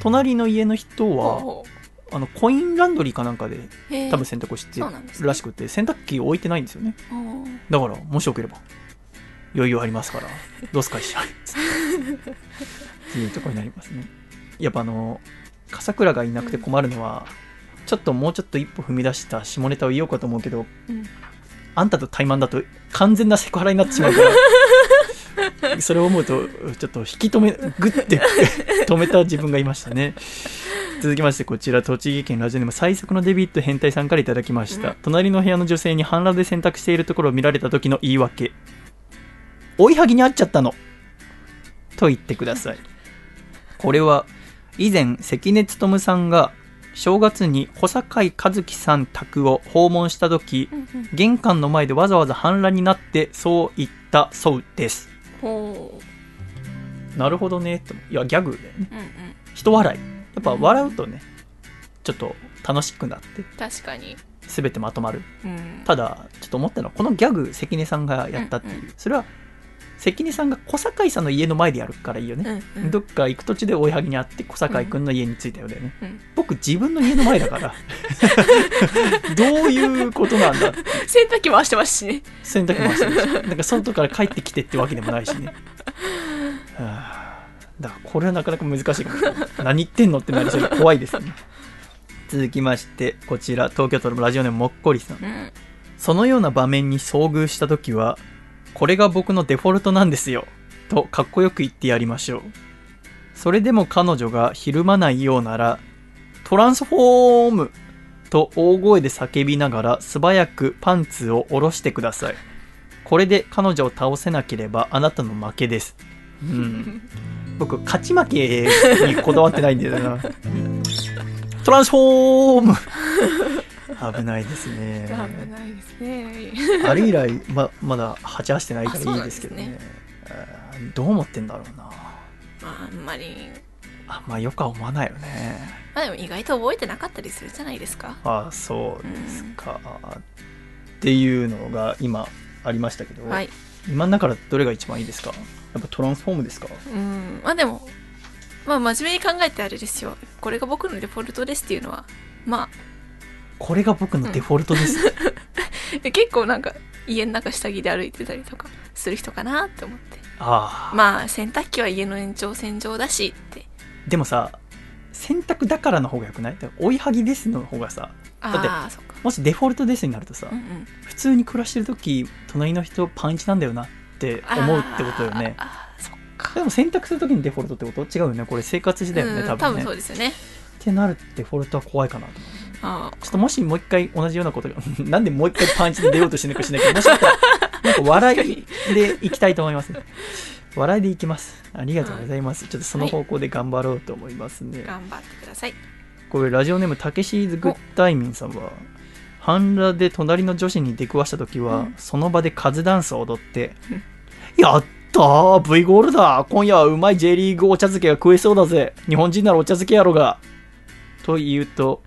隣の家の人は、ほあのコインランドリーかなんかで多分洗濯をしてるらしくて洗濯機置いてないんですよね。だからもしよければ余裕ありますからどうすか一緒につっていうところになりますね。やっぱあの笠倉がいなくて困るのは、ちょっともうちょっと一歩踏み出した下ネタを言おうかと思うけど、うん。あんたと怠慢だと完全なセクハラになってしまうから [LAUGHS] それを思うとちょっと引き止めグッて止めた自分がいましたね。[LAUGHS] 続きましてこちら栃木県ラジオネーム最速のデビッド変態さんからいただきました、うん。隣の部屋の女性に半裸で洗濯しているところを見られた時の言い訳。[LAUGHS] 追いはぎに会っちゃったの。と言ってください。これは以前関根勤さんが正月に小堺一樹さん宅を訪問した時玄関の前でわざわざ半裸になってそう言ったそうです。ほなるほどねといやギャグだよね。ううんうん。人笑い。やっぱ笑うとねちょっと楽しくなって確かに。全てまとまる。うん。ただちょっと思ったのはこのギャグ関根さんがやったっていう、うんうそれは関根さんが小堺さんの家の前でやるからいいよね、うんうん。どっか行く途中で追いはぎに会って小堺君の家に着いたようだよね、うん僕自分の家の前だから。[LAUGHS] どういうことなんだ洗濯機回してますしね。洗濯機回してるし [LAUGHS] なんか外から帰ってきてってわけでもないしね。はあ。だからこれはなかなか難しいかもしれない。何言ってんのってなりそうで怖いですね。続きましてこちら東京都のラジオネームもっこりさん。うん。そのような場面に遭遇したときは、これが僕のデフォルトなんですよ、とかっこよく言ってやりましょう。それでも彼女がひるまないようなら、トランスフォームと大声で叫びながら素早くパンツを下ろしてください。これで彼女を倒せなければあなたの負けです。うん。[LAUGHS] 僕、勝ち負けにこだわってないんだよな。トランスフォーム危ないですね。危ないですね。あれ以来、ままだ鉢合わせてないからいいですけどね。あそうなんあーどう思ってんだろうな。まああんまり。あんまよくは思わないよね。まあでも意外と覚えてなかったりするじゃないですか。ああそうですか、っていうのが今ありましたけど、はい。今の中からどれが一番いいですか？やっぱトランスフォームですか？うん。まあでもまあ真面目に考えてあれですよ。これが僕のデフォルトですっていうのはまこれが僕のデフォルトです、[LAUGHS] あ結構なんか家の中下着で歩いてたりとかする人かなって思って。ああまあ洗濯機は家の延長線上だしって。でもさ洗濯だからの方がよくない？追いはぎですの方がさだってもしデフォルトですになるとさ、うんうん。普通に暮らしてる時隣の人パンイチなんだよなって思うってことよね。でも選択するときにデフォルトってこと？違うよね。これ生活時だよねうん多分ね。そうですよね。ってなるデフォルトは怖いかなと思ちょっともしもう一回同じようなことが [LAUGHS] なんでもう一回パンチで出ようとしなきゃしないけどもしかしたらなんか笑いでいきたいと思います。ね笑いでいきます。ありがとうございます、ちょっとその方向で頑張ろうと思いますね、頑張ってください。これラジオネームたけしーズグッタイミンさんは半裸で隣の女子に出くわした時は、うん。その場でカズダンスを踊って「やったー V ゴールだ。今夜はうまい J リーグお茶漬けが食えそうだぜ。日本人ならお茶漬けやろが」と言うと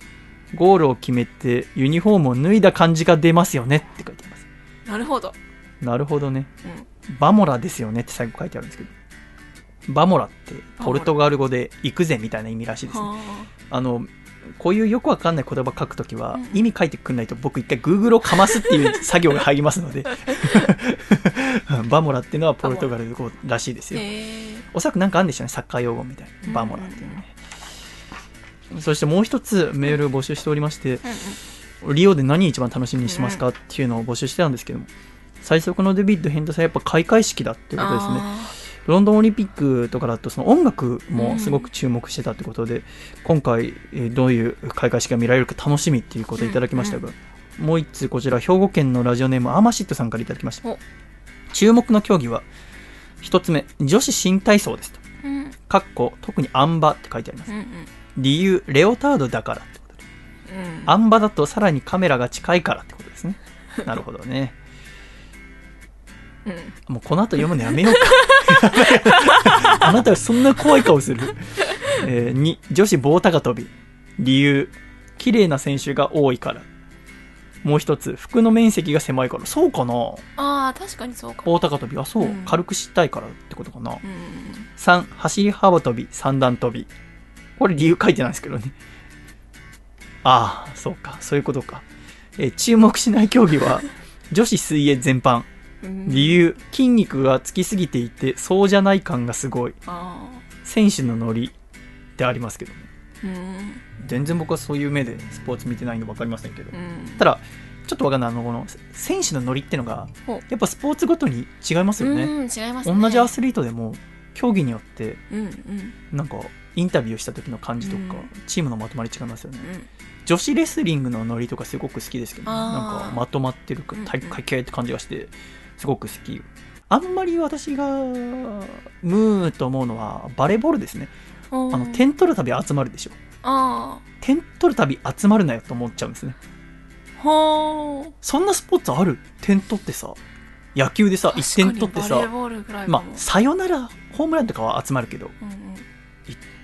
ゴールを決めてユニフォームを脱いだ感じが出ますよねって書いてあります。なるほど。なるほどね。うん。バモラですよねって最後書いてあるんですけど。バモラってポルトガル語で行くぜみたいな意味らしいですね。はあ。のこういうよくわかんない言葉書くときは、うん。意味書いてくんないと僕一回 Google をかますっていう作業が入りますので。バモラっていうのはポルトガル語らしいですあよおそらくなんかあるんでしょうね。サッカー用語みたいな。バモラっていうね、そしてもう一つメールを募集しておりまして、うんリオで何一番楽しみにしてますかっていうのを募集してたんですけども最速のデビッド・ヘンドさんやっぱ開会式だっていうことですね。あロンドンオリンピックとかだとその音楽もすごく注目してたってことで、今回えーどういう開会式が見られるか楽しみっていうことをいただきましたが、もう一つこちら兵庫県のラジオネームアーマシットさんからいただきました。お。注目の競技は一つ目女子新体操ですと。ーうん。かっこ特にあん馬って書いてあります。うんうん理由レオタードだからってことでうんあん馬だとさらにカメラが近いからってことですね [LAUGHS] なるほどねうんもうこの後読むのやめようか。[LAUGHS] あなたはそんな怖い顔する。えー、2、女子棒高跳び。理由、綺麗な選手が多いから。もう一つ、服の面積が狭いから。そうかな？ああ確かにそうかも棒高跳び。あ、そう。うん軽くしたいからってことかな。うん3、走り幅跳び、三段跳び。これ理由書いてないですけどね。ああ、そうか。そういうことか。えー注目しない競技は、[LAUGHS] 女子水泳全般。うん。理由筋肉がつきすぎていてそうじゃない感がすごい。あ選手のノリってありますけどね。全然僕はそういう目でスポーツ見てないんで分かりませんけど。うん。ただちょっと分かんない。あのこの選手のノリってのがやっぱスポーツごとに違いますよね、うん違いますね。同じアスリートでも競技によってなんかインタビューした時の感じとか、うん。チームのまとまり違いますよね、うん。女子レスリングのノリとかすごく好きですけど、ね、なんかまとまってるうんうん。体育会系って感じがしてすごく好き。あんまり私がムーと思うのはバレーボールですね。ああの点取るたび集まるでしょ。あ点取るたび集まるなよと思っちゃうんですね。あほー。そんなスポーツある？点取ってさ野球でさ1点取ってさまあさよならホームランとかは集まるけどうんうん。一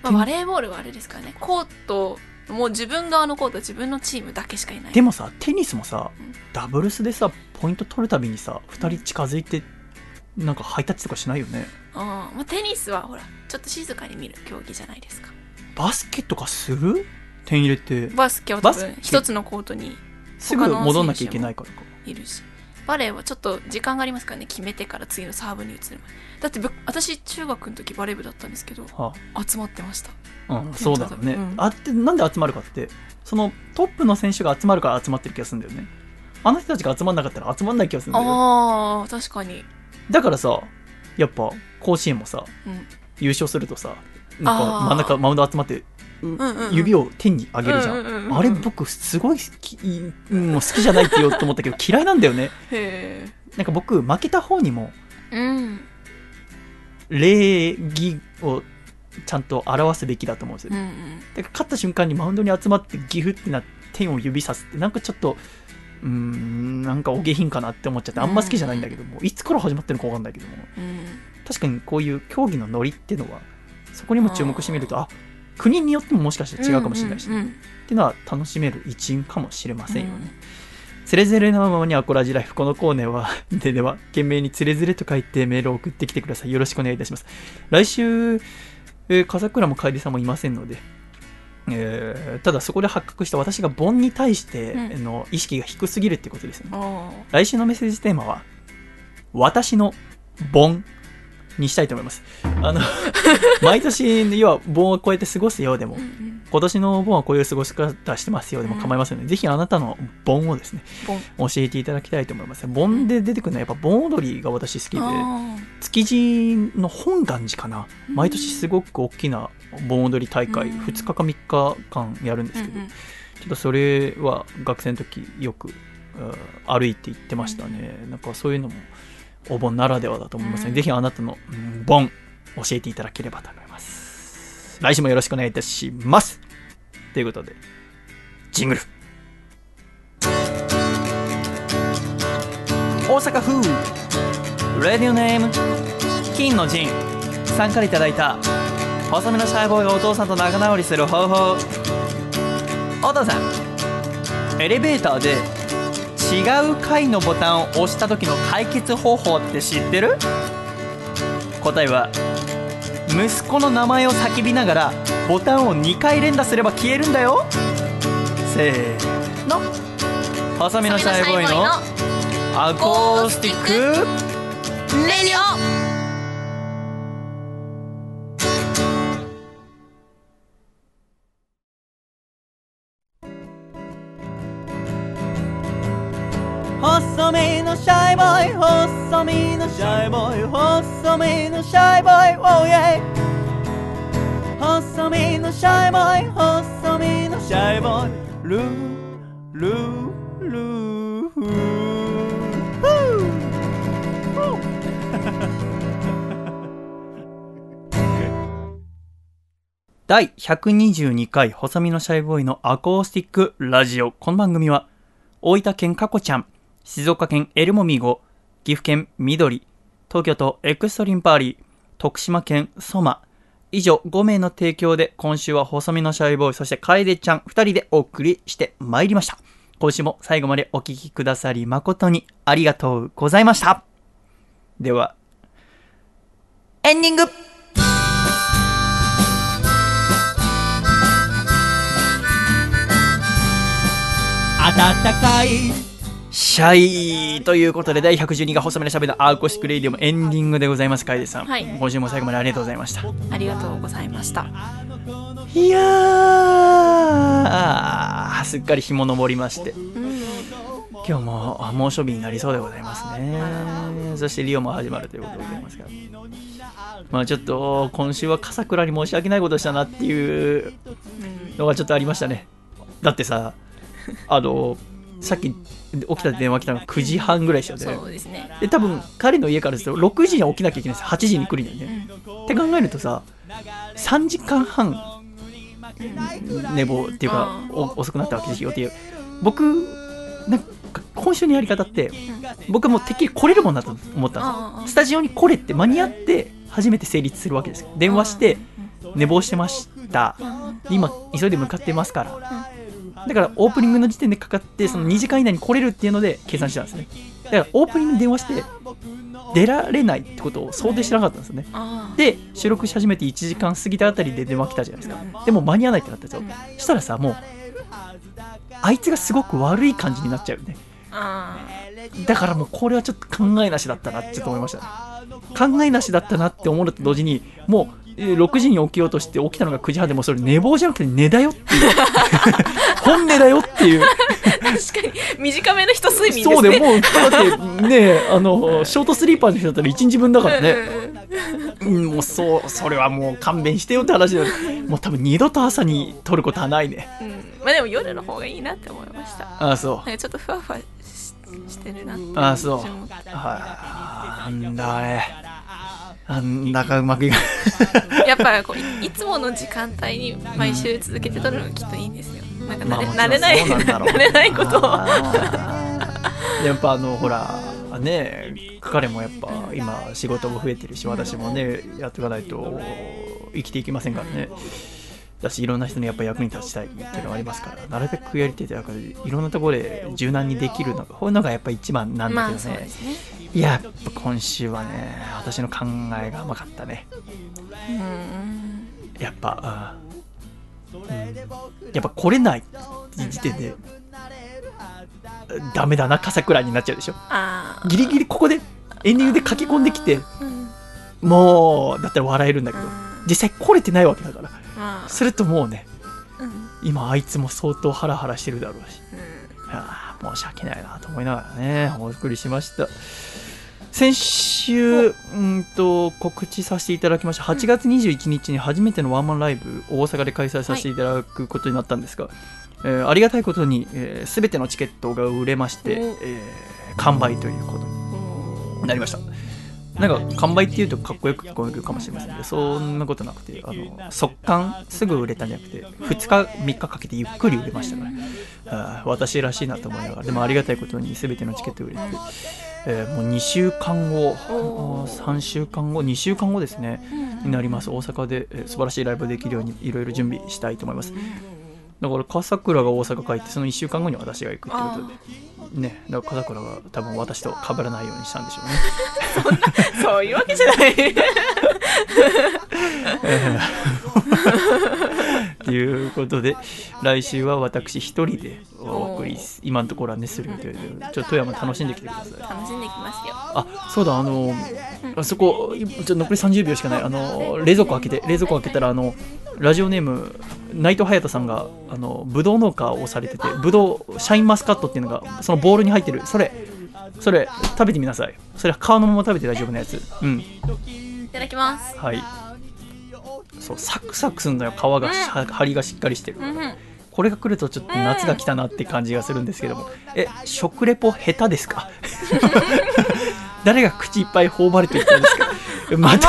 まあ、バレーボールはあれですからね。コートもう自分側のコート自分のチームだけしかいない。でもさテニスもさうん。ダブルスでさポイント取るたびにさ2人近づいてなんかハイタッチとかしないよね。あーまあ、テニスはほらちょっと静かに見る競技じゃないですか。バスケとかする？点入れて。バスケは多分一つのコートにすぐ戻んなきゃいけないからか。いるしバレーはちょっと時間がありますからね。決めてから次のサーブに移るまで。だってぶ私中学の時バレー部だったんですけどは集まってました。あうん、そうだろうね、うん。あってなんで集まるかってそのトップの選手が集まるから集まってる気がするんだよね。あの人たちが集まんなかったら集まんない気がするんだよあー確かに。だからさやっぱ甲子園もさうん。優勝するとさなんか真ん中マウンド集まって指を天に上げるじゃん,、うんうんうんうん。あれ僕すごい好きうんもう好きじゃないって言おうと思ったけど嫌いなんだよね。[LAUGHS] へなんか僕負けた方にもえうん礼儀をちゃんと表すべきだと思うんですよ、うんうん。だから勝った瞬間にマウンドに集まってギフってなって天を指さすってなんかちょっとうーんなんかお下品かなって思っちゃってあんま好きじゃないんだけども、いつから始まってるのか分かんないけども。うん。確かにこういう競技のノリっていうのはそこにも注目してみるとあ国によってももしかしたら違うかもしれないし、ね。うんうんっていうのは楽しめる一因かもしれませんよね、うん。つれづれなままにアコラジライフ。このコーナーはででは懸命につれづれと書いてメールを送ってきてください。よろしくお願いいたします。来週、えー、笠倉も楓さんもいませんのでえーただそこで発覚した私が盆に対してうん。の意識が低すぎるってことですよね、あ来週のメッセージテーマは私の盆にしたいと思います。あの [LAUGHS] 毎年要は盆をこうやって過ごすようでもーうんうん。今年の盆はこういう過ごし方してますよでも構いませんので、ぜひあなたの盆をですね教えていただきたいと思います。盆で出てくるのはやっぱ盆踊りが私好きであ築地の本願寺かな。毎年すごく大きな盆踊り大会うん。2日か3日間やるんですけど、ーうんうん。ちょっとそれは学生の時よくうん歩いて行ってましたね、なんかそういうのもお盆ならではだと思いますので、うん。ぜひあなたの、うん盆教えていただければと思います。来週もよろしくお願いいたします。ということでジングル。大阪風レディオネーム金の陣。さんからいただいた細身のシャイボーイがお父さんと仲直りする方法。お父さんエレベーターで違う階のボタンを押した時の解決方法って知ってる？答えは息子の名前を叫びながらボタンを2回連打すれば消えるんだよ。せーの。細身のシャイボーイのアコースティック。レディオイボーイ細身のシャイボーイ細身のシャイボーイ Oh yeah 細身のシャイボーイ細身のシャイボーイルールールーフー第122回細身のシャイボーイのアコースティックラジオ。この番組は大分県かこちゃん静岡県エルモミゴ、岐阜県緑、東京都エクストリンパーリー、徳島県ソマ、以上5名の提供で今週は細身のシャイボーイ、そして楓ちゃん2人でお送りしてまいりました。今週も最後までお聴きくださり誠にありがとうございました。では、エンディング暖かいシャイということで第122回細身のシャイボーイのアコースティックレイディオもエンディングでございます楓さん、はい。今週も最後までありがとうございました。ありがとうございました。いやーすっかり日も昇りまして。うん。今日もあ猛暑日になりそうでございますね。そしてリオも始まるということでございますからまあちょっと今週は笠倉に申し訳ないことしたなっていうのがちょっとありましたね。だってさあのさっき起きた電話来たのが9時半ぐらいでしたよね。そうですね。で多分彼の家からすると6時には起きなきゃいけない。んです8時に来るんだよね、って考えるとさ3時間半寝坊っていうかお遅くなったわけですよっていう。僕なんか今週のやり方って僕はもうてっきり来れるもんだと思ったんですよスタジオに来れって間に合って初めて成立するわけです電話して寝坊してました。今急いで向かってますからだからオープニングの時点でかかってその2時間以内に来れるっていうので計算してたんですね。だからオープニングに電話して出られないってことを想定してなかったんですよね。あで収録し始めて1時間過ぎたあたりで電話来たじゃないですか。でも間に合わないってなったんですよ。したらさもうあいつがすごく悪い感じになっちゃうよね。あだからもうこれはちょっと考えなしだったなってちょっと思いましたね。考えなしだったなって思うのと同時にもうえー6時に起きようとして起きたのが9時半でもうそれ寝坊じゃなくて寝だよっていう本音だよっていう。確かに。短めの一睡眠ですね。そうでもうだってね [LAUGHS] あのショートスリーパーの人だったら1日分だからね。うんもうそうそれはもう勘弁してよって話だ。よもう多分二度と朝に撮ることはないね。うん。まあでも夜の方がいいなって思いました。ああそう。ちょっとふわふわししてるな。ってああそう。自分もはいなんだあれ。なんだかうまくいかやっぱこうい [LAUGHS] いつもの時間帯に毎週続けて撮るのがきっといいんですよなんか慣れ,、まあ慣れない慣れないことを。やっぱあのほらね彼もやっぱ今仕事も増えてるし私もねやっていかないと生きていけませんからね。だしいろんな人にやっぱ役に立ちたいっていうのがありますから。なるべくやり手でなんかいろんなところで柔軟にできるのがこういうのがやっぱ一番なんだまあけどね,、そうですね。いややっぱ今週はね私の考えが甘かったね。うんやっぱ、うんうんやっぱ来れない時点でダメだな笠倉になっちゃうでしょ。ああギリギリここでエンディングで書き込んできてうん。もうだったら笑えるんだけど実際来れてないわけだからまあするともうねうん。今あいつも相当ハラハラしてるだろうし。うん。あー申し訳ないなと思いながらねお送りしました先週うんと告知させていただきました。8月21日に初めてのワンマンライブ大阪で開催させていただくことになったんですが、えーありがたいことに、えー、全てのチケットが売れまして、お。えー完売ということになりました。なんか完売っていうとかっこよく聞こえるかもしれませんけどそんなことなくてあの速乾すぐ売れたんじゃなくて2日3日かけてゆっくり売れましたからあー私らしいなと思いながらでもありがたいことに全てのチケット売れて、えーもう2週間後3週間後2週間後ですねになります。大阪で、えー素晴らしいライブできるようにいろいろ準備したいと思います。だから笠倉が大阪帰ってその1週間後に私が行くってことで。ねだから笠倉が多分私と被らないようにしたんでしょうね。そういうわけじゃない。[LAUGHS] ということで来週は私一人でお送りす今のところはねする予定でちょっと富山楽しんできてください。楽しんできますよ。あそうだあのあそこちょ残り30秒しかない。あの冷蔵庫開けて冷蔵庫開けたらあのラジオネーム内藤隼人さんがあのブドウ農家をされててブドウシャインマスカットっていうのがそのボールに入ってる。それそれ食べてみなさい。それは皮のまま食べて大丈夫なやつ。うん。いただきます。はいそうサクサクすんのよ皮がし、張りがしっかりしてる。これが来るとちょっと夏が来たなって感じがするんですけども、え食レポ下手ですか？[LAUGHS] 誰が口いっぱい頬張れていったんですか？[LAUGHS] また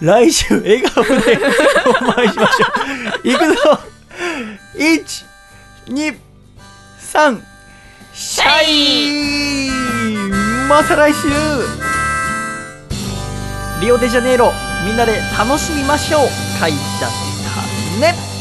来週笑顔で [LAUGHS] お会いしましょう。いくぞ。123シャイまた来週。リオデジャネイロみんなで楽しみましょう。書いちゃったね。